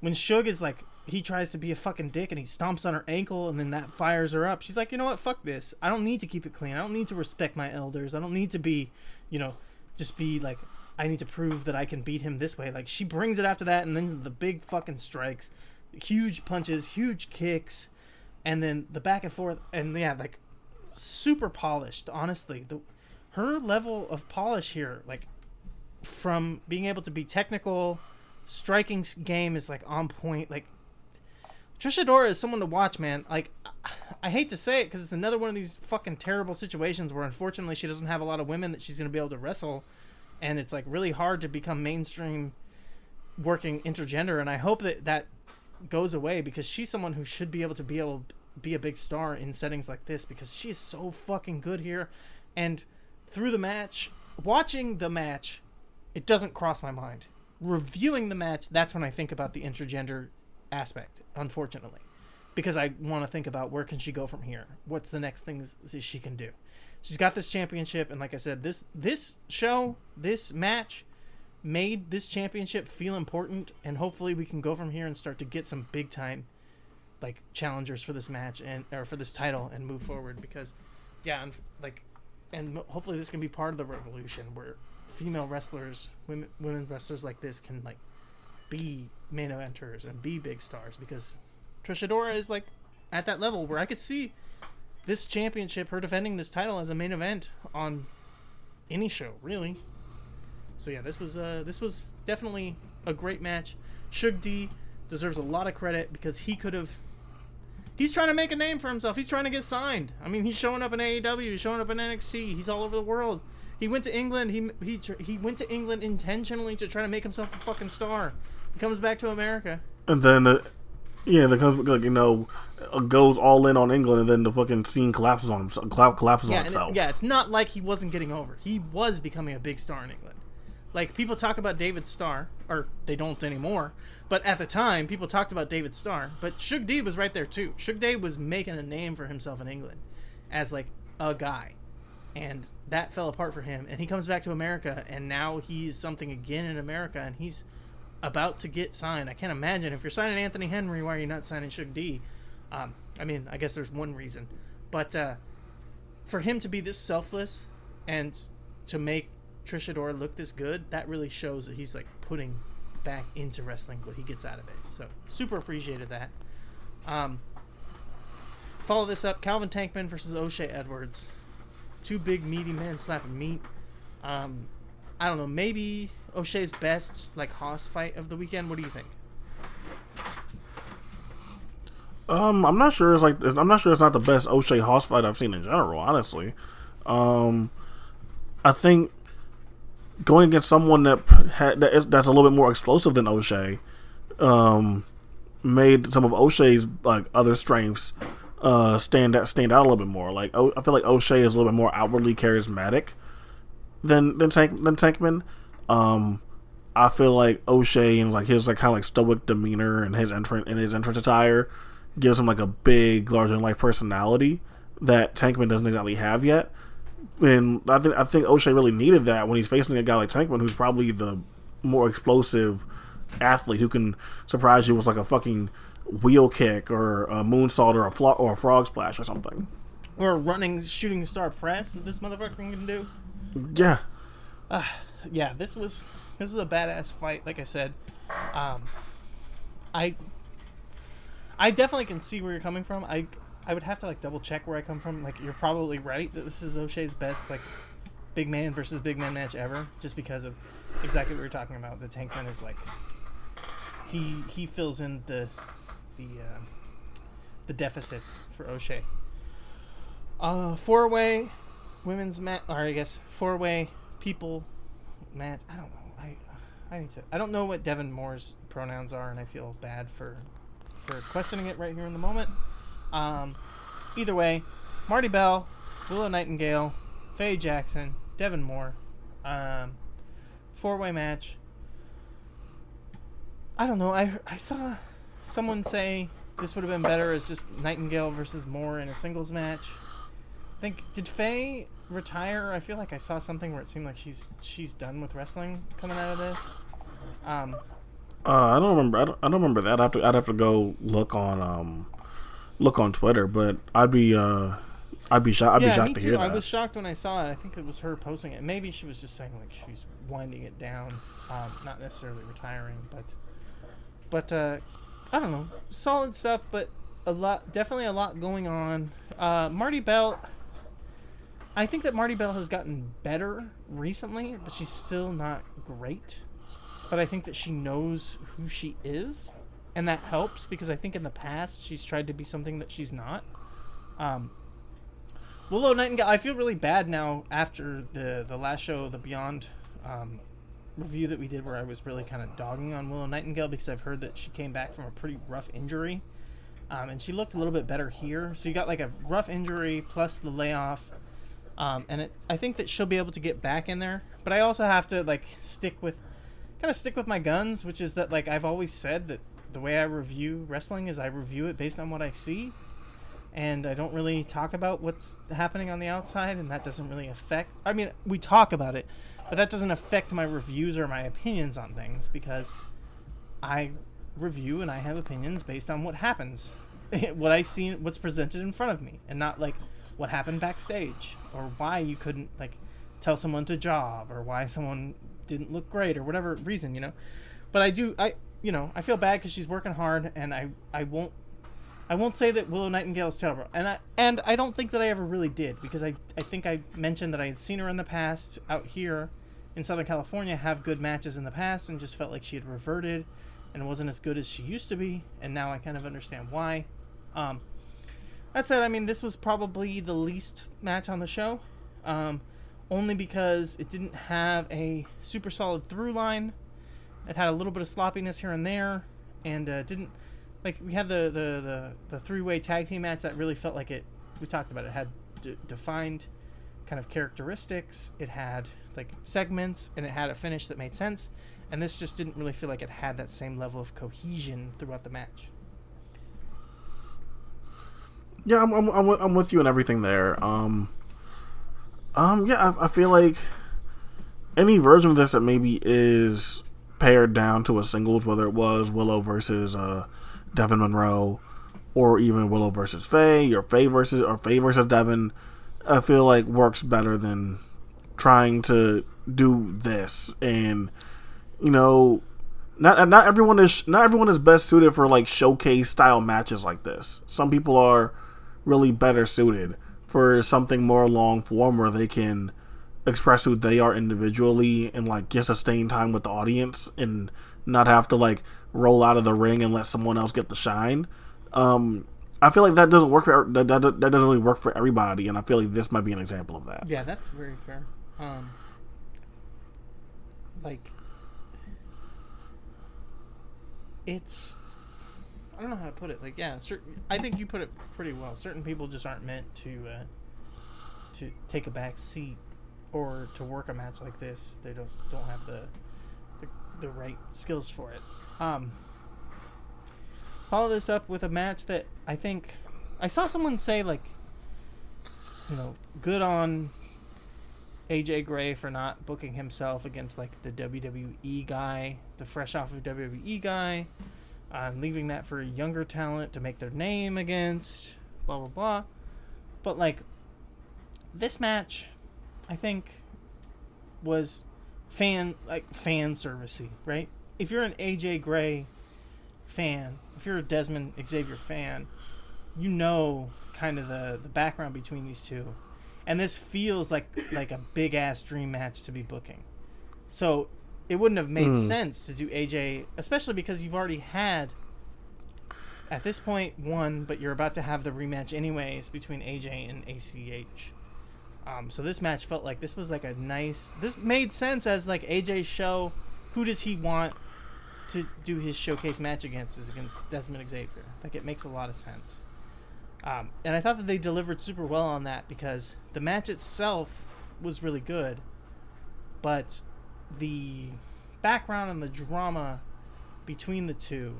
when Shug is like he tries to be a fucking dick and he stomps on her ankle and then that fires her up, she's like, you know what, fuck this. I don't need to keep it clean. I don't need to respect my elders. I don't need to be, you know, just be like I need to prove that I can beat him this way. Like she brings it after that, and then the big fucking strikes, huge punches, huge kicks, and then the back and forth, and yeah, like super polished. Honestly, the her level of polish here, like from being able to be technical, striking game is like on point. Like Trish Adora is someone to watch, man. Like I hate to say it because it's another one of these fucking terrible situations where unfortunately she doesn't have a lot of women that she's gonna be able to wrestle and it's like really hard to become mainstream working intergender and i hope that that goes away because she's someone who should be able to be able be a big star in settings like this because she's so fucking good here. And through the match watching the match it doesn't cross my mind. Reviewing the match that's when i think about the intergender aspect unfortunately because i want to think about where can she go from here? What's the next things she can do? She's got this championship and like i said this this show this match made this championship feel important and hopefully we can go from here and start to get some big time like challengers for this match and or for this title and move forward because yeah and like and hopefully this can be part of the revolution where female wrestlers women women wrestlers like this can like be main eventers and be big stars because Trish Adora is like at that level where I could see this championship, her defending this title as a main event on any show, really. So yeah, this was uh, this was definitely a great match. Shug D deserves a lot of credit because he could have. He's trying to make a name for himself. He's trying to get signed. I mean, he's showing up in AEW, he's showing up in NXT. He's all over the world. He went to England. He he he went to England intentionally to try to make himself a fucking star. He comes back to America and then uh, yeah, the comes like you know uh, goes all in on England, and then the fucking scene collapses on himself. Collapses yeah, on and it- itself. yeah, it's not like he wasn't getting over. He was becoming a big star in England. Like people talk about David Starr, or they don't anymore. But at the time, people talked about David Starr. But Shug D was right there too. Shug D was making a name for himself in England as like a guy, and that fell apart for him. And he comes back to America, and now he's something again in America, and he's about to get signed. I can't imagine if you're signing Anthony Henry, why are you not signing Shug D? Um, I mean, I guess there's one reason, but uh, for him to be this selfless and to make Trish Adora look this good, that really shows that he's like putting back into wrestling what he gets out of it. So super appreciated that. Um, follow this up: Calvin Tankman versus O'Shay Edwards. Two big meaty men slapping meat. Um, I don't know. Maybe O'Shay's best like Hoss fight of the weekend. What do you think? Um, I'm not sure. It's like I'm not sure it's not the best O'Shay Hoss fight I've seen in general. Honestly, um, I think going against someone that had that is, that's a little bit more explosive than O'Shay, um, made some of O'Shay's like other strengths uh stand out stand out a little bit more. Like o- I feel like O'Shay is a little bit more outwardly charismatic than than Tank than Tankman. Um, I feel like O'Shay and like his like kind of like stoic demeanor and his entrance and his entrance attire gives him like a big, larger than life personality that Tankman doesn't exactly have yet. And I think I think O'Shay really needed that when he's facing a guy like Tankman, who's probably the more explosive athlete who can surprise you with like a fucking wheel kick or a moonsault or a flo- or a frog splash or something. Or a running shooting star press that this motherfucker can do. Yeah, yeah, this was this was a badass fight. Like I said, um, I I definitely can see where you're coming from. I I would have to like double check where I come from. Like you're probably right that this is O'Shay's best like big man versus big man match ever, just because of exactly what we are talking about. The Tankman is like he he fills in the the uh, the deficits for O'Shay. Uh, four way women's match, or I guess four way people match. I don't know. I I need to. I don't know what Devin Moore's pronouns are, and I feel bad for for questioning it right here in the moment. Um, either way, Marti Belle, Willow Nightingale, Faye Jackson, Devin Moore, um, four way match. I don't know. I I saw someone say this would have been better as just Nightingale versus Moore in a singles match. I think did Faye retire? I feel like I saw something where it seemed like she's she's done with wrestling coming out of this. Um, uh, I don't remember. I don't, I don't remember that. I'd have, to, I'd have to go look on um look on Twitter, but I'd be uh I'd be shocked. I'd be yeah, shocked me to hear I was shocked when I saw it. I think it was her posting it. Maybe she was just saying like she's winding it down, um, not necessarily retiring, but but uh, I don't know, solid stuff, but a lot, definitely a lot going on. Uh, Marti Belle, I think that Marti Belle has gotten better recently, but she's still not great. But I think that she knows who she is, and that helps because I think in the past she's tried to be something that she's not. Um, Willow Nightingale. I feel really bad now after the the last show, the Beyond um, review that we did, where I was really kind of dogging on Willow Nightingale because I've heard that she came back from a pretty rough injury, um, and she looked a little bit better here. So you got like a rough injury plus the layoff, um, and it, I think that she'll be able to get back in there. But I also have to like stick with, kind of stick with my guns, which is that like I've always said that the way I review wrestling is I review it based on what I see and I don't really talk about what's happening on the outside, and that doesn't really affect. I mean, we talk about it, but that doesn't affect my reviews or my opinions on things because I review and I have opinions based on what happens, what I see, what's presented in front of me, and not like what happened backstage or why you couldn't like tell someone to job or why someone didn't look great or whatever reason, you know. But I do, I you know, I feel bad because she's working hard, and I I won't I won't say that Willow Nightingale is terrible, and I and I don't think that I ever really did because I I think I mentioned that I had seen her in the past out here in Southern California have good matches in the past and just felt like she had reverted and wasn't as good as she used to be, and now I kind of understand why. Um, that said, I mean this was probably the least match on the show, um, only because it didn't have a super solid through line. It had a little bit of sloppiness here and there. and uh, didn't like we had the the the, the three way tag team match that really felt like it. We talked about it, it had d- defined kind of characteristics. It had like segments, and it had a finish that made sense. And this just didn't really feel like it had that same level of cohesion throughout the match. Yeah, I'm, I'm, I'm, with, you on everything there. Um, um, yeah, I, I feel like any version of this that maybe is pared down to a singles, whether it was Willow versus uh, Devin Monroe, or even Willow versus Faye, or Faye versus or Faye versus Devin, I feel like works better than trying to do this. And you know, not not everyone is not everyone is best suited for like showcase style matches like this. Some people are really better suited for something more long form where they can express who they are individually and like get sustained time with the audience and not have to like roll out of the ring and let someone else get the shine. Um, I feel like that doesn't work for that, that, that doesn't really work for everybody, and I feel like this might be an example of that. Yeah, that's very fair. Um, like, it's I don't know how to put it. Like, yeah, certain. I think you put it pretty well. Certain people just aren't meant to uh, to take a back seat or to work a match like this. They don't don't have the the, the right skills for it. Um, follow this up with a match that I think I saw someone say like, you know, good on AJ Gray for not booking himself against like the WWE guy, the fresh off of WWE guy uh, leaving that for younger talent to make their name against, blah blah blah. But like this match, I think was fan like fan servicey, right? If you're an AJ Gray fan, if you're a Desmond Xavier fan, you know kind of the the background between these two, and this feels like like a big ass dream match to be booking. So it wouldn't have made mm. sense to do AJ, especially because you've already had at this point one, but you're about to have the rematch anyways between AJ and ACH. Um, so this match felt like this was like a nice. This made sense as like AJ's show. Who does he want to do his showcase match against? Is against Desmond Xavier. Like it makes a lot of sense. Um, and I thought that they delivered super well on that because the match itself was really good, but the background and the drama between the two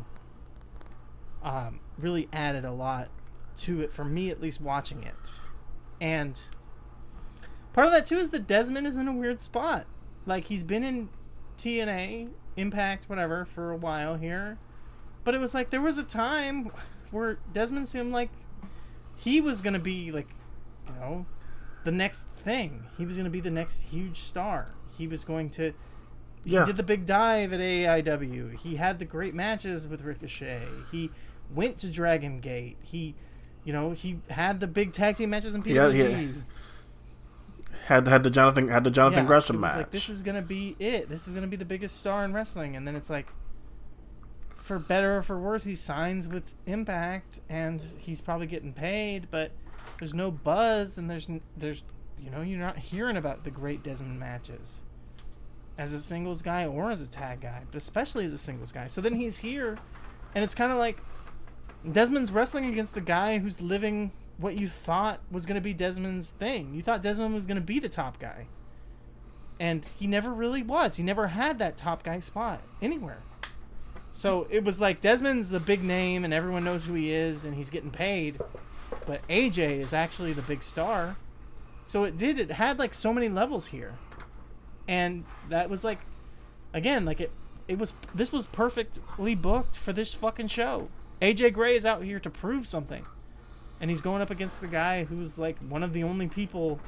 um, really added a lot to it for me at least watching it and part of that too is that desmond is in a weird spot like he's been in tna impact whatever for a while here but it was like there was a time where desmond seemed like he was gonna be like you know the next thing he was gonna be the next huge star he was going to. He yeah. did the big dive at AIW. He had the great matches with Ricochet. He went to Dragon Gate. He, you know, he had the big tag team matches in PWG. Yeah, yeah. Had had the Jonathan had the Jonathan yeah, Gresham match. Like this is gonna be it. This is gonna be the biggest star in wrestling, and then it's like, for better or for worse, he signs with Impact, and he's probably getting paid, but there's no buzz, and there's there's you know you're not hearing about the great Desmond matches as a singles guy or as a tag guy, but especially as a singles guy. So then he's here, and it's kind of like Desmond's wrestling against the guy who's living what you thought was going to be Desmond's thing. You thought Desmond was going to be the top guy. And he never really was. He never had that top guy spot anywhere. So it was like Desmond's the big name and everyone knows who he is and he's getting paid. But AJ is actually the big star. So it did, it had like so many levels here and that was like again like it it was this was perfectly booked for this fucking show aj gray is out here to prove something and he's going up against the guy who's like one of the only people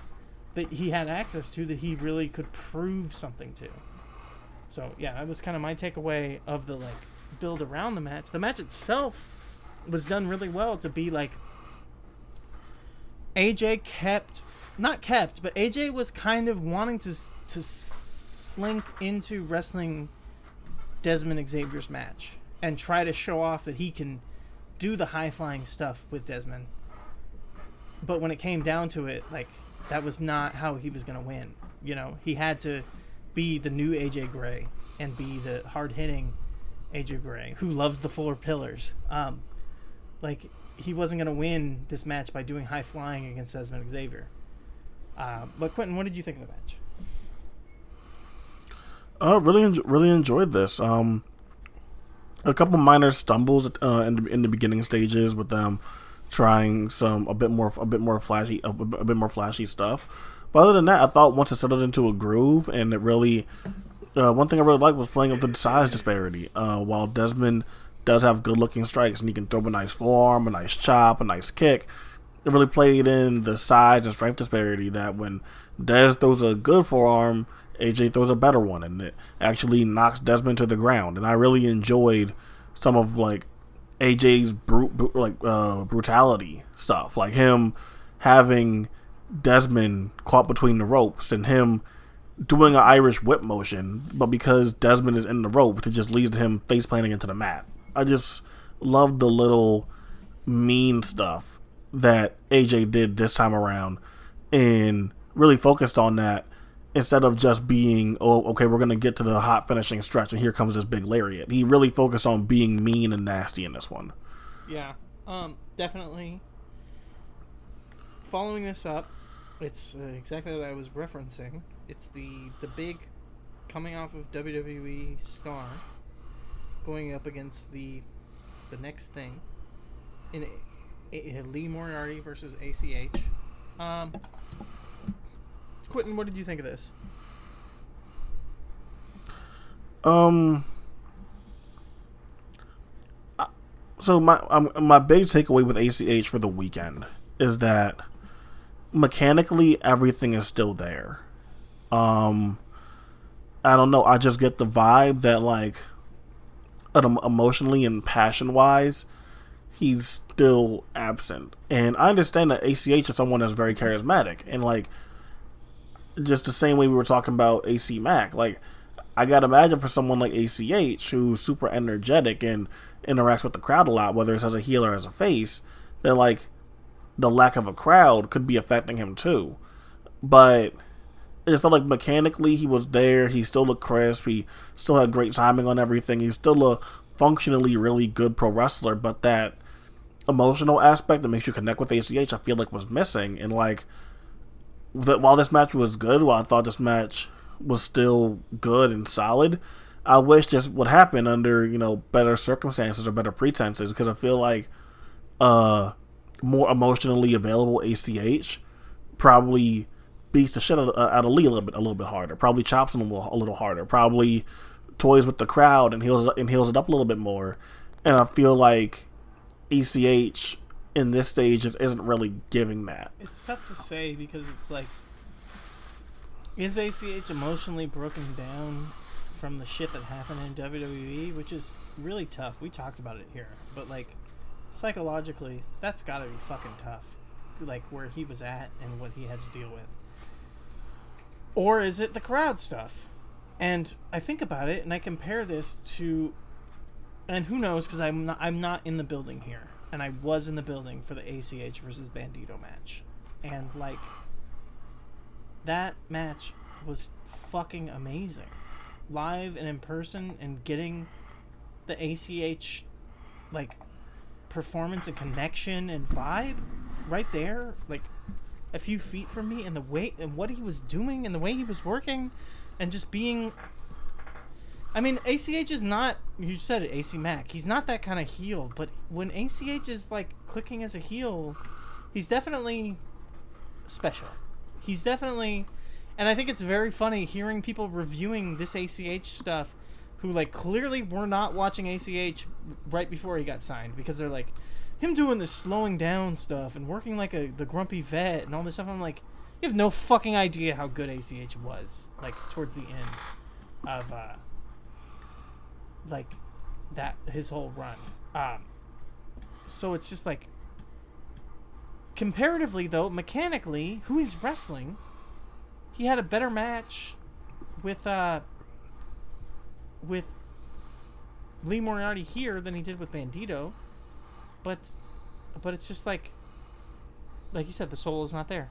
that he had access to that he really could prove something to so yeah that was kind of my takeaway of the like build around the match the match itself was done really well to be like aj kept not kept, but AJ was kind of wanting to to slink into wrestling Desmond Xavier's match and try to show off that he can do the high flying stuff with Desmond. But when it came down to it, like that was not how he was going to win. You know, he had to be the new AJ Gray and be the hard hitting AJ Gray, who loves the four pillars. Um, like he wasn't gonna win this match by doing high flying against Desmond Xavier. Uh, but Quentin, what did you think of the match? Uh, really, en- really enjoyed this. Um, a couple minor stumbles uh, in the, in the beginning stages with them trying some a bit more a bit more flashy a bit more flashy stuff. But other than that, I thought once it settled into a groove and it really uh, one thing I really liked was playing up the size disparity. Uh, while Desmond does have good looking strikes and he can throw a nice forearm, a nice chop, a nice kick, it really played in the size and strength disparity that when Des throws a good forearm, AJ throws a better one, and it actually knocks Desmond to the ground. And I really enjoyed some of like AJ's brute, like uh, brutality stuff, like him having Desmond caught between the ropes and him doing an Irish whip motion, but because Desmond is in the rope, it just leads to him face planting into the mat. I just love the little mean stuff that AJ did this time around and really focused on that instead of just being, oh, okay, we're going to get to the hot finishing stretch and here comes this big lariat. He really focused on being mean and nasty in this one. Yeah, um, definitely. Following this up, it's uh, exactly what I was referencing. It's the the big coming off of WWE star going up against the the next thing in a, a, Lee Moriarty versus ACH. Um, Quentin, what did you think of this? Um. So my um, my big takeaway with ACH for the weekend is that mechanically everything is still there. Um, I don't know. I just get the vibe that like, emotionally and passion wise, he's still absent. And I understand that ACH is someone that's very charismatic and like, just the same way we were talking about AC Mack. Like, I gotta imagine for someone like ACH who's super energetic and interacts with the crowd a lot, whether it's as a heel or as a face, that like the lack of a crowd could be affecting him too. But it felt like mechanically he was there. He still looked crisp. He still had great timing on everything. He's still a functionally really good pro wrestler, but that emotional aspect that makes you connect with ACH, I feel like was missing. And like, that while this match was good, while I thought this match was still good and solid, I wish this would happen under you know better circumstances or better pretenses because I feel like uh more emotionally available ACH probably beats the shit out of, uh, out of Lee a little bit a little bit harder. Probably chops him a little, a little harder. Probably toys with the crowd and heals and heals it up a little bit more. And I feel like ACH in this stage just isn't really giving that. It's tough to say because it's like, is ACH emotionally broken down from the shit that happened in WWE, which is really tough. We talked about it here, but like psychologically, that's got to be fucking tough. Like where he was at and what he had to deal with. Or is it the crowd stuff? And I think about it and I compare this to and who knows because I'm not I'm not in the building here and I was in the building for the ACH versus Bandito match. And like that match was fucking amazing. Live and in person and getting the ACH like performance and connection and vibe right there like a few feet from me and the way and what he was doing and the way he was working and just being I mean, ACH is not. You said it, AC Mack. He's not that kind of heel. But when ACH is like clicking as a heel, he's definitely special. He's definitely, and I think it's very funny hearing people reviewing this ACH stuff, who like clearly were not watching ACH right before he got signed because they're like, him doing this slowing down stuff and working like a the grumpy vet and all this stuff. I'm like, you have no fucking idea how good ACH was like towards the end of. uh like that his whole run. Um, so it's just like comparatively though, mechanically, who he's wrestling, he had a better match with uh with Lee Moriarty here than he did with Bandito. But but it's just like like you said, the soul is not there.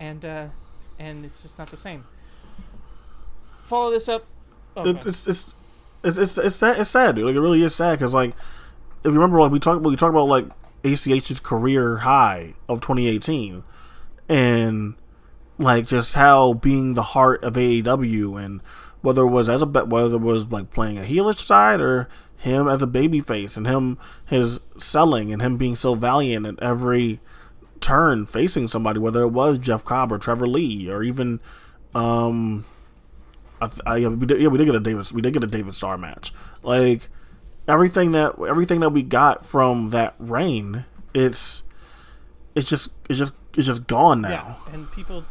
And uh and it's just not the same. Follow this up. Oh, It, it's, it's it's it's it's sad. It's sad, dude. Like it really is sad because like if you remember, like we talked we talked about like ACH's career high of 2018, and like just how being the heart of AEW and whether it was as a whether it was like playing a heelish side or him as a babyface and him his selling and him being so valiant at every turn facing somebody, whether it was Jeff Cobb or Trevor Lee or even um I, I, yeah, we did, yeah, we did get a David, we did get a David Starr match. Like everything that everything that we got from that reign, it's it's just it's just it's just gone now. Yeah, and people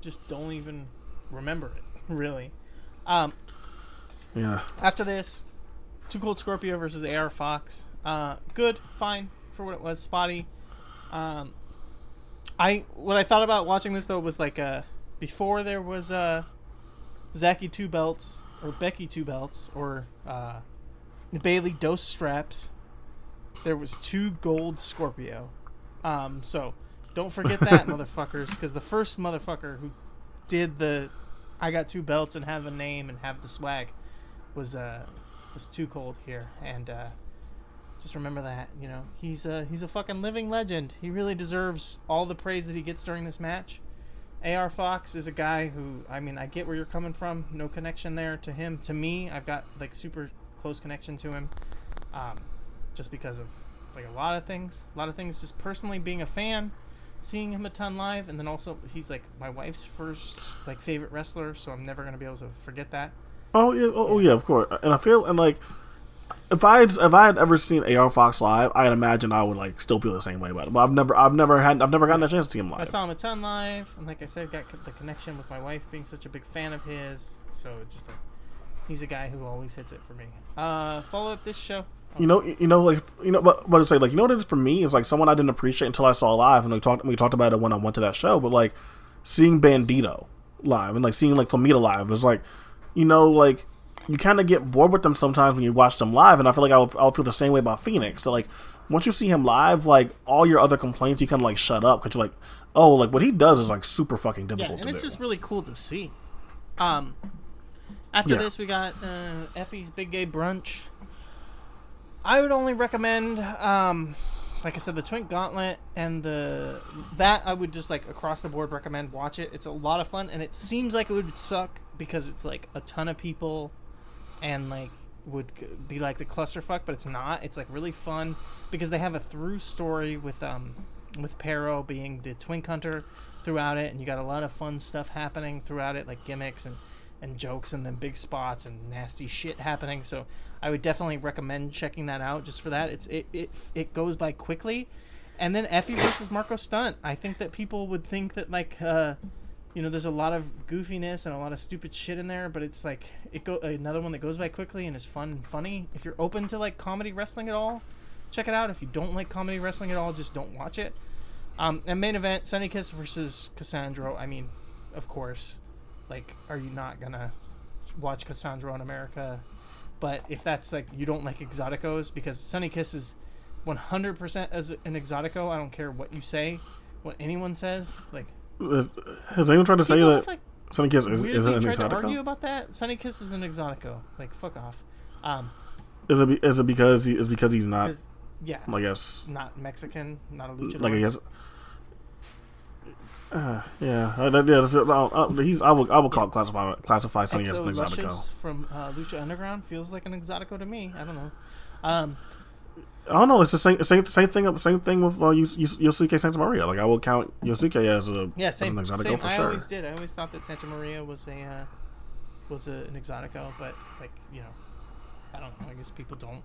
just don't even remember it really. Um, yeah. After this, Too Cold Scorpio versus AR Fox. Uh, good, fine for what it was. Spotty. Um, I what I thought about watching this though was like uh before there was uh Zachy two belts or Becky two belts or uh, Bayley dose straps. There was two gold Scorpio. Um, so don't forget that, motherfuckers, because the first motherfucker who did the I got two belts and have a name and have the swag was uh was too cold here and uh just remember that you know he's a he's a fucking living legend he really deserves all the praise that he gets during this match AR Fox is a guy who I mean I get where you're coming from. No connection there to him. To me, I've got like super close connection to him, um, just because of like a lot of things. A lot of things. Just personally being a fan, seeing him a ton live, and then also he's like my wife's first like favorite wrestler, so I'm never gonna be able to forget that. Oh yeah, oh, oh yeah, of course. And I feel and like if I had if I had ever seen AR Fox live, I'd imagine I would like still feel the same way about it. But I've never I've never had I've never gotten a chance to see him live. I saw him a ton live, and like I said, got the connection with my wife being such a big fan of his. So it's just like he's a guy who always hits it for me. Uh, follow up this show. Oh. You know, you know, like you know, but but say like you know what it is for me is like someone I didn't appreciate until I saw live, and we talked we talked about it when I went to that show. But like seeing Bandito live and like seeing like Flamita live is like, you know, like you kind of get bored with them sometimes when you watch them live, and I feel like I'll, I'll feel the same way about Phoenix. So like once you see him live, like all your other complaints, you kind of like shut up because you're like, oh, like what he does is like super fucking difficult. Yeah, and it's do. just really cool to see. Um, after yeah. this, we got uh, Effy's Big Gay Brunch. I would only recommend, um, like I said, the Twink Gauntlet and the that I would just like across the board recommend watch it. It's a lot of fun, and it seems like it would suck because it's like a ton of people and like would be like the clusterfuck, but it's not. It's like really fun because they have a through story with um with Pero being the twink hunter throughout it, and you got a lot of fun stuff happening throughout it, like gimmicks and and jokes and then big spots and nasty shit happening. So I would definitely recommend checking that out just for that. It's it it it goes by quickly. And then Effy versus Marco Stunt. I think that people would think that like uh you know, there's a lot of goofiness and a lot of stupid shit in there, but it's like it go another one that goes by quickly and is fun and funny. If you're open to like comedy wrestling at all, check it out. If you don't like comedy wrestling at all, just don't watch it. Um, and main event: Sonny Kiss versus Cassandro. I mean, of course, like, are you not gonna watch Cassandro in America? But if that's like you don't like exoticos, because Sonny Kiss is 100% as an exotico. I don't care what you say, what anyone says. Like has anyone tried to say that like, Sonny Kiss is, isn't an exotico? To argue about that. Sonny Kiss is an exotico. Like fuck off. Um, is it is it because he is because he's not? Yeah. I guess not Mexican, not a luchador. Like I guess. Uh, yeah, uh, yeah. Uh, he's. I would. I would call classify classify Sonny as an exotico. From uh, Lucha Underground feels like an exotico to me. I don't know. Um, I don't know. It's the same same same thing. Same thing with uh, Yosuke Santa Maria. Like I will count Yosuke as a yeah same. As an same. for I sure. always did. I always thought that Santa Maria was a uh, was a, an exotico, but like you know, I don't know. I guess people don't.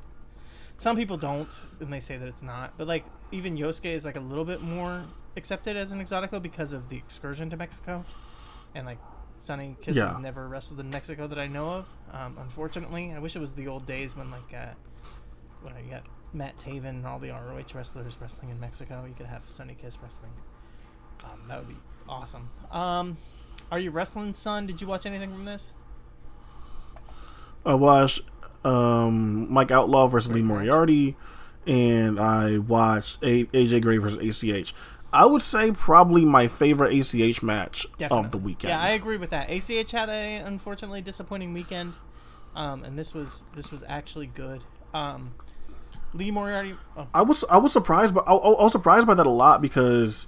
Some people don't, and they say that it's not. But like even Yosuke is like a little bit more accepted as an exotico because of the excursion to Mexico, and like Sonny Kiss yeah. has never wrestled in Mexico that I know of. Um, unfortunately, I wish it was the old days when like uh, when I got Matt Taven and all the ROH wrestlers wrestling in Mexico. You could have Sonny Kiss wrestling. Um, that would be awesome. Um, are you wrestling, son? Did you watch anything from this? I watched um, Mike Outlaw versus Lee Moriarty, and I watched A- AJ Gray versus ACH. I would say probably my favorite ACH match Definitely. of the weekend. Yeah, I agree with that. ACH had a unfortunately disappointing weekend. um, and this was this was actually good. Um, Lee Moriarty. Oh, I was I was surprised, but I, I was surprised by that a lot because,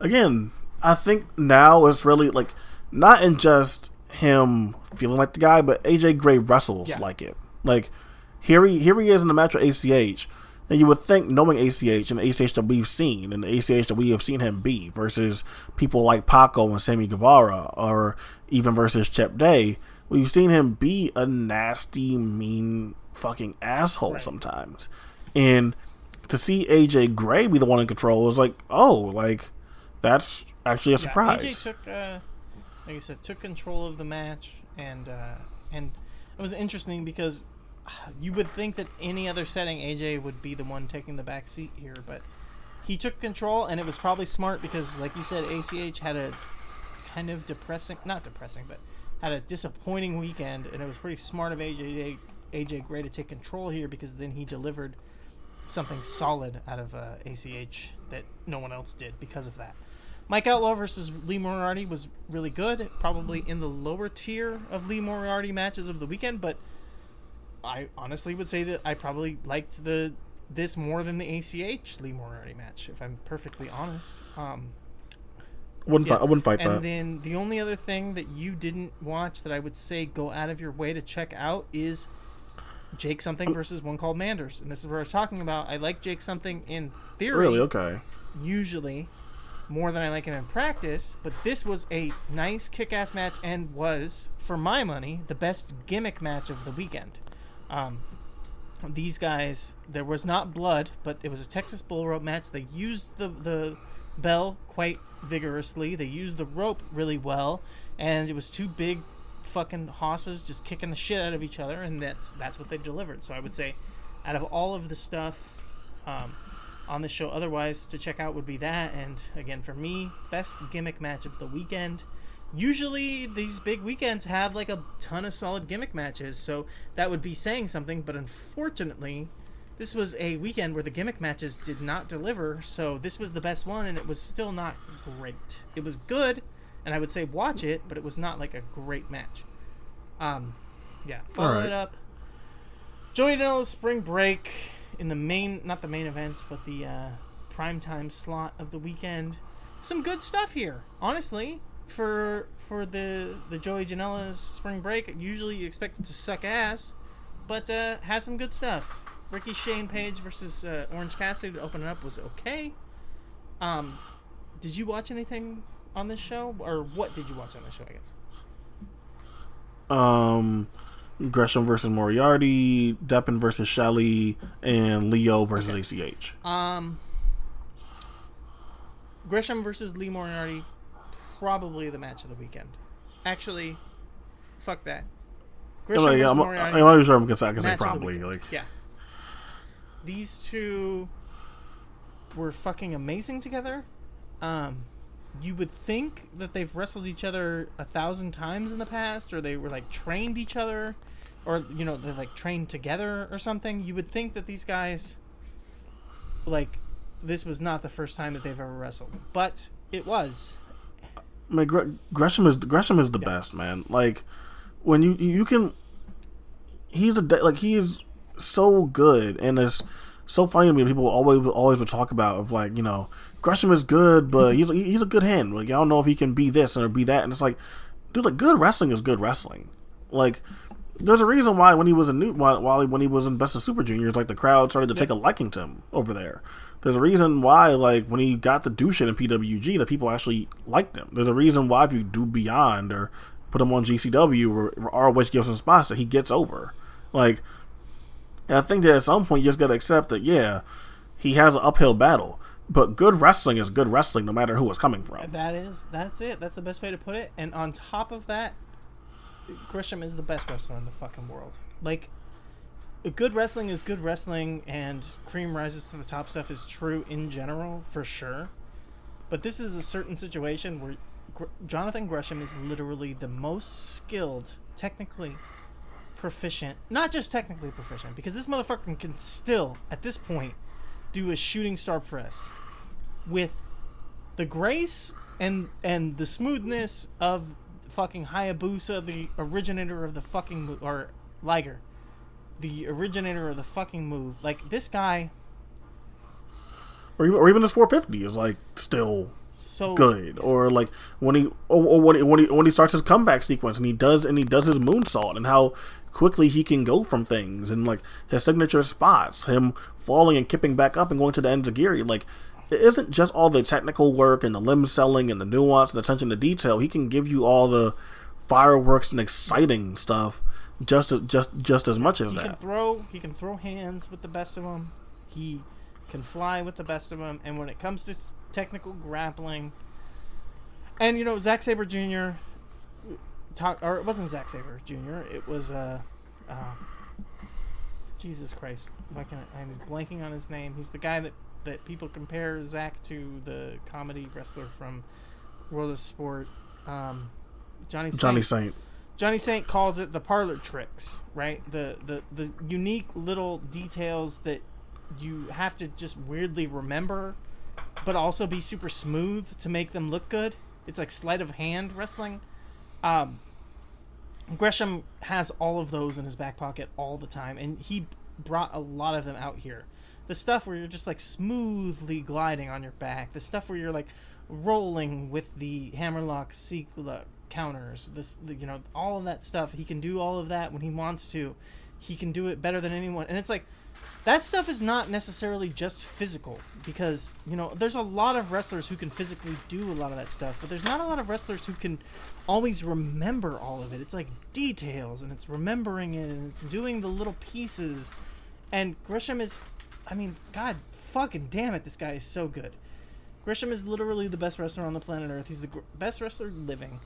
again, I think now it's really like not in just him feeling like the guy, but AJ Gray wrestles Yeah. like it. Like here he here he is in the match with ACH, and you would think knowing ACH and the ACH that we've seen and the ACH that we have seen him be versus people like Paco and Sammy Guevara or even versus Chep Day, we've seen him be a nasty, mean fucking asshole Right. sometimes. And to see AJ Gray be the one in control was like, oh, like that's actually a yeah, surprise. AJ took, uh, like I said, took control of the match, and uh, and it was interesting because you would think that any other setting AJ would be the one taking the back seat here, but he took control, and it was probably smart because, like you said, ACH had a kind of depressing, not depressing, but had a disappointing weekend, and it was pretty smart of AJ AJ Gray to take control here because then he delivered something solid out of uh, ACH that no one else did because of that. Mike Outlaw versus Lee Moriarty was really good, probably in the lower tier of Lee Moriarty matches of the weekend, but I honestly would say that I probably liked the this more than the ACH Lee Moriarty match, if I'm perfectly honest. Um, wouldn't yeah. fight, I wouldn't fight and that. then the only other thing that you didn't watch that I would say go out of your way to check out is Jake something versus one called Manders, and this is what I was talking about. I like Jake something in theory, really? Okay. usually more than I like him in practice, but this was a nice kick-ass match and was, for my money, the best gimmick match of the weekend. Um, these guys, there was not blood, but it was a Texas bull rope match. They used the the bell quite vigorously. They used the rope really well, and it was two big fucking hosses just kicking the shit out of each other, and that's that's what they delivered. So I would say, out of all of the stuff um, on the show, otherwise to check out would be that. And again, for me, best gimmick match of the weekend. Usually these big weekends have like a ton of solid gimmick matches, so that would be saying something. But unfortunately, this was a weekend where the gimmick matches did not deliver. So this was the best one, and it was still not great. It was good, and I would say watch it, but it was not like a great match. Um, yeah, follow Alright. it up. Joey Janela's Spring Break in the main, not the main event, but the uh, primetime slot of the weekend. Some good stuff here, honestly. For for the the Joey Janela's Spring Break, usually you expect it to suck ass, but uh, had some good stuff. Ricky Shane Page versus uh, Orange Cassidy to open it up was okay. Um, did you watch anything on this show, or what did you watch on this show? I guess. Um, Gresham versus Moriarty, Deppen versus Shelley, and Leo versus ACH. Um, Gresham versus Lee Moriarty, probably the match of the weekend. Actually, fuck that. I'm, Gresham like, versus I'm, Moriarty. I'm not sure I'm gonna say, I can say match of the probably. Like, yeah. These two were fucking amazing together. Um, you would think that they've wrestled each other a thousand times in the past, or they were like trained each other, or you know they like trained together or something. You would think that these guys, like, this was not the first time that they've ever wrestled, but it was. I mean, Gre- Gresham is Gresham is the best man. Like when you you can, he's a de- like he is so good and it's so funny to me. People always always would talk about of like you know Gresham is good, but he's he's a good hand. Like I don't know if he can be this or be that, and it's like, dude, like good wrestling is good wrestling. Like there's a reason why when he was a new while, while he, when he was in Best of Super Juniors, like the crowd started to take a liking to him over there. There's a reason why, like when he got to do shit in PWG, that people actually liked him. There's a reason why if you do Beyond or put him on GCW or, or ROH gives him spots that he gets over. Like, I think that at some point you just got to accept that yeah, he has an uphill battle, but good wrestling is good wrestling no matter who it's coming from. That is, that's it. That's the best way to put it. And on top of that, Gresham is the best wrestler in the fucking world. Like, good wrestling is good wrestling, and cream rises to the top stuff is true in general, for sure. But this is a certain situation where Gr- Jonathan Gresham is literally the most skilled, technically proficient, not just technically proficient, because this motherfucker can still, at this point, do a shooting star press with the grace and and the smoothness of fucking Hayabusa, the originator of the fucking mo- or Liger, the originator of the fucking move. Like this guy, or even, or even his 450 is like still so good. Or like when he or, or when he, when he when he starts his comeback sequence and he does and he does his moonsault and how quickly he can go from things and like his signature spots, him falling and kipping back up and going to the enziguri. Like it isn't just all the technical work and the limb selling and the nuance and attention to detail. He can give you all the fireworks and exciting stuff just as, just just as much as he that. can throw. He can throw hands with the best of them. He can fly with the best of them. And when it comes to technical grappling, and you know Zack Sabre Jr. Talk, or it wasn't Zack Sabre Jr. It was uh, uh Jesus Christ. Why can I, I'm blanking on his name. He's the guy that that people compare Zack to the comedy wrestler from World of Sport. Um, Johnny Saint. Johnny Saint. Johnny Saint calls it the parlor tricks, right? The the the unique little details that you have to just weirdly remember, but also be super smooth to make them look good. It's like sleight of hand wrestling. Um, Gresham has all of those in his back pocket all the time, and he brought a lot of them out here. The stuff where you're just like smoothly gliding on your back, the stuff where you're like rolling with the hammerlock sequa uh, counters, this the, you know all of that stuff. He can do all of that when he wants to. He can do it better than anyone, and it's like that stuff is not necessarily just physical because you know there's a lot of wrestlers who can physically do a lot of that stuff but there's not a lot of wrestlers who can always remember all of it. It's like details and it's remembering it and it's doing the little pieces. And Gresham is i mean god fucking damn it this guy is so good. Gresham is literally the best wrestler on the planet earth. He's the gr- best wrestler living.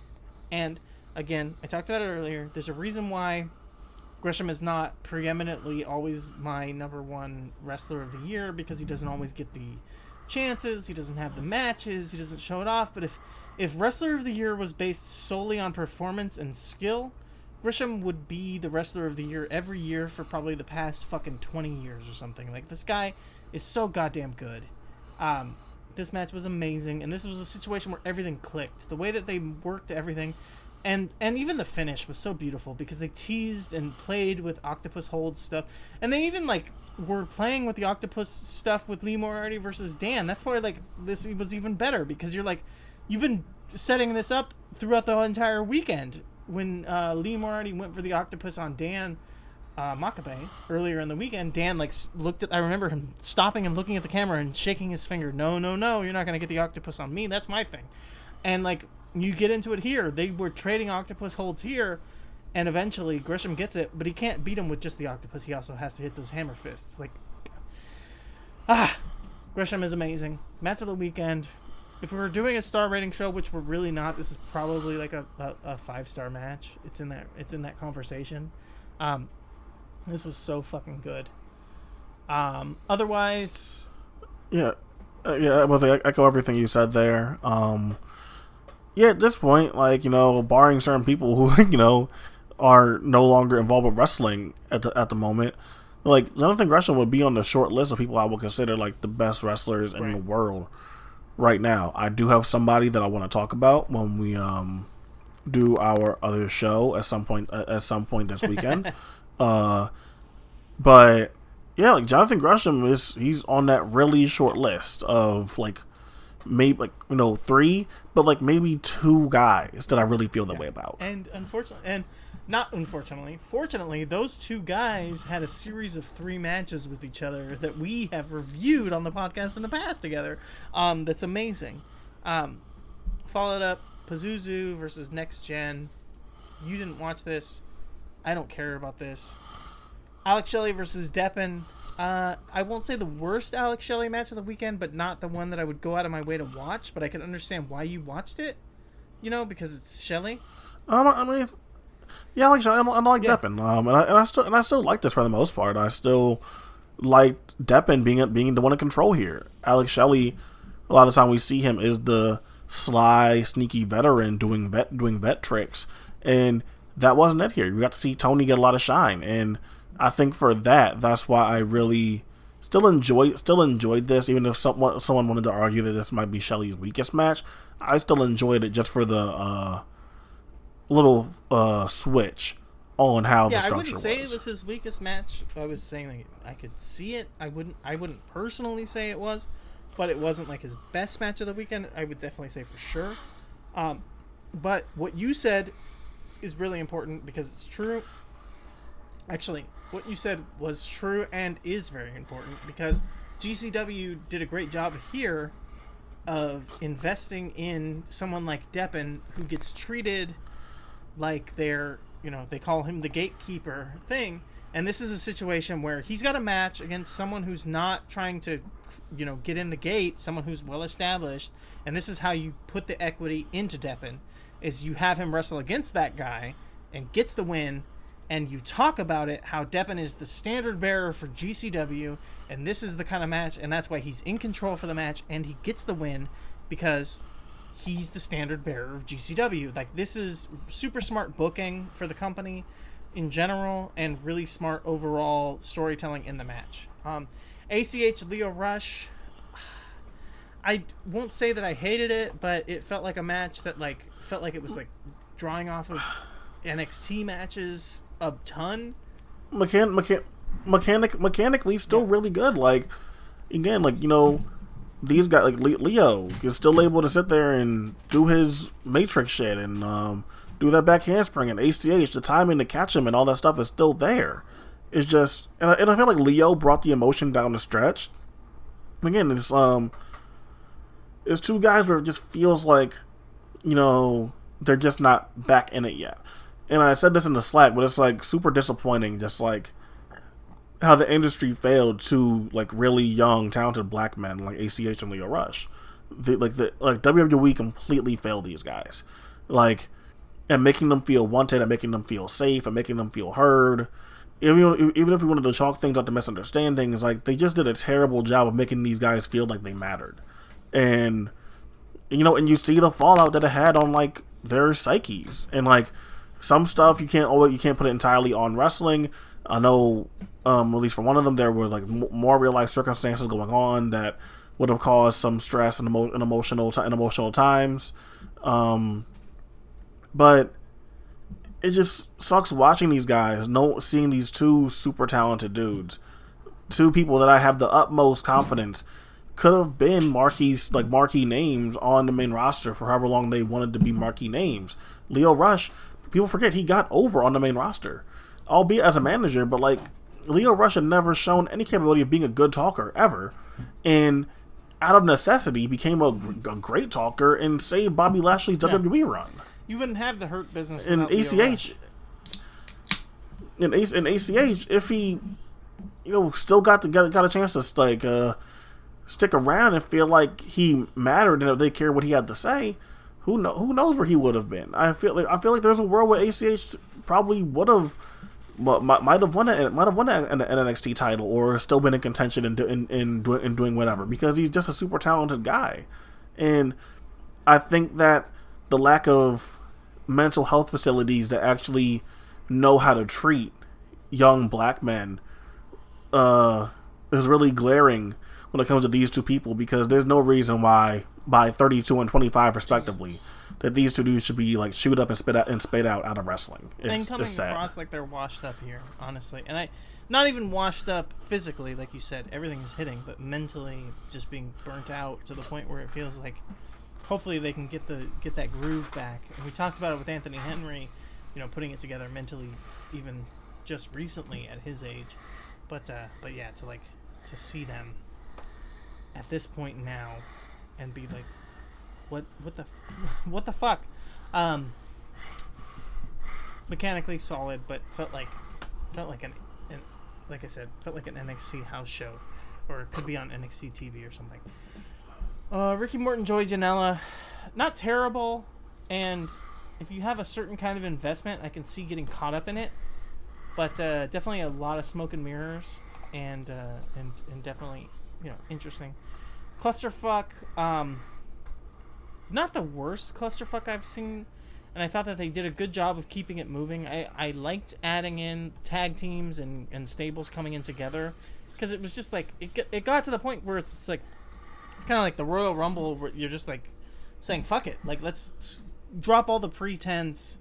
And again i talked about it earlier there's a reason why Gresham is not preeminently always my number one wrestler of the year because he doesn't always get the chances, he doesn't have the matches, he doesn't show it off. But if if wrestler of the year was based solely on performance and skill, Gresham would be the wrestler of the year every year for probably the past fucking 20 years or something. Like this guy is so goddamn good. Um, this match was amazing, and this was a situation where everything clicked. The way that they worked everything, and and even the finish was so beautiful because they teased and played with octopus hold stuff, and they even like were playing with the octopus stuff with Lee Moriarty versus Dan. That's why like this was even better because you're like you've been setting this up throughout the entire weekend when uh, Lee Moriarty went for the octopus on Dan uh, Makabe earlier in the weekend, Dan like looked at. I remember him stopping and looking at the camera and shaking his finger. No, no, no! You're not gonna get the octopus on me. That's my thing. And like you get into it here, they were trading octopus holds here, and eventually Gresham gets it, but he can't beat him with just the octopus. He also has to hit those hammer fists. Like ah, Gresham is amazing. Match of the weekend. If we were doing a star rating show, which we're really not, this is probably like a, a, a five star match. It's in that it's in that conversation. Um, this was so fucking good. Um, otherwise, Yeah, uh, yeah. Well, to echo everything you said there. Um, yeah, at this point, like you know, barring certain people who you know are no longer involved with wrestling at the at the moment, like Jonathan Gresham would be on the short list of people I would consider like the best wrestlers in the world right now. I do have somebody that I want to talk about when we um do our other show at some point uh, at some point this weekend. uh, but yeah, like Jonathan Gresham is he's on that really short list of like maybe like you know three, but like maybe two guys that I really feel that way about. and unfortunately, and not unfortunately, fortunately, those two guys had a series of three matches with each other that we have reviewed on the podcast in the past together. Um, that's amazing. Um, followed up Pazuzu versus Next Gen. You didn't watch this. I don't care about this. Alex Shelley versus Deppen. Uh, I won't say the worst Alex Shelley match of the weekend, but not the one that I would go out of my way to watch. But I can understand why you watched it. You know, because it's Shelley. I, don't, I mean, yeah, like I, don't- I don't like Yeah. Deppen, um, and I and I still and I still like this for the most part. I still liked Deppen being being the one in control here. Alex Shelley, a lot of the time we see him is the sly, sneaky veteran doing vet doing vet tricks, and that wasn't it here. We got to see Tony get a lot of shine, and I think for that, that's why I really still enjoy still enjoyed this, even if someone someone wanted to argue that this might be Shelley's weakest match. I still enjoyed it just for the uh, little uh, switch on how the structure was. Yeah, I wouldn't say was. it was his weakest match. I was saying like I could see it. I wouldn't. I wouldn't personally say it was, but it wasn't like his best match of the weekend. I would definitely say for sure. Um, but what you said is really important because it's true. Actually, what you said was true and is very important because GCW did a great job here of investing in someone like Deppen who gets treated like they're you know they call him the gatekeeper thing. And this is a situation where he's got a match against someone who's not trying to you know get in the gate someone who's well established. And this is how you put the equity into Deppen is you have him wrestle against that guy and gets the win and you talk about it how Deppen is the standard bearer for GCW and this is the kind of match and that's why he's in control for the match and he gets the win because he's the standard bearer of GCW. Like this is super smart booking for the company in general, and really smart overall storytelling in the match. Um, ACH Leo Rush. I won't say that I hated it, but it felt like a match that like felt like it was like drawing off of NXT matches a ton. Mechan- mechan- mechanic mechanically still really good. Like again, like you know, these guys like Le- Leo is still able to sit there and do his matrix shit and um, do that back handspring and ACH. The timing to catch him and all that stuff is still there. It's just and I, and I feel like Leo brought the emotion down the stretch. Again, it's um, it's two guys where it just feels like you know they're just not back in it yet. And I said this in the Slack, but it's like super disappointing. Just like how the industry failed to like really young, talented black men like ACH and Leo Rush. The, like the like WWE completely failed these guys, like and making them feel wanted and making them feel safe and making them feel heard. Even even if we wanted to chalk things up to misunderstandings, like they just did a terrible job of making these guys feel like they mattered, and you know, and you see the fallout that it had on like their psyches and like some stuff you can't always you can't put it entirely on wrestling. I know, um, at least for one of them, there were like m- more real life circumstances going on that would have caused some stress and, emo- and emotional t- and emotional times. Um, but it just sucks watching these guys, no seeing these two super talented dudes, two people that I have the utmost confidence could have been marquee like marquee names on the main roster for however long they wanted to be marquee names. Leo Rush, people forget he got over on the main roster, albeit as a manager, but like Leo Rush had never shown any capability of being a good talker ever, and out of necessity became a, a great talker and saved Bobby Lashley's WWE run. You wouldn't have the hurt business In ACH, in, A- in ACH, if he, you know, still got to got, got a chance to like uh, stick around and feel like he mattered and they care what he had to say, who know who knows where he would have been. I feel like I feel like there's a world where ACH probably would have. Might, have won it. Might have won an, NXT title, or still been in contention in, in in doing in doing whatever because he's just a super talented guy, and I think that the lack of mental health facilities that actually know how to treat young black men uh, is really glaring when it comes to these two people because there's no reason why by 32 and 25 respectively that these two dudes should be like shoot up and spit out and spit out out of wrestling. and It's, coming it's sad. across like they're washed up here, honestly. And I, not even washed up physically, like you said, everything is hitting, but mentally just being burnt out to the point where it feels like, hopefully they can get the get that groove back. And we talked about it with Anthony Henry, you know, putting it together mentally, even just recently at his age. But uh, but yeah, to like to see them at this point now, and be like, what what the what the fuck. Um, mechanically solid, but felt like felt like an, an like I said, felt like an NXT house show, or it could be on NXT TV or something. Uh, Ricky Morton, Joey Janela, not terrible, and if you have a certain kind of investment, I can see getting caught up in it, but uh, definitely a lot of smoke and mirrors, and uh, and and definitely you know interesting. Clusterfuck, um, not the worst clusterfuck I've seen and I thought that they did a good job of keeping it moving. I, I liked adding in tag teams and, and stables coming in together because it was just like it, it got to the point where it's like kind of like the Royal Rumble where you're just like saying fuck it like let's drop all the pretense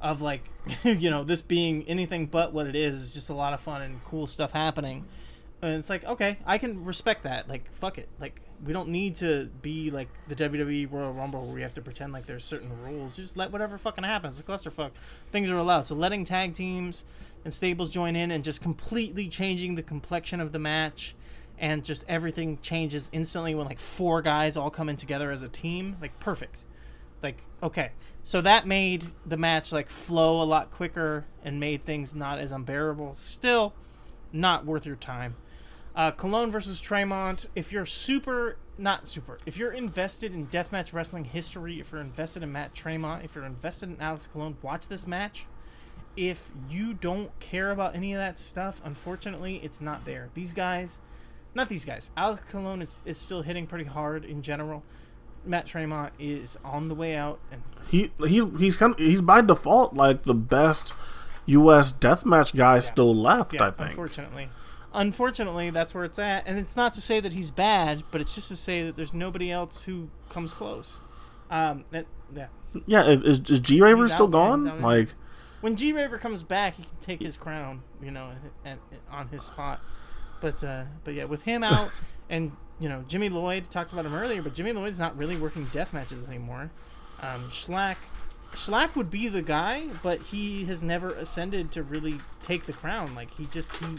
of like you know this being anything but what it is. It's just a lot of fun and cool stuff happening. And it's like okay, I can respect that. Like fuck it, like we don't need to be like the WWE Royal Rumble where we have to pretend like there's certain rules. Just let whatever fucking happens. It's a clusterfuck. Things are allowed. So letting tag teams and stables join in and just completely changing the complexion of the match and just everything changes instantly when like four guys all come in together as a team. Like perfect. Like okay. So that made the match like flow a lot quicker and made things not as unbearable. Still not worth your time. Uh, Colon versus Tremont. If you're super, not super, if you're invested in deathmatch wrestling history, if you're invested in Matt Tremont, if you're invested in Alex Colon, watch this match. If you don't care about any of that stuff, unfortunately, it's not there. These guys, not these guys. Alex Colon is, is still hitting pretty hard in general. Matt Tremont is on the way out, and He he's he's kind of, he's by default like the best U.S. deathmatch guy still left. yeah, I think. unfortunately, unfortunately, that's where it's at. And it's not to say that he's bad, but it's just to say that there's nobody else who comes close. Um, that yeah. Yeah, is, is G Raver still gone? out. Like, when G Raver comes back, he can take his crown, you know, and, and on his spot. But uh, but yeah, with him out, and you know, Jimmy Lloyd talked about him earlier, but Jimmy Lloyd's not really working death matches anymore. Um, Shlak, Shlak would be the guy, but he has never ascended to really take the crown. Like he just he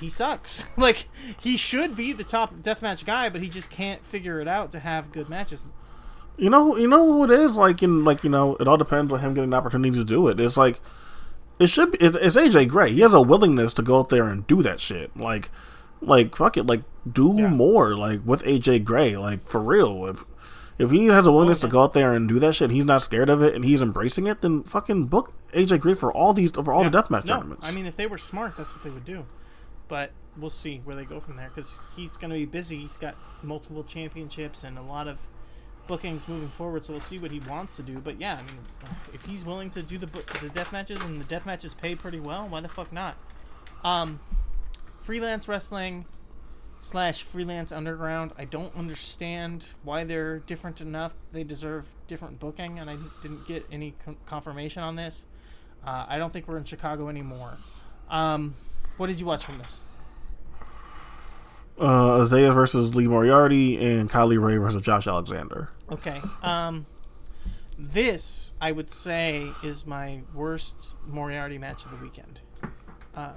he sucks. like he should be the top deathmatch guy, but he just can't figure it out to have good matches. you know, you know who it is. Like, in like you know, it all depends on him getting the opportunity to do it. It's like it should be. It's, it's AJ Gray. He has a willingness to go out there and do that shit. Like, like fuck it. Like, do Yeah. more. Like with AJ Gray. Like for real. If if he has a willingness to go out there and do that shit, he's not scared of it, and he's embracing it. Then fucking book AJ Gray for all these for all the Yeah. deathmatch no, tournaments. I mean, if they were smart, that's what they would do. But we'll see where they go from there because he's going to be busy. He's got multiple championships and a lot of bookings moving forward. So we'll see what he wants to do. But yeah, I mean, if he's willing to do the the death matches and the death matches pay pretty well, why the fuck not? Um, freelance wrestling slash freelance underground. I don't understand why they're different enough. They deserve different booking, and I didn't get any con- confirmation on this. Uh, I don't think we're in Chicago anymore. Um, what did you watch from this? uh, Isaiah versus Lee Moriarty and Kylie Rae versus Josh Alexander. Okay. Um, this I would say is my worst Moriarty match of the weekend. Uh,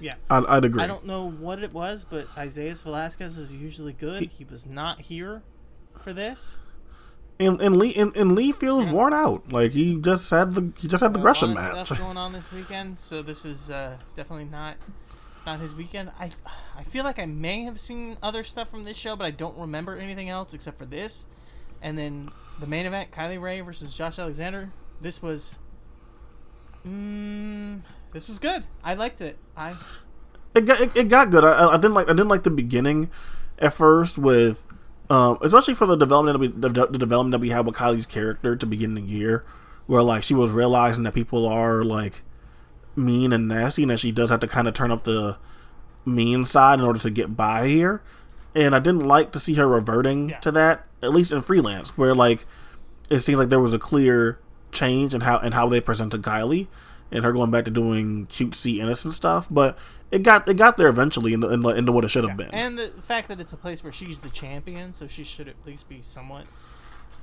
yeah. I'd, I'd agree. I don't know what it was, but Isaiah Velasquez is usually good. He was not here for this. and and Lee and, and Lee feels Yeah. worn out. Like he just had the he just had the a Gresham lot of match. stuff going on this weekend, so this is uh, definitely not not his weekend. I I feel like I may have seen other stuff from this show, but I don't remember anything else except for this. And then the main event, Kylie Rae versus Josh Alexander. This was, mm, this was good. I liked it. I it got it, it got good. I, I didn't like I didn't like the beginning at first with, um, especially for the development that we the, the development that we had with Kylie's character to begin the year, where like she was realizing that people are like mean and nasty, and that she does have to kind of turn up the mean side in order to get by here. And I didn't like to see her reverting Yeah. to that, at least in freelance, where like it seems like there was a clear change in how and how they presented Kylie and her going back to doing cutesy innocent stuff. But it got it got there eventually into, into, into what it should have been. and the fact that it's a place where she's the champion, so she should at least be somewhat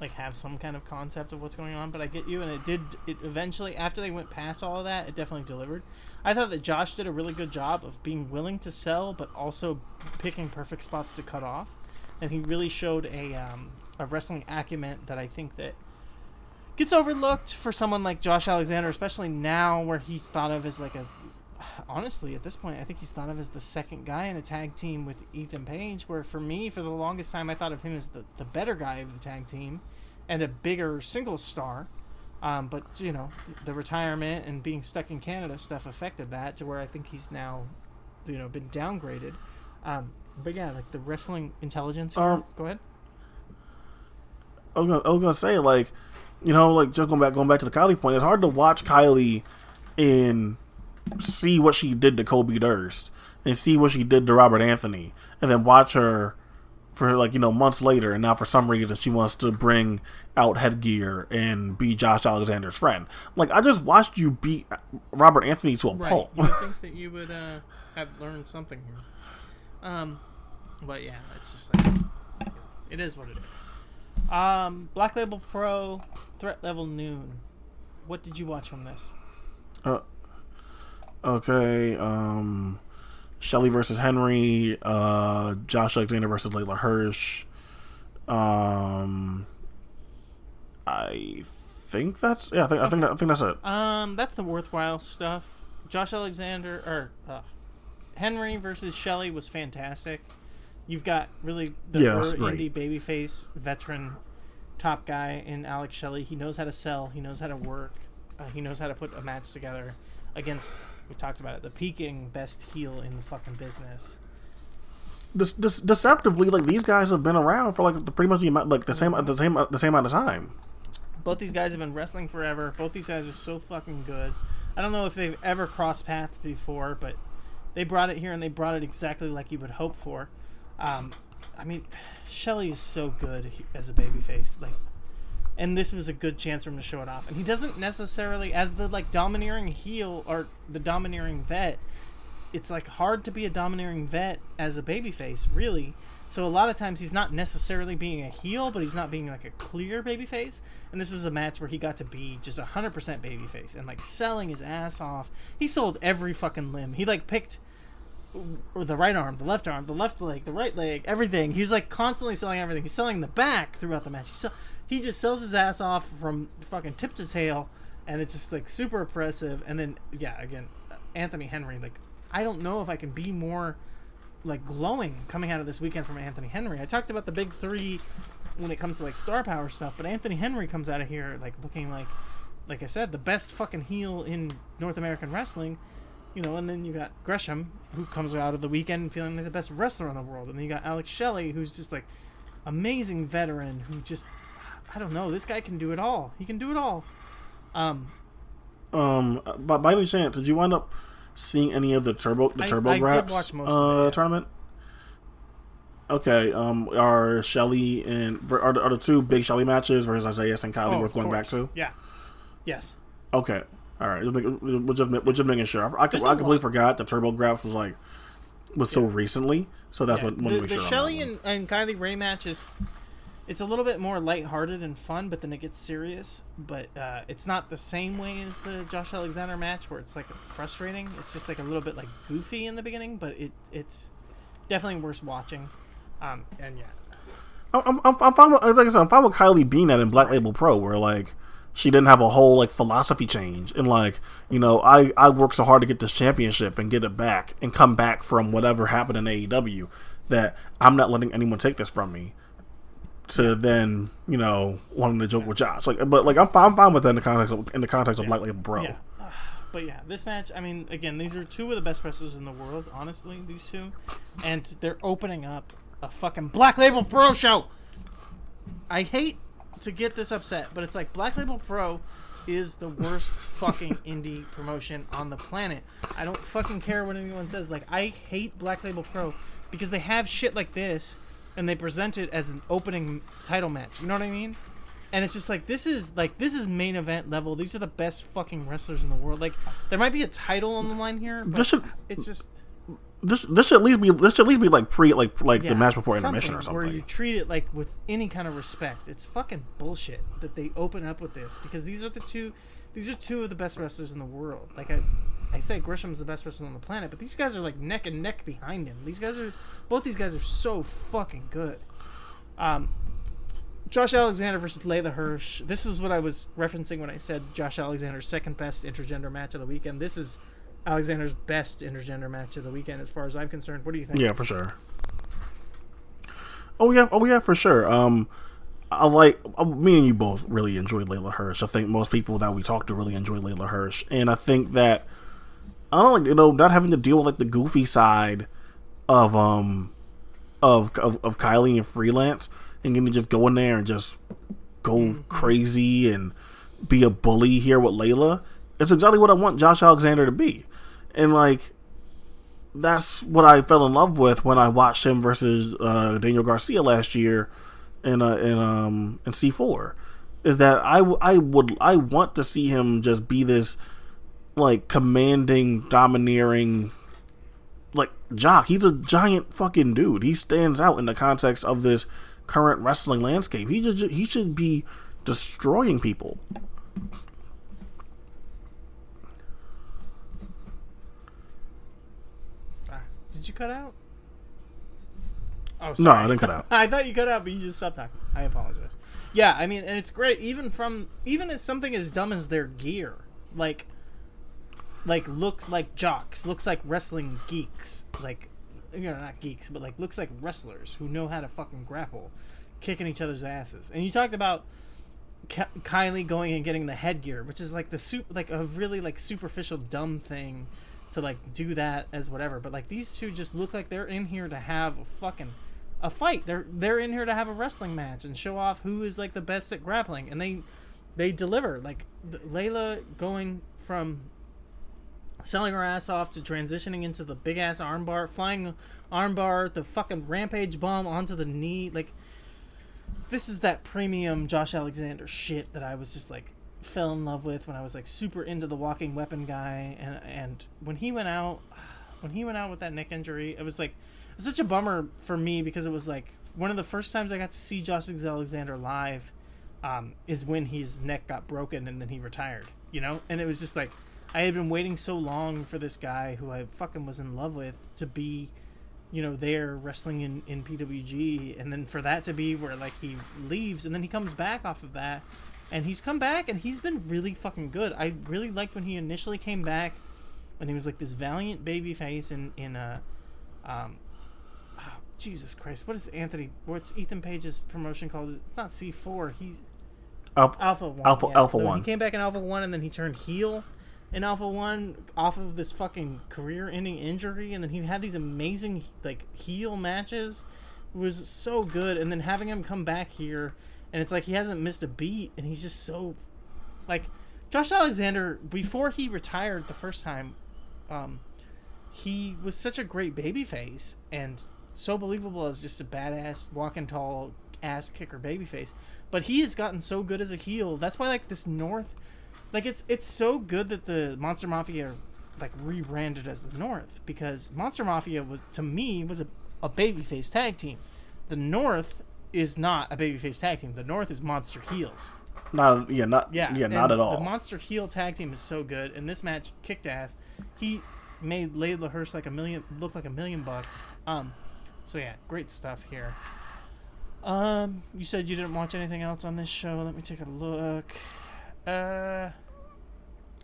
like have some kind of concept of what's going on. But I get you, and it did. It eventually, after they went past all of that, it definitely delivered. I thought that Josh did a really good job of being willing to sell, but also picking perfect spots to cut off, and he really showed a um, a wrestling acumen that I think that gets overlooked for someone like Josh Alexander, especially now where he's thought of as like a honestly at this point I think he's thought of as the second guy in a tag team with Ethan Page where for me for the longest time I thought of him as the, the better guy of the tag team and a bigger single star. Um, but you know the retirement and being stuck in Canada stuff affected that to where I think he's now you know been downgraded. Um, but yeah like the wrestling intelligence. Um, go ahead. I was, gonna, I was gonna say like, you know, like just going back going back to the Kylie point. It's hard to watch Kylie and see what she did to Kobe Durst and see what she did to Robert Anthony, and then watch her for like you know months later, and now for some reason she wants to bring out headgear and be Josh Alexander's friend. Like I just watched you beat Robert Anthony to a Right. pulp. You think that you would uh, have learned something here. Um, but yeah, it's just like it is what it is. Um, Black Label Pro, Threat Level Noon. What did you watch from this? Uh, okay, um Shelley versus Henry, uh Josh Alexander versus Leyla Hirsch. Um I think that's yeah, I think I think that, I think that's it. Um, that's the worthwhile stuff. Josh Alexander or uh, Henry versus Shelley was fantastic. You've got really the Yeah, indie babyface veteran top guy in Alex Shelley. He knows how to sell. He knows how to work. Uh, he knows how to put a match together against. We talked about it. The peaking best heel in the fucking business. This, this deceptively, like these guys have been around for like the, pretty much the amount, like the same, the same, the same amount of time. Both these guys have been wrestling forever. Both these guys are so fucking good. I don't know if they've ever crossed paths before, but they brought it here and they brought it exactly like you would hope for. Um, I mean, Shelley is so good as a babyface, like, and this was a good chance for him to show it off. And he doesn't necessarily, as the like domineering heel or the domineering vet, it's like hard to be a domineering vet as a babyface, really. So a lot of times he's not necessarily being a heel, but he's not being like a clear babyface. And this was a match where he got to be just a hundred percent babyface and like selling his ass off. He sold every fucking limb. He like picked or the right arm, the left arm, the left leg, the right leg, everything. He's like constantly selling everything. He's selling the back throughout the match. He, sell, he just sells his ass off from fucking tip to tail, and it's just like super oppressive. And then yeah, again, Anthony Henry. Like I don't know if I can be more like glowing coming out of this weekend from Anthony Henry. I talked about the big three when it comes to like star power stuff, but Anthony Henry comes out of here like looking like, like I said, the best fucking heel in North American wrestling. You know, and then you got Gresham, who comes out of the weekend feeling like the best wrestler in the world, and then you got Alex Shelley, who's just like amazing veteran who just I don't know, this guy can do it all. He can do it all. Um, Um, by, by any chance, did you wind up seeing any of the turbo the I- turbo I most uh, it, tournament? Okay, um, are Shelley and are the, are the two big Shelley matches versus Isaiah and Kylie oh, worth going back to? Yeah. Yes. Okay, all right, we're just we're just making sure. I, I, I completely lot. forgot the turbo graps was like was so recently, so that's Yeah. what the, to make the sure. on Shelley that one. and, and Kylie Rae match is it's a little bit more lighthearted and fun, but then it gets serious. But uh, it's not the same way as the Josh Alexander match where it's like frustrating. It's just like a little bit like goofy in the beginning, but it it's definitely worth watching. Um, and yeah, I'm, I'm, I'm fine with, like I said, I'm fine with Kylie being that in Black Label Pro, where like she didn't have a whole like philosophy change, and like you know, I I worked so hard to get this championship and get it back and come back from whatever happened in AEW that I'm not letting anyone take this from me. To then you know wanting to joke with Josh, like, but like I'm fine, I'm fine with that in the context of in the context of Black Label Pro. yeah. But yeah, this match, I mean, again, these are two of the best wrestlers in the world, honestly, these two. And they're opening up a fucking Black Label Pro show. I hate to get this upset, but it's like Black Label Pro is the worst fucking indie promotion on the planet. I don't fucking care what anyone says. Like, I hate Black Label Pro because they have shit like this and they present it as an opening title match. You know what I mean? and it's just like this is like this is main event level. These are the best fucking wrestlers in the world. Like there might be a title on the line here, but This should it's just this this should at least be this should at least be like pre like like yeah, the match before intermission or something Where you treat it like with any kind of respect. It's fucking bullshit that they open up with this because these are the two these are two of the best wrestlers in the world. Like I I say Gresham's the best wrestler on the planet, but these guys are like neck and neck behind him. These guys are both these guys are so fucking good. Um Josh Alexander versus Leyla Hirsch. This is what I was referencing when I said Josh Alexander's second best intergender match of the weekend. This is Alexander's best intergender match of the weekend, as far as I'm concerned. What do you think? Yeah, for sure. Oh yeah, oh yeah, for sure. Um, I like uh, me and you both really enjoyed Leyla Hirsch. I think most people that we talked to really enjoyed Leyla Hirsch, and I think that I don't like you know not having to deal with like the goofy side of um of of, of Kylie and freelance, and getting to just go in there and just go crazy and be a bully here with Leyla. It's exactly what I want Josh Alexander to be, and like that's what I fell in love with when I watched him versus uh, Daniel Garcia last year in uh, in um in C four. Is that I, w- I would I want to see him just be this like commanding, domineering like jock. He's a giant fucking dude. He stands out in the context of this current wrestling landscape. He just he should be destroying people. Ah, did you cut out? Oh, No. I didn't cut out. I thought you cut out, but you just stopped talking. I apologize. Yeah, I mean, and it's great even from even as something as dumb as their gear, like, like looks like jocks, looks like wrestling geeks, like, you know, not geeks, but like looks like wrestlers who know how to fucking grapple, kicking each other's asses. And you talked about Kylie going and getting the headgear, which is like the soup, like a really like superficial dumb thing to like do that as whatever. But like these two just look like they're in here to have a fucking a fight. They're they're in here to have a wrestling match and show off who is like the best at grappling, and they they deliver. Like Leyla going from selling her ass off to transitioning into the big ass armbar, flying armbar, the fucking rampage bomb onto the knee, like this is that premium Josh Alexander shit that I was just like fell in love with when I was like super into the walking weapon guy. And and when he went out when he went out with that neck injury it was like it was such a bummer for me because it was like one of the first times I got to see Josh Alexander live um, is when his neck got broken and then he retired you know? And it was just like I had been waiting so long for this guy who I fucking was in love with to be you know, there wrestling in, in PWG, and then for that to be where like he leaves, and then he comes back off of that, and he's come back and he's been really fucking good. I really liked when he initially came back, and he was like this valiant baby face in in uh, um, oh, Jesus Christ, what is Anthony? What's Ethan Page's promotion called? It's not C four. He's Alpha, Alpha One. Alpha- Alpha So One. He came back in Alpha One, and then he turned heel in Alpha One off of this fucking career-ending injury, and then he had these amazing like heel matches. It was so good, and then having him come back here, and it's like he hasn't missed a beat, and he's just so like Josh Alexander before he retired the first time. Um, he was such a great babyface and so believable as just a badass walking tall ass kicker babyface but he has gotten so good as a heel that's why like this north like it's it's so good that the monster mafia like rebranded as the north because monster mafia was to me was a, a babyface tag team the north is not a babyface tag team the north is monster heels not yeah, not yeah, yeah, not at all. The monster heel tag team is so good, and this match kicked ass. He made Leyla Hirsch like a million, look like a million bucks. Um, so yeah, great stuff here. Um, you said you didn't watch anything else on this show. Let me take a look. Uh,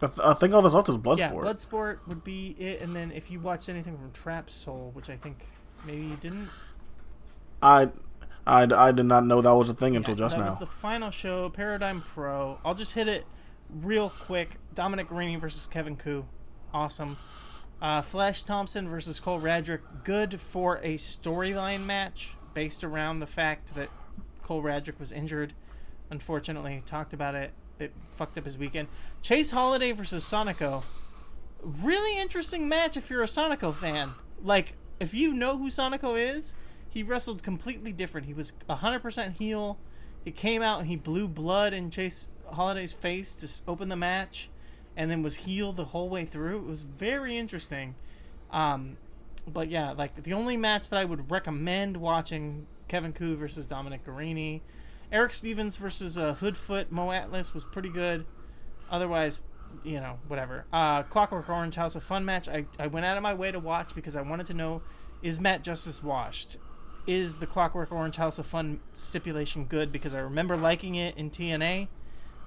I, th- I think all this stuff is Bloodsport. yeah, Bloodsport would be it, and then if you watched anything from Trap Soul, which I think maybe you didn't. I, I, I did not know that was a thing until just that now. was the final show, Paradigm Pro. I'll just hit it real quick. Dominic Garrini versus Kevin Ku. Awesome. Uh, Flash Thompson versus Cole Radrick. Good for a storyline match based around the fact that Cole Radrick was injured. Unfortunately, talked about it. It fucked up his weekend. Chase Holiday versus Sonico. Really interesting match if you're a Sonico fan. Like, if you know who Sonico is, he wrestled completely different. He was 100% heel. He came out and he blew blood in Chase Holiday's face to open the match and then was heel the whole way through. It was very interesting. Um, but yeah, like the only match that I would recommend watching Kevin Ku versus Dominic Garrini. Erick Stevens versus uh, Hoodfoot Mo Atlas was pretty good. Otherwise, you know, whatever. Uh, Clockwork Orange House of Fun match. I, I went out of my way to watch because I wanted to know is Matt Justice washed? Is the Clockwork Orange House of Fun stipulation good? Because I remember liking it in TNA.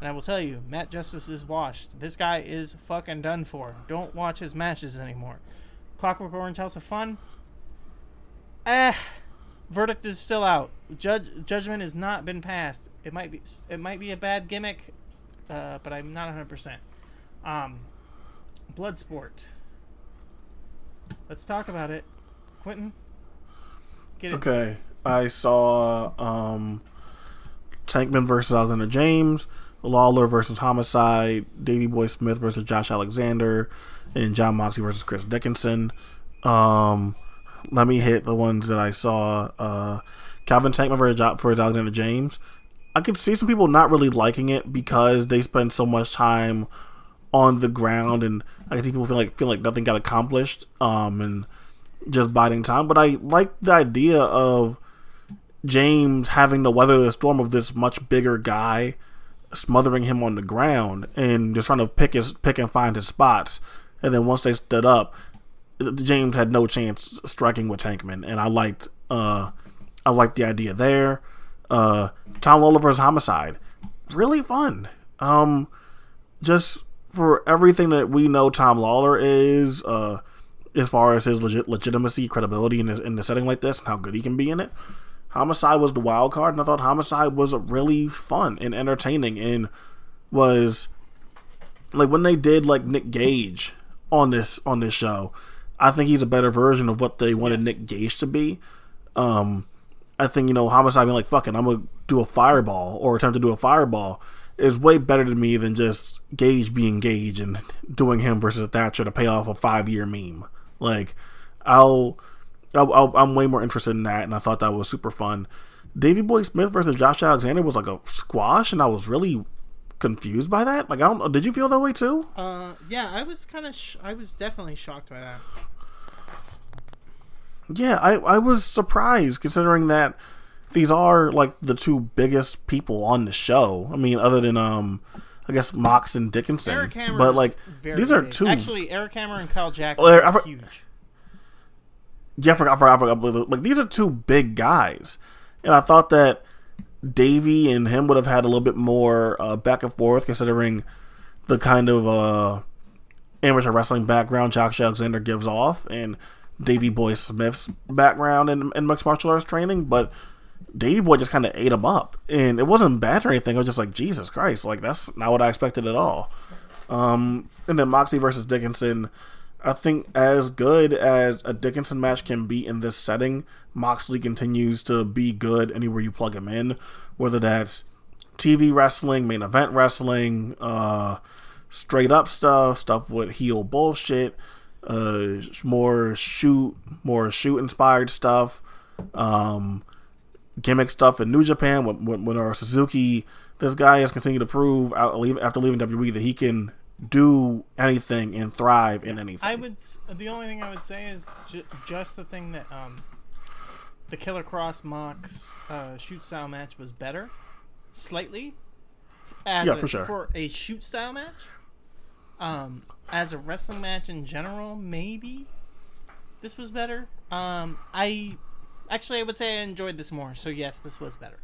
And I will tell you, Matt Justice is washed. This guy is fucking done for. Don't watch his matches anymore. Clockwork Orange House of Fun. Eh, verdict is still out. Judge judgment has not been passed. It might be it might be a bad gimmick, uh, but I'm not 100. percent Um, Bloodsport. Let's talk about it, Quentin. Get it. Okay, I saw um, Tankman versus Alexander James, Lawlor versus Homicide, Davey Boy Smith versus Josh Alexander, and John Moxley versus Chris Dickinson. Um, let me hit the ones that I saw. Uh, Calvin Tankman versus, for Alexander James. I could see some people not really liking it because they spend so much time on the ground, and I can see people feel like feel like nothing got accomplished, um, and just biding time. But I like the idea of James having to weather the storm of this much bigger guy smothering him on the ground and just trying to pick his pick and find his spots. And then once they stood up, James had no chance striking with Tankman, and I liked uh, I liked the idea there. Uh, Tom Oliver's homicide, really fun. Um, just for everything that we know Tom Lawlor is, uh, as far as his legit legitimacy, credibility in, his, in the setting like this, and how good he can be in it. Homicide was the wild card, and I thought Homicide was really fun and entertaining, and was like when they did like Nick Gage on this on this show. I think he's a better version of what they wanted yes. Nick Gage to be. Um, I think you know Homicide being like fucking I'm gonna do a fireball or attempt to do a fireball is way better to me than just Gage being Gage and doing him versus Thatcher to pay off a five year meme. Like I'll I, am way more interested in that, and I thought that was super fun. Davey Boy Smith versus Josh Alexander was like a squash, and I was really confused by that. Like, I don't know. Did you feel that way too? Uh, yeah, I was kind of. Sh- I was definitely shocked by that. Yeah, I I was surprised considering that these are like the two biggest people on the show. I mean, other than um. I guess Mox and Dickinson, but like these are big. two. Actually, Erik Hammer and Kyle Jackson oh, are huge. Yeah, I forgot, I forgot, I forgot. Like these are two big guys, and I thought that Davey and him would have had a little bit more uh, back and forth, considering the kind of uh, amateur wrestling background Josh Alexander gives off, and Davey Boy Smith's background in, in mixed martial arts training. But Davey Boy just kind of ate him up, and it wasn't bad or anything. It was just like Jesus Christ, like that's not what I expected at all. Um, and then Moxie versus Dickinson I think as good as a Dickinson match can be in this setting, Moxley continues to be good anywhere you plug him in, whether that's TV wrestling, main event wrestling, uh, straight up stuff, stuff with heel bullshit, uh, more shoot, more shoot inspired stuff, um, gimmick stuff in New Japan when, when, when our Suzuki. This guy has continued to prove out, after leaving WWE that he can do anything and thrive in anything. I would. The only thing I would say is ju- just the thing that um, the Killer Kross Mox uh, shoot style match was better, slightly. As yeah, a, for sure. For a shoot style match, um, as a wrestling match in general, maybe this was better. Um, I actually I would say I enjoyed this more. So yes, this was better.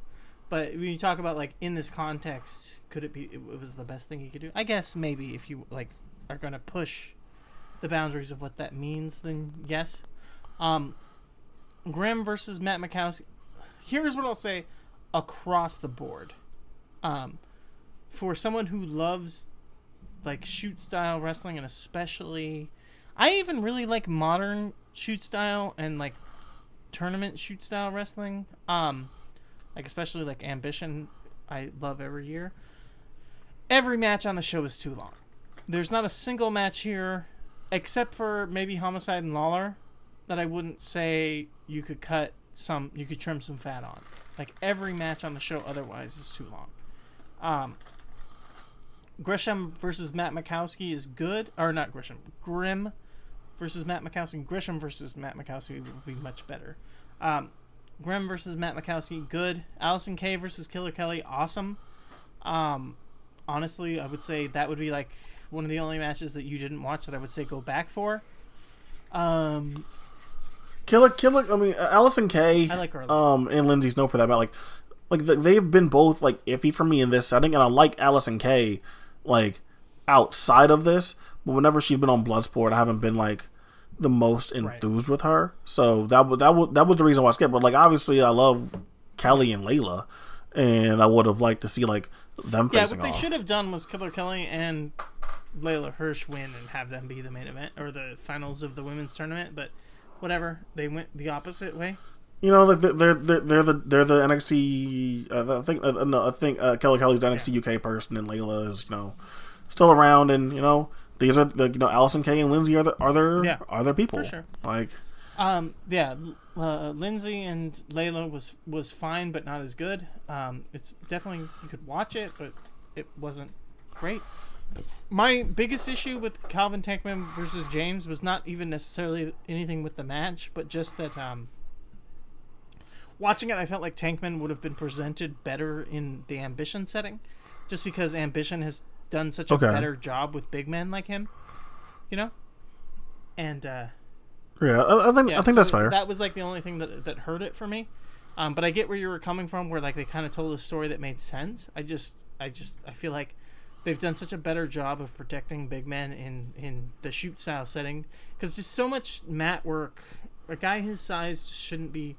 But when you talk about like in this context, could it be it was the best thing he could do? I guess maybe if you like are gonna push the boundaries of what that means, then yes. Um, Grimm versus Matt Makowski. Here's what I'll say across the board. Um, for someone who loves like shoot style wrestling and especially I even really like modern shoot style and like tournament shoot style wrestling. Um like especially like Ambition, I love every year. Every match on the show is too long. There's not a single match here, except for maybe Homicide and Lawlor, that I wouldn't say you could cut some, you could trim some fat on. Like every match on the show, otherwise, is too long. Um, Gresham versus Matt Makowski is good, or not Gresham, Grimm versus Matt Makowski. Gresham versus Matt Makowski would be much better. Um, Grimm versus Matt Makowski, good. Allysin Kay versus Killer Kelly, awesome. Um, honestly, I would say that would be like one of the only matches that you didn't watch that I would say go back for. Um, Killer, Killer. I mean, Allysin Kay. I like her. Um, and Lindsay Snow for that. But like, like they've been both like iffy for me in this setting, and I like Allysin Kay, like outside of this. But whenever she's been on Bloodsport, I haven't been like the most enthused right. with her. So that was that was that was the reason why I skipped. But like obviously, I love Kelly and Leyla, and I would have liked to see like them yeah, what they off. should have done was Killer Kelly and Leyla Hirsch win and have them be the main event or the finals of the women's tournament. But whatever, they went the opposite way. You know, like they're they're they're the they're the NXT. Uh, I think uh, no, I think uh, Kelly Kelly's the NXT. UK person, and Leyla is you know still around, and you know these are like you know Allysin Kay and Lindsay are the, are their Yeah, are their people. for sure. Like Um, yeah, uh, Lindsay and Leyla was was fine, but not as good. Um, it's definitely you could watch it, but it wasn't great. My biggest issue with Calvin Tankman versus James was not even necessarily anything with the match, but just that um, watching it, I felt like Tankman would have been presented better in the Ambition setting, just because Ambition has done such a Okay. better job with big men like him, you know. And uh, yeah, I, I think yeah, I think so that's fair. That was like the only thing that that hurt it for me. Um, but I get where you were coming from, where like they kind of told a story that made sense. I just, I just, I feel like they've done such a better job of protecting big men in in the shoot style setting because there's so much mat work. A guy his size shouldn't be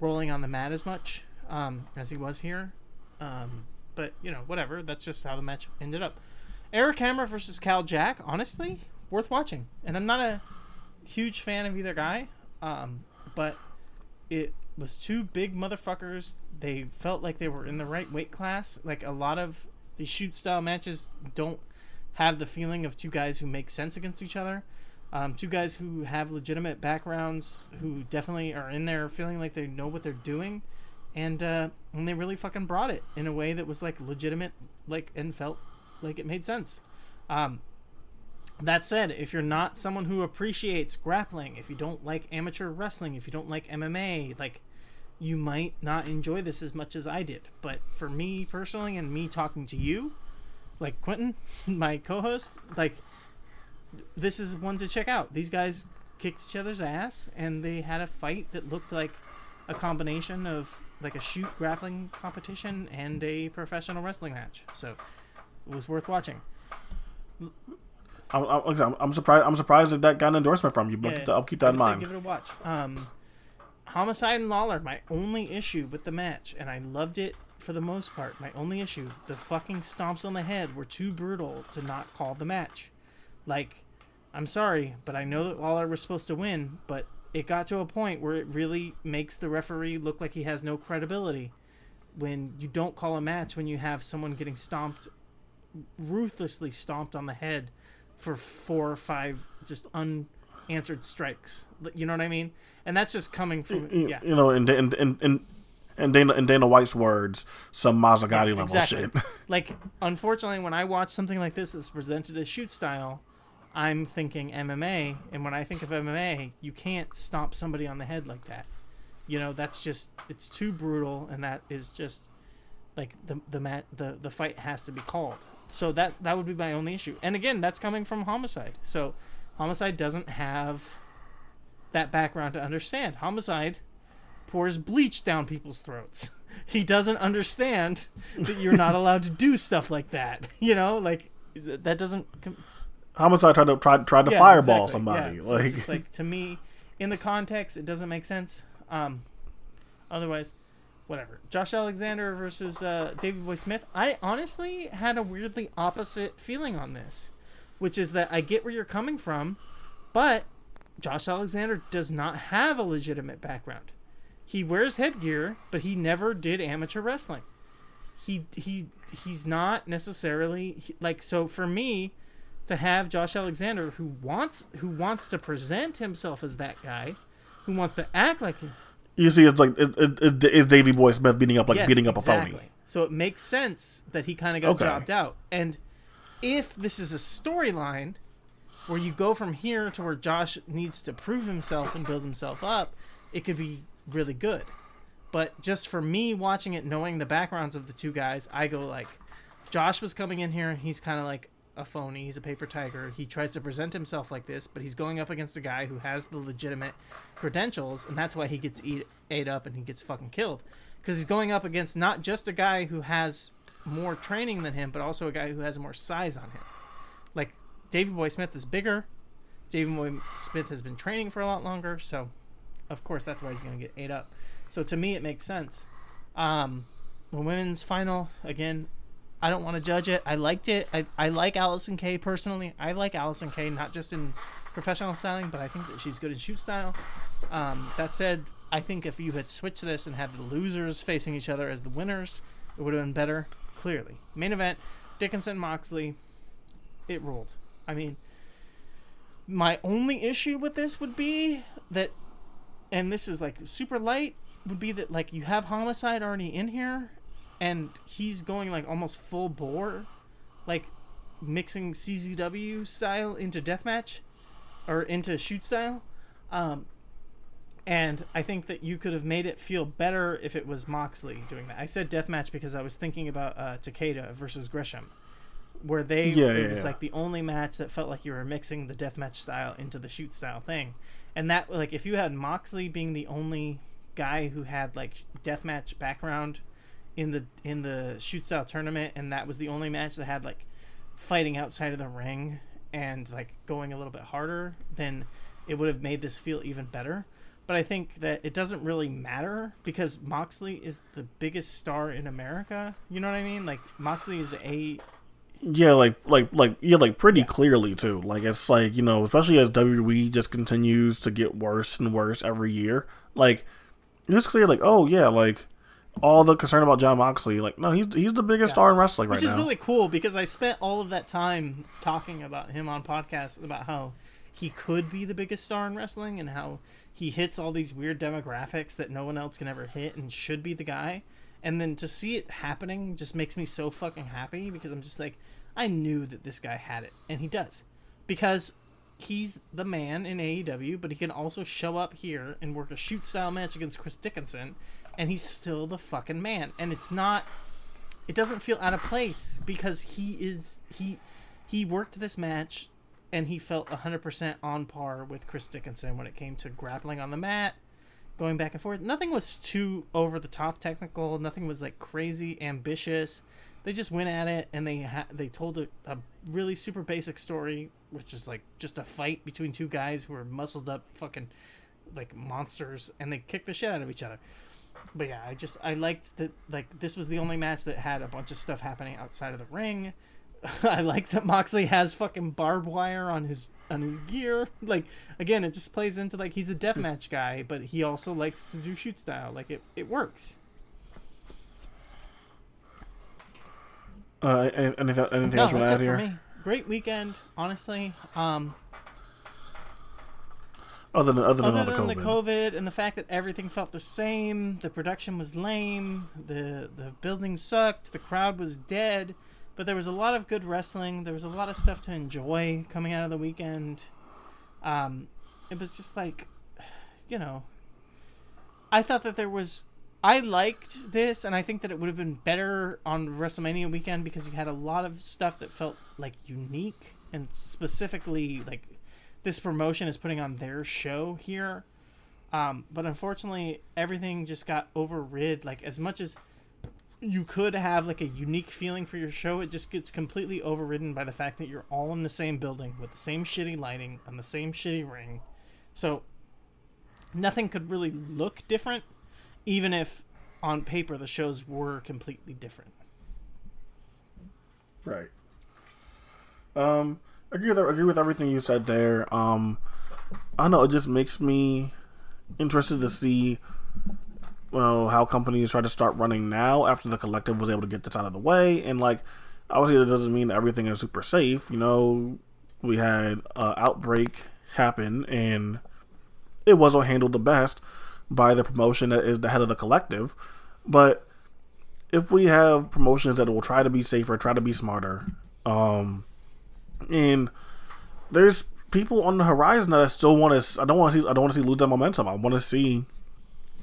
rolling on the mat as much um, as he was here. Um, but you know, whatever. That's just how the match ended up. Erik Hammer versus Kal Jak. Honestly, worth watching. And I'm not a huge fan of either guy, um, but it was two big motherfuckers. They felt like they were in the right weight class. Like a lot of these shoot style matches don't have the feeling of two guys who make sense against each other. Um, two guys who have legitimate backgrounds, who definitely are in there feeling like they know what they're doing, and uh, and they really fucking brought it in a way that was like legitimate, like and felt like it made sense. Um, that said, if you're not someone who appreciates grappling, if you don't like amateur wrestling, if you don't like MMA, like you might not enjoy this as much as I did. But for me personally, and me talking to you, like Quentin, my co-host, like this is one to check out. These guys kicked each other's ass, and they had a fight that looked like a combination of like a shoot grappling competition and a professional wrestling match. So it was worth watching. I'm, I'm, I'm surprised. I'm surprised that that got an endorsement from you. But Yeah, I'll keep that in mind. Give it a watch. Um, Homicide and Lawlor, my only issue with the match, and I loved it for the most part. My only issue, the fucking stomps on the head were too brutal to not call the match. Like, I'm sorry, but I know that Lawlor was supposed to win, but it got to a point where it really makes the referee look like he has no credibility when you don't call a match when you have someone getting stomped ruthlessly stomped on the head for four or five just unanswered strikes. You know what I mean? And that's just coming from You, yeah. you know, in in in in, in Dana in Dana White's words, some Mazzagatti level exactly. shit. like unfortunately when I watch something like this that's presented as shoot style, I'm thinking MMA and when I think of MMA, you can't stomp somebody on the head like that. You know, that's just it's too brutal and that is just like the the mat the the fight has to be called. So that that would be my only issue. And again, that's coming from Homicide. So Homicide doesn't have that background to understand. Homicide pours bleach down people's throats. He doesn't understand that you're not allowed to do stuff like that. You know, like that doesn't. Com- Homicide tried to tried tried to yeah, fireball exactly. somebody. Yeah, like, like to me, in the context, it doesn't make sense. Um, otherwise, whatever. Josh Alexander versus uh, Davey Boy Smith. I honestly had a weirdly opposite feeling on this, which is that I get where you're coming from, but Josh Alexander does not have a legitimate background. He wears headgear, but he never did amateur wrestling. He he he's not necessarily like so for me to have Josh Alexander who wants who wants to present himself as that guy, who wants to act like him. you see, it's like it, it, it, it's Davey Boy Smith beating up like Yes, beating up a exactly. phony. So it makes sense that he kind of got Okay. dropped out. And if this is a storyline where you go from here to where Josh needs to prove himself and build himself up, it could be really good. But just for me watching it, knowing the backgrounds of the two guys, I go like, Josh was coming in here. and He's kind of like a phony. He's a paper tiger. He tries to present himself like this, but he's going up against a guy who has the legitimate credentials, and that's why he gets eat, ate up and he gets fucking killed. Because he's going up against not just a guy who has more training than him, but also a guy who has more size on him. Like Davey Boy Smith is bigger. Davey Boy Smith has been training for a lot longer, so of course that's why he's going to get ate up. So to me, it makes sense. Um, the women's final again. I don't want to judge it. I liked it. I, I like Allysin Kay personally. I like Allysin Kay not just in professional styling, but I think that she's good in shoot style. Um, that said, I think if you had switched this and had the losers facing each other as the winners, it would have been better. Clearly, main event: Dickinson Moxley. It ruled. I mean, my only issue with this would be that, and this is like super light, would be that like you have homicide already in here, and he's going like almost full bore, like mixing CZW style into deathmatch, or into shoot style. Um, and I think that you could have made it feel better if it was Moxley doing that. I said deathmatch because I was thinking about uh, Takeda versus Gresham, where they Yeah, it yeah, was yeah. like the only match that felt like you were mixing the deathmatch style into the shoot style thing, and that like if you had Moxley being the only guy who had like deathmatch background in the in the shoot style tournament, and that was the only match that had like fighting outside of the ring and like going a little bit harder, then it would have made this feel even better. But I think that it doesn't really matter because Moxley is the biggest star in America. You know what I mean? Like Moxley is the A. Yeah, like like like yeah, like pretty clearly too. Like it's like you know, especially as WWE just continues to get worse and worse every year. Like it's clear, like oh yeah, like all the concern about John Moxley, like no, he's he's the biggest star in wrestling right now. Which is now. really cool because I spent all of that time talking about him on podcasts about how he could be the biggest star in wrestling and how he hits all these weird demographics that no one else can ever hit and should be the guy. And then to see it happening just makes me so fucking happy because I'm just like, I knew that this guy had it, and he does. Because he's the man in AEW, but he can also show up here and work a shoot style match against Chris Dickinson, and he's still the fucking man. And it's not it doesn't feel out of place because he is he he worked this match and he felt 100% on par with Chris Dickinson when it came to grappling on the mat, going back and forth. Nothing was too over the top technical, nothing was like crazy ambitious. They just went at it and they ha- they told a, a really super basic story, which is like just a fight between two guys who are muscled up fucking like monsters and they kick the shit out of each other but yeah, I just I liked that like this was the only match that had a bunch of stuff happening outside of the ring. I like that Moxley has fucking barbed wire on his on his gear. Like again, it just plays into like he's a deathmatch guy, but he also likes to do shoot style. Like it, it works. Uh, anything anything No, else you want to add for here? me. Great weekend, honestly. Um, Other than other than other the than COVID. the COVID and the fact that everything felt the same, the production was lame, the the building sucked, the crowd was dead, but there was a lot of good wrestling. There was a lot of stuff to enjoy coming out of the weekend. Um, it was just like, you know, I thought that there was. I liked this, and I think that it would have been better on WrestleMania weekend because you had a lot of stuff that felt like unique and specifically like this promotion is putting on their show here. Um, but unfortunately, everything just got overrid. Like as much as you could have like a unique feeling for your show, it just gets completely overridden by the fact that you're all in the same building with the same shitty lighting on the same shitty ring. So nothing could really look different, even if on paper the shows were completely different. Right. Um, agree with agree with everything you said there. Um, I know it just makes me interested to see, well, how companies try to start running now after the collective was able to get this out of the way, and like, obviously, that doesn't mean everything is super safe. You know, we had uh, outbreak happen, and it wasn't handled the best by the promotion that is the head of the collective, but if we have promotions that will try to be safer, try to be smarter, um, and there's people on the horizon that I still want to. I don't want to see. I don't want to see lose that momentum. I want to see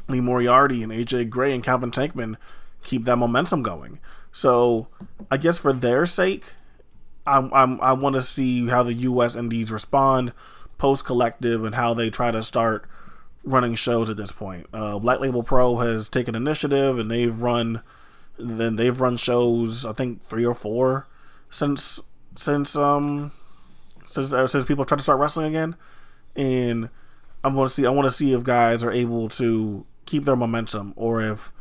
Lee Moriarty and AJ Gray and Calvin Tankman keep that momentum going. So I guess for their sake, I'm, I'm I want to see how the U.S. Indies respond post collective and how they try to start running shows at this point. Uh, Black Label Pro has taken initiative and they've run then they've run shows I think three or four since since um since uh, since people tried to start wrestling again, and I'm going to see I want to see if guys are able to keep their momentum or if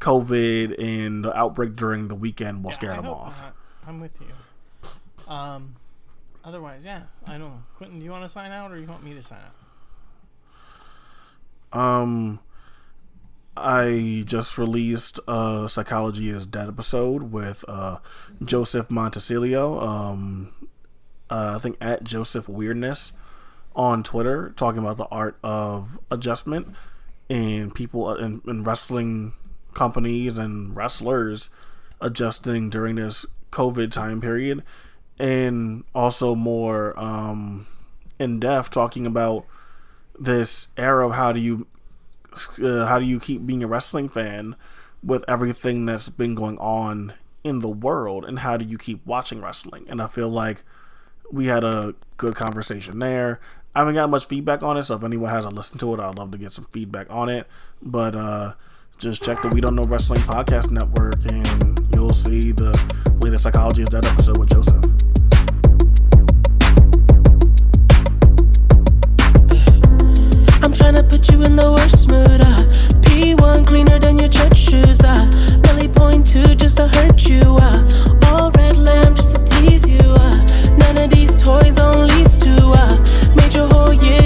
COVID and the outbreak during the weekend will scare I them off. not. I'm with you. Um, otherwise, yeah, I don't know. Quentin, do you want to sign out or you want me to sign out? Um, I just released a Psychology is Dead episode with uh, Joseph Montecillo. Um, uh, I think at Joseph Weirdness on Twitter, talking about the art of adjustment and people in, in wrestling companies and wrestlers adjusting during this COVID time period, and also more um, in depth talking about this era of how do you uh, how do you keep being a wrestling fan with everything that's been going on in the world, and how do you keep watching wrestling? And I feel like we had a good conversation there. I haven't got much feedback on it, so if anyone hasn't listened to it, I'd love to get some feedback on it. But uh, just check the We Don't Know Wrestling Podcast Network, and you'll see the latest Psychology is Dead episode with Joseph. To put you in the worst mood. Uh. P1 cleaner than your church shoes. Uh. Millie point two just to hurt you. Uh. All red lamb just to tease you. Uh. None of these toys on lease to. Uh. Made your whole year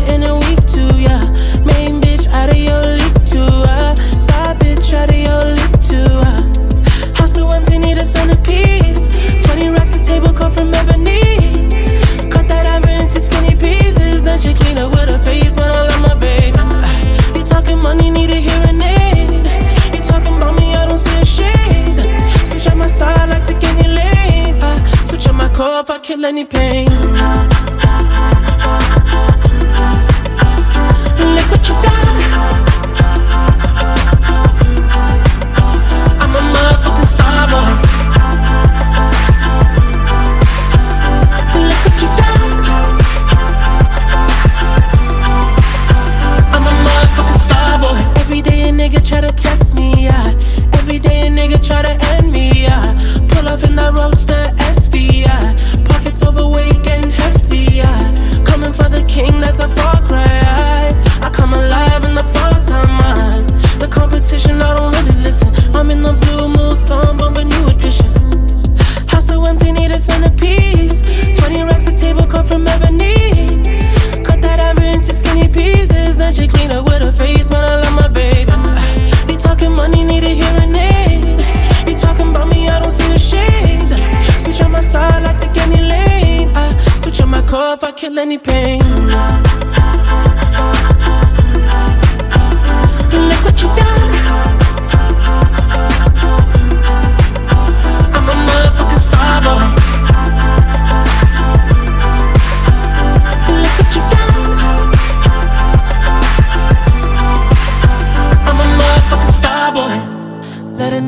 I kill any pain. Look what you done. I'm a motherfucking star boy. Look what you done. I'm a motherfucking star boy. Every day a nigga try to test me. Every day a nigga try to end me, yeah. Pull off in the roadster SV, yeah. Pockets overweight hefty. Coming for the king, that's a far cry. I come alive in the fall time, man. The competition, I don't really listen. I'm in the blue moon, song, bumping new edition. House so empty, need a centerpiece. 20 racks a table come from ebony. If I kill any pain. Look what you done. I'm a motherfucking star boy.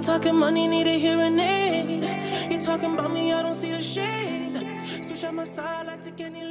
You talking money, need a hearing aid. You talking about me, I don't see the shade. Switch on my side, I take any